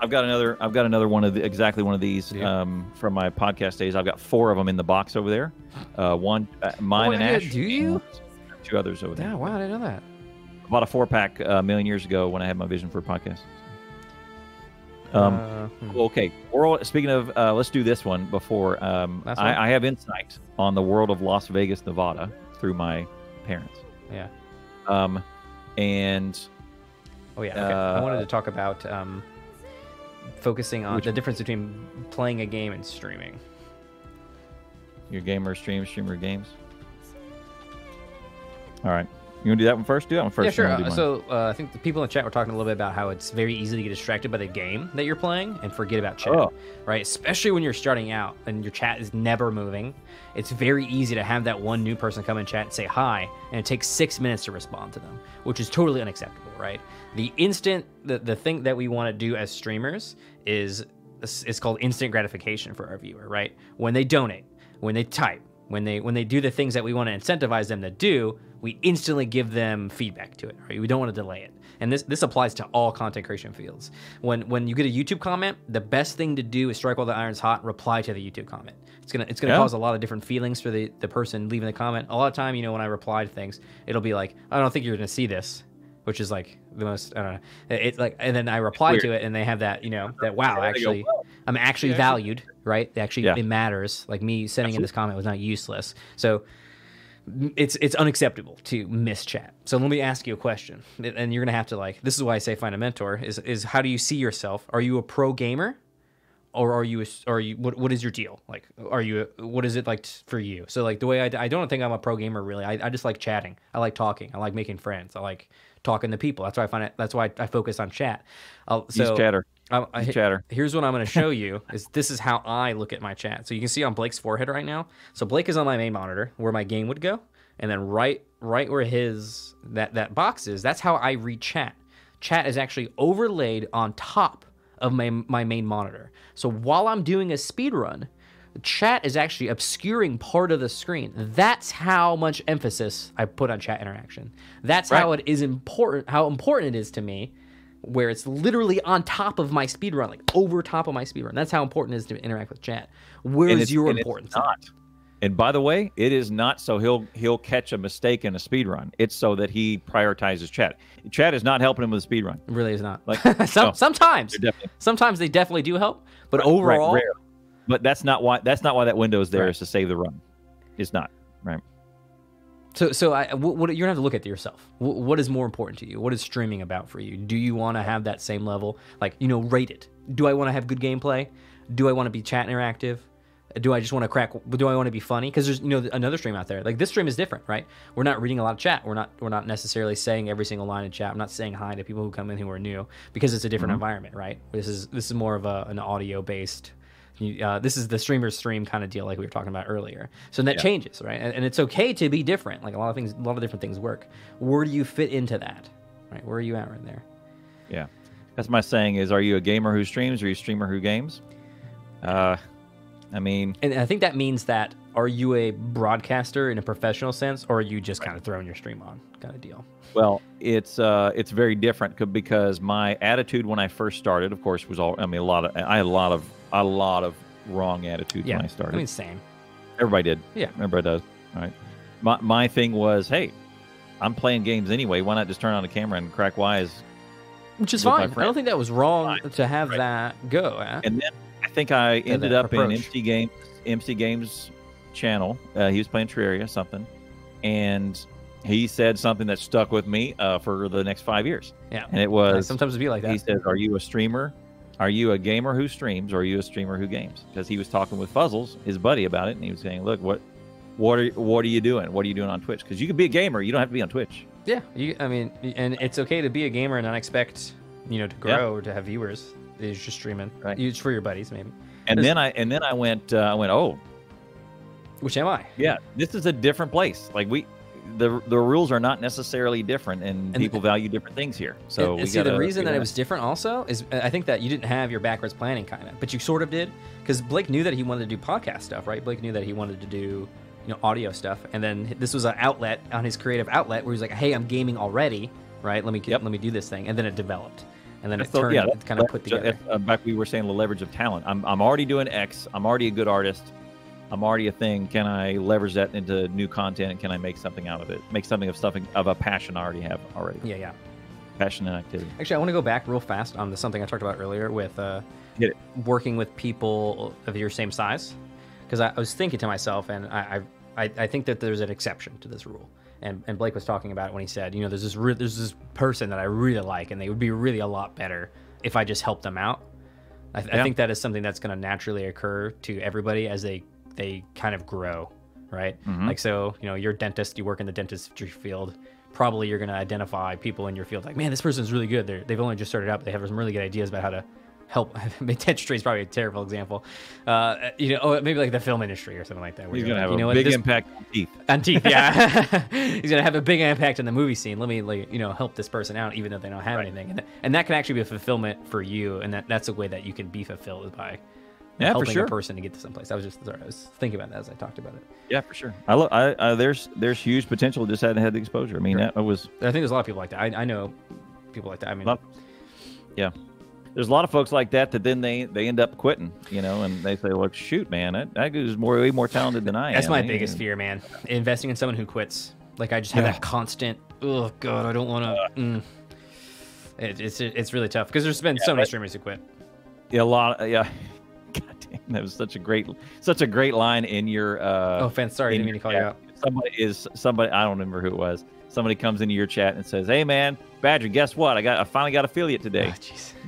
I've got another. I've got another one of the, exactly one of these Yeah. um, from my podcast days. I've got four of them in the box over there. Uh, one, uh, mine Oh, and Ash. do you? Two others over there. Yeah, wow, I didn't know that. I bought a four pack uh, a million years ago when I had my vision for a podcast. Um, Uh, hmm. okay. World. Speaking of, uh, let's do this one before. Um, Last one? I, I have insight on the world of Las Vegas, Nevada, through my parents. yeah. Um, and Oh yeah. Okay. I wanted uh, to talk about um, focusing on Which the difference between playing a game and streaming. your gamer stream streamer games. All right. You want to do that one first? Do that one first. Yeah, sure. Uh, so uh, I think the people in the chat were talking a little bit about how it's very easy to get distracted by the game that you're playing and forget about chat, Oh. right? Especially when you're starting out and your chat is never moving. It's very easy to have that one new person come in chat and say hi, and it takes six minutes to respond to them, which is totally unacceptable, right? The instant, the, the thing that we want to do as streamers is it's called instant gratification for our viewer, right? When they donate, when they type, when they when they do the things that we want to incentivize them to do, we instantly give them feedback to it. Right? We don't want to delay it. And this this applies to all content creation fields. When when you get a YouTube comment, the best thing to do is strike while the iron's hot, reply to the YouTube comment. It's gonna it's gonna Yeah. cause a lot of different feelings for the the person leaving the comment. A lot of time, you know, when I reply to things, it'll be like, I don't think you're gonna see this. Which is like the most I don't know. It's like and then I reply to it and they have that, you know, that wow, Yeah, they go, actually I'm actually valued, right? It actually, Yeah. it matters. Like me sending in this comment was not useless. So it's it's unacceptable to miss chat. So let me ask you a question, and you're gonna have to like. This is why I say find a mentor. Is is how do you see yourself? Are you a pro gamer? Or are you, a, are you, what, what is your deal? Like, are you, what is it like t- for you? So, like, the way I, I don't think I'm a pro gamer really. I, I just like chatting. I like talking. I like making friends. I like talking to people. That's why I find it, that's why I focus on chat. Uh, I'll, Use so, chatter. I, I, Use chatter. Here's what I'm going to show you is this is how I look at my chat. So you can see on Blake's forehead right now. So Blake is on my main monitor where my game would go, and then right right where his that that box is, that's how I read chat. Chat is actually overlaid on top of my my main monitor. So while I'm doing a speed run, chat is actually obscuring part of the screen. That's how much emphasis I put on chat interaction. That's how it is important how important it is to me where it's literally on top of my speed run, like over top of my speed run. That's how important it is to interact with chat. Where is your importance? not. And by the way, it is not so he'll he'll catch a mistake in a speed run. It's so that he prioritizes chat. Chat is not helping him with a speed run. It really is not. Like, Some, no. sometimes, sometimes they definitely do help, but Right, overall, rare. But that's not why that's not why that window is there Right. is to save the run. It's not. Right. So, so I, what, what you're gonna have to look at yourself. What, what is more important to you? What is streaming about for you? Do you want to have that same level? Like, you know, rate it. Do I want to have good gameplay? Do I want to be chat interactive? Do I just want to crack? Do I want to be funny? Because there's, you know, another stream out there. Like this stream is different, right? We're not reading a lot of chat. We're not, we're not necessarily saying every single line in chat. I'm not saying hi to people who come in who are new because it's a different mm-hmm. environment, right? This is, this is more of a, an audio based you, uh, this is the streamer stream kind of deal, like we were talking about earlier. So that Yeah. changes, right? And, and it's okay to be different. Like a lot of things, a lot of different things work. Where do you fit into that? Right? Where are you at right there? Yeah. That's my saying is are you a gamer who streams or are you a streamer who games? Uh I mean, And I think that means that are you a broadcaster in a professional sense, or are you just kind of throwing your stream on kind of deal? Well, it's uh, it's very different because my attitude when I first started, of course, was all. I mean, a lot of I had a lot of a lot of wrong attitudes Yeah, when I started. I mean, same. Everybody did. Yeah. everybody does. All right. My my thing was, hey, I'm playing games anyway. Why not just turn on the camera and crack wise? Which is fine. I don't think that was wrong Fine. to have Right. that go. At. And then I think I ended up in approach. MC Games MC Games channel. Uh, he was playing Terraria something, and he said something that stuck with me uh, for the next five years. Yeah. And it was sometimes it'd be like that. He says, "Are you a streamer? Are you a gamer who streams, or are you a streamer who games?" Because he was talking with Fuzzles, his buddy, about it, and he was saying, "Look, what, what are, what are you doing? What are you doing on Twitch? Because you can be a gamer, you don't have to be on Twitch." Yeah, you, I mean, and it's okay to be a gamer and not expect, you know, to Yeah. grow or to have viewers. You're just streaming. Right. It's for your buddies, maybe. And There's- then I, and then I went, uh, I went, "Oh, Which am I? yeah, this is a different place. Like we." The, the rules are not necessarily different, and, And- people value different things here. So and, see, the reason that it was different also is uh, I think that you didn't have your backwards planning kind of, but you sort of did because Blake knew that he wanted to do podcast stuff, right? Blake knew that he wanted to do, you know, audio stuff, and then this was an outlet on his creative outlet where he's like, "Hey, I'm gaming already, right? Let me Yep. let me do this thing," and then it developed, and then it the- turned, yeah, kind of put together. uh, back we were saying the leverage of talent. I'm, I'm already doing X. I'm already a good artist. I'm already a thing. Can I leverage that into new content? And can I make something out of it? Make something of something of a passion I already have already. Yeah, yeah. Passion and activity. Actually, I want to go back real fast on the something I talked about earlier with uh, Get it. working with people of your same size. Because I, I was thinking to myself, and I, I, I- think that there's an exception to this rule. And, and Blake was talking about it when he said, you know, there's this re- there's this person that I really like, and they would be really a lot better if I just helped them out. I, th- I think that is something that's going to naturally occur to everybody as they they kind of grow, right? Mhm. Like so, you know, you're a dentist, you work in the dentistry field. probably you're going to identify people in your field like, man, this person's really good. They're, they've only just started out, they have some really good ideas about how to help. Dentistry is probably a terrible example. Uh, you know, oh, maybe like the film industry or something like that. He's gonna like, have you know a big this- impact on teeth. on teeth, yeah. He's gonna have a big impact on the movie scene. Let me, like, you know, help this person out, even though they don't have anything, and, and that can actually be a fulfillment for you, and that, that's a way that you can be fulfilled by Yeah, for sure. a person to get to someplace. I was just sorry, I was thinking about that as I talked about it. Yeah, for sure. I, look, I, I there's there's huge potential. Just hadn't had the exposure. I mean, that was I think there's a lot of people like that. I, I know people like that. I mean, lot, yeah. There's a lot of folks like that that then they they end up quitting, you know, and they say, "Look, shoot, man, that, that dude's more way more talented than I that's am." That's my He- biggest fear, man. Investing in someone who quits. Like I just have Yeah. that constant. Oh God, I don't want to. Mm. It, it's it's really tough because there's been so many right. streamers who quit. Yeah, a lot. Yeah. That was such a great, such a great line in your. Uh, Oh, offense. Sorry, I didn't mean to call you out. Somebody is somebody. I don't remember who it was. Somebody comes into your chat and says, "Hey, man, Badger, guess what? I got, I finally got affiliate today." Oh.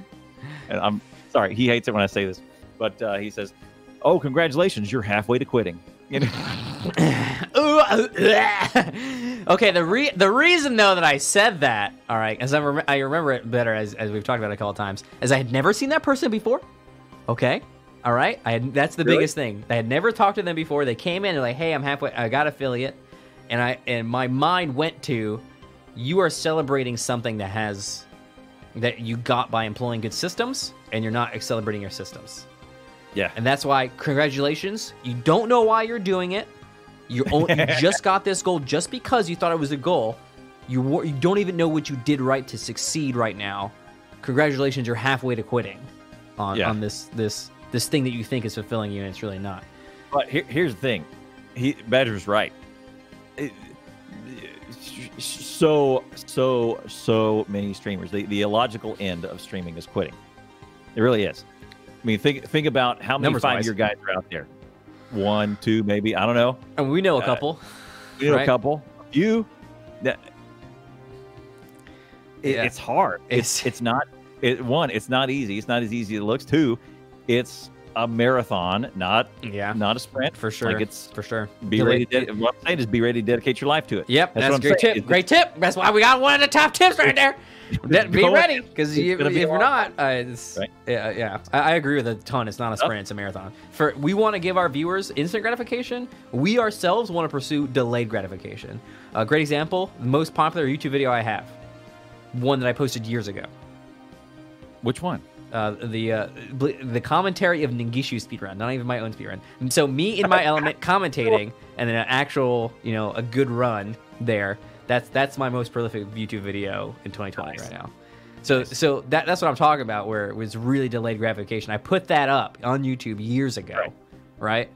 And I'm sorry, he hates it when I say this, but uh, he says, "Oh, congratulations, you're halfway to quitting." You know? okay, the re- the reason though that I said that, all right, as I, rem- I remember it better as, as we've talked about it a couple times, as I had never seen that person before. Okay, all right, I had, that's the Really? biggest thing. I had never talked to them before. They came in and like, hey, I'm halfway, I got affiliate, and I and my mind went to, you are celebrating something that has that you got by employing good systems, and you're not celebrating your systems. yeah, And that's why, congratulations. You don't know why you're doing it. You, only, you just got this goal just because you thought it was a goal. You, you don't even know what you did right to succeed right now. Congratulations, you're halfway to quitting on, Yeah. on this this this thing that you think is fulfilling you, and it's really not. But here, here's the thing, he Badger's right. It- so so so many streamers. The the illogical end of streaming is quitting. It really is. I mean, think think about how many five year guys are out there. One, two, maybe. I don't know. And we know a Uh, couple. We know Right. a couple. You. That. It, Yeah. It's hard. It's It's- it's not. It one. It's not easy. It's not as easy as it looks. Two. It's a marathon, not Yeah, not a sprint. for sure. Like it's for sure. be ready. To, what I'm saying is be ready to dedicate your life to it. Yep, that's, what a great saying. tip. Great tip. That's why we got one of the top tips right there. Be ready, because It's if be you're not, uh, Right. yeah, yeah, I, I agree with a ton. It's not a sprint; it's a marathon. For we want to give our viewers instant gratification. We ourselves want to pursue delayed gratification. A great example: the most popular YouTube video I have, one that I posted years ago. Which one? Uh, the uh, the commentary of Ningishu speedrun, not even my own speedrun. So me in my element commentating, and then an actual, you know, a good run there. That's that's my most prolific YouTube video in 2020 Nice. right now. So so that that's what I'm talking about, where it was really delayed gratification. I put that up on YouTube years ago, Right. right?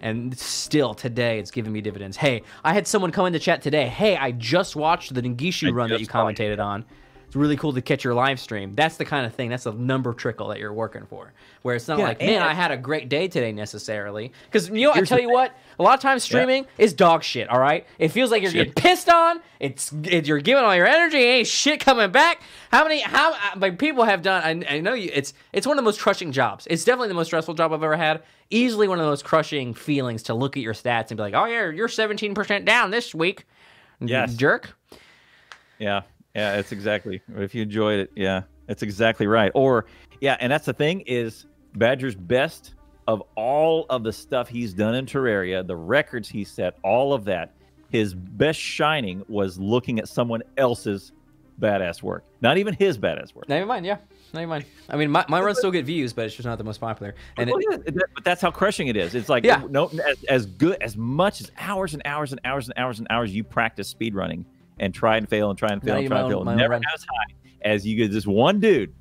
And still today, it's giving me dividends. Hey, I had someone come into chat today. Hey, I just watched the Ningishu I run that you commentated on. It's really cool to catch your live stream. That's the kind of thing. That's the number trickle that you're working for. Where it's not Yeah, like, man, I had a great day today necessarily. Because you know, I tell you what, a lot of times Yeah. streaming is dog shit. All right, it feels like you're Shit. getting pissed on. It's it, you're giving all your energy, ain't shit coming back. How many how uh, like people have done? I, I know you. It's it's one of the most crushing jobs. It's definitely the most stressful job I've ever had. Easily one of the most crushing feelings to look at your stats and be like, oh yeah, you're 17 percent down this week. Yes. jerk. Yeah, yeah, it's exactly. If you enjoyed it, yeah, that's exactly right. Or yeah, and that's the thing is Badger's best of all of the stuff he's done in Terraria, the records he set, all of that. His best shining was looking at someone else's badass work, not even his badass work. Not even mine, yeah. Not even mine. I mean, my, my runs still get views, but it's just not the most popular. And it, yeah, but that's how crushing it is. It's like Yeah. no, as, as good as much as hours and hours and hours and hours and hours you practice speed running and try and fail and try and fail Not and try and fail, own never as high as you get this one dude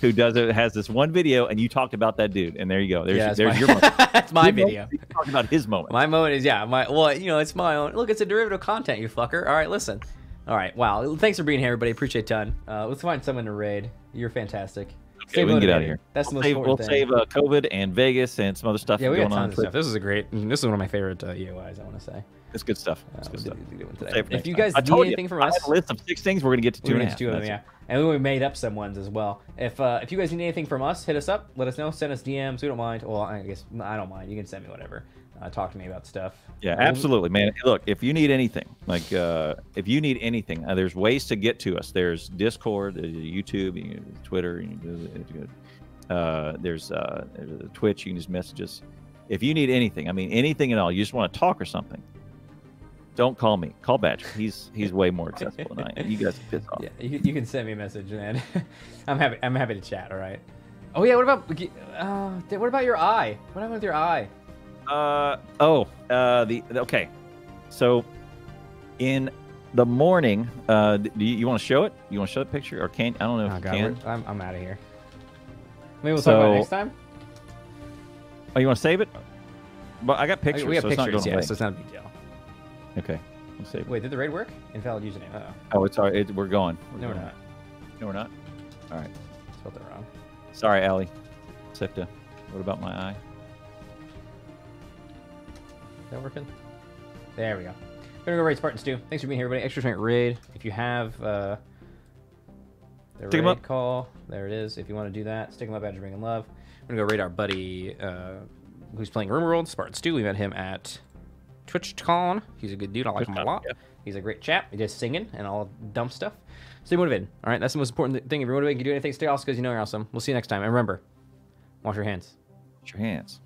who does it has this one video and you talked about that dude and there you go. There's yeah, there's my, your moment. that's my moment, video. You talked about his moment. My moment is yeah, my well, you know, it's my own. Look, it's a derivative content, you fucker. All right, listen. All right, wow. Thanks for being here, everybody. Appreciate a ton. Uh, let's find someone to raid. You're fantastic. Okay, we can get out of motivated. here. That's the we'll most save, important we'll thing. save uh, COVID and Vegas and some other stuff yeah, we going got on. tons of stuff. This is a great. This is one of my favorite uh, EOIs. I want to say. It's good stuff. Uh, It's we'll good do- stuff. do one today. Save for If you guys I need anything you, from I us, have a list of six things we're going to get to two we're and a gonna half. do them. Yeah. And we made up some ones as well. If uh, if you guys need anything from us, hit us up. Let us know. Send us DMs. We don't mind. Well, I guess I don't mind. You can send me whatever. Uh, talk to me about stuff. Yeah, absolutely, man. Look, if you need anything, like uh, if you need anything, uh, there's ways to get to us. There's Discord, there's YouTube, you know, Twitter, you know, uh, there's, uh, there's Twitch. You can just message us. If you need anything, I mean anything at all, you just want to talk or something. Don't call me. Call Badger. He's he's way more accessible than I am. You guys piss off. Yeah, you, you can send me a message, man. I'm happy. I'm happy to chat. All right. Oh yeah. What about uh, what about your eye? What happened with your eye? Uh oh. Uh the okay. So in the morning, uh, do you, you want to show it? You want to show the picture, or can I don't know if Oh you god, can. I'm, I'm out of here. Maybe we'll talk about it next time. Oh, you want to save it? But I got pictures, we have so pictures, going yeah, away. so it's not a big deal. Okay, we'll save it. Wait, did the raid work? Invalid username. Uh Oh, it's all right. It, we're going. oh. No, we're not. No, we're not. All right. Spelled that wrong. Sorry, Allie. Sifta. What about my eye? Is that working? There we go. Gonna go raid Spartans too. Thanks for being here, everybody. Extra strength raid. If you have uh, the Stick 'em raid up. call, there it is. If you want to do that, stick stick 'em up, Badger Bring Love. We're gonna go raid our buddy uh, who's playing RuneWorld, Spartans Stew. We met him at TwitchCon. He's a good dude. I like him a lot. yeah. He's a great chap. He does singing and all dumb stuff. Stay motivated. All right, that's the most important thing. If you're motivated, you can do anything. Stay awesome because you know you're awesome. We'll see you next time. And remember, wash your hands. Wash your hands.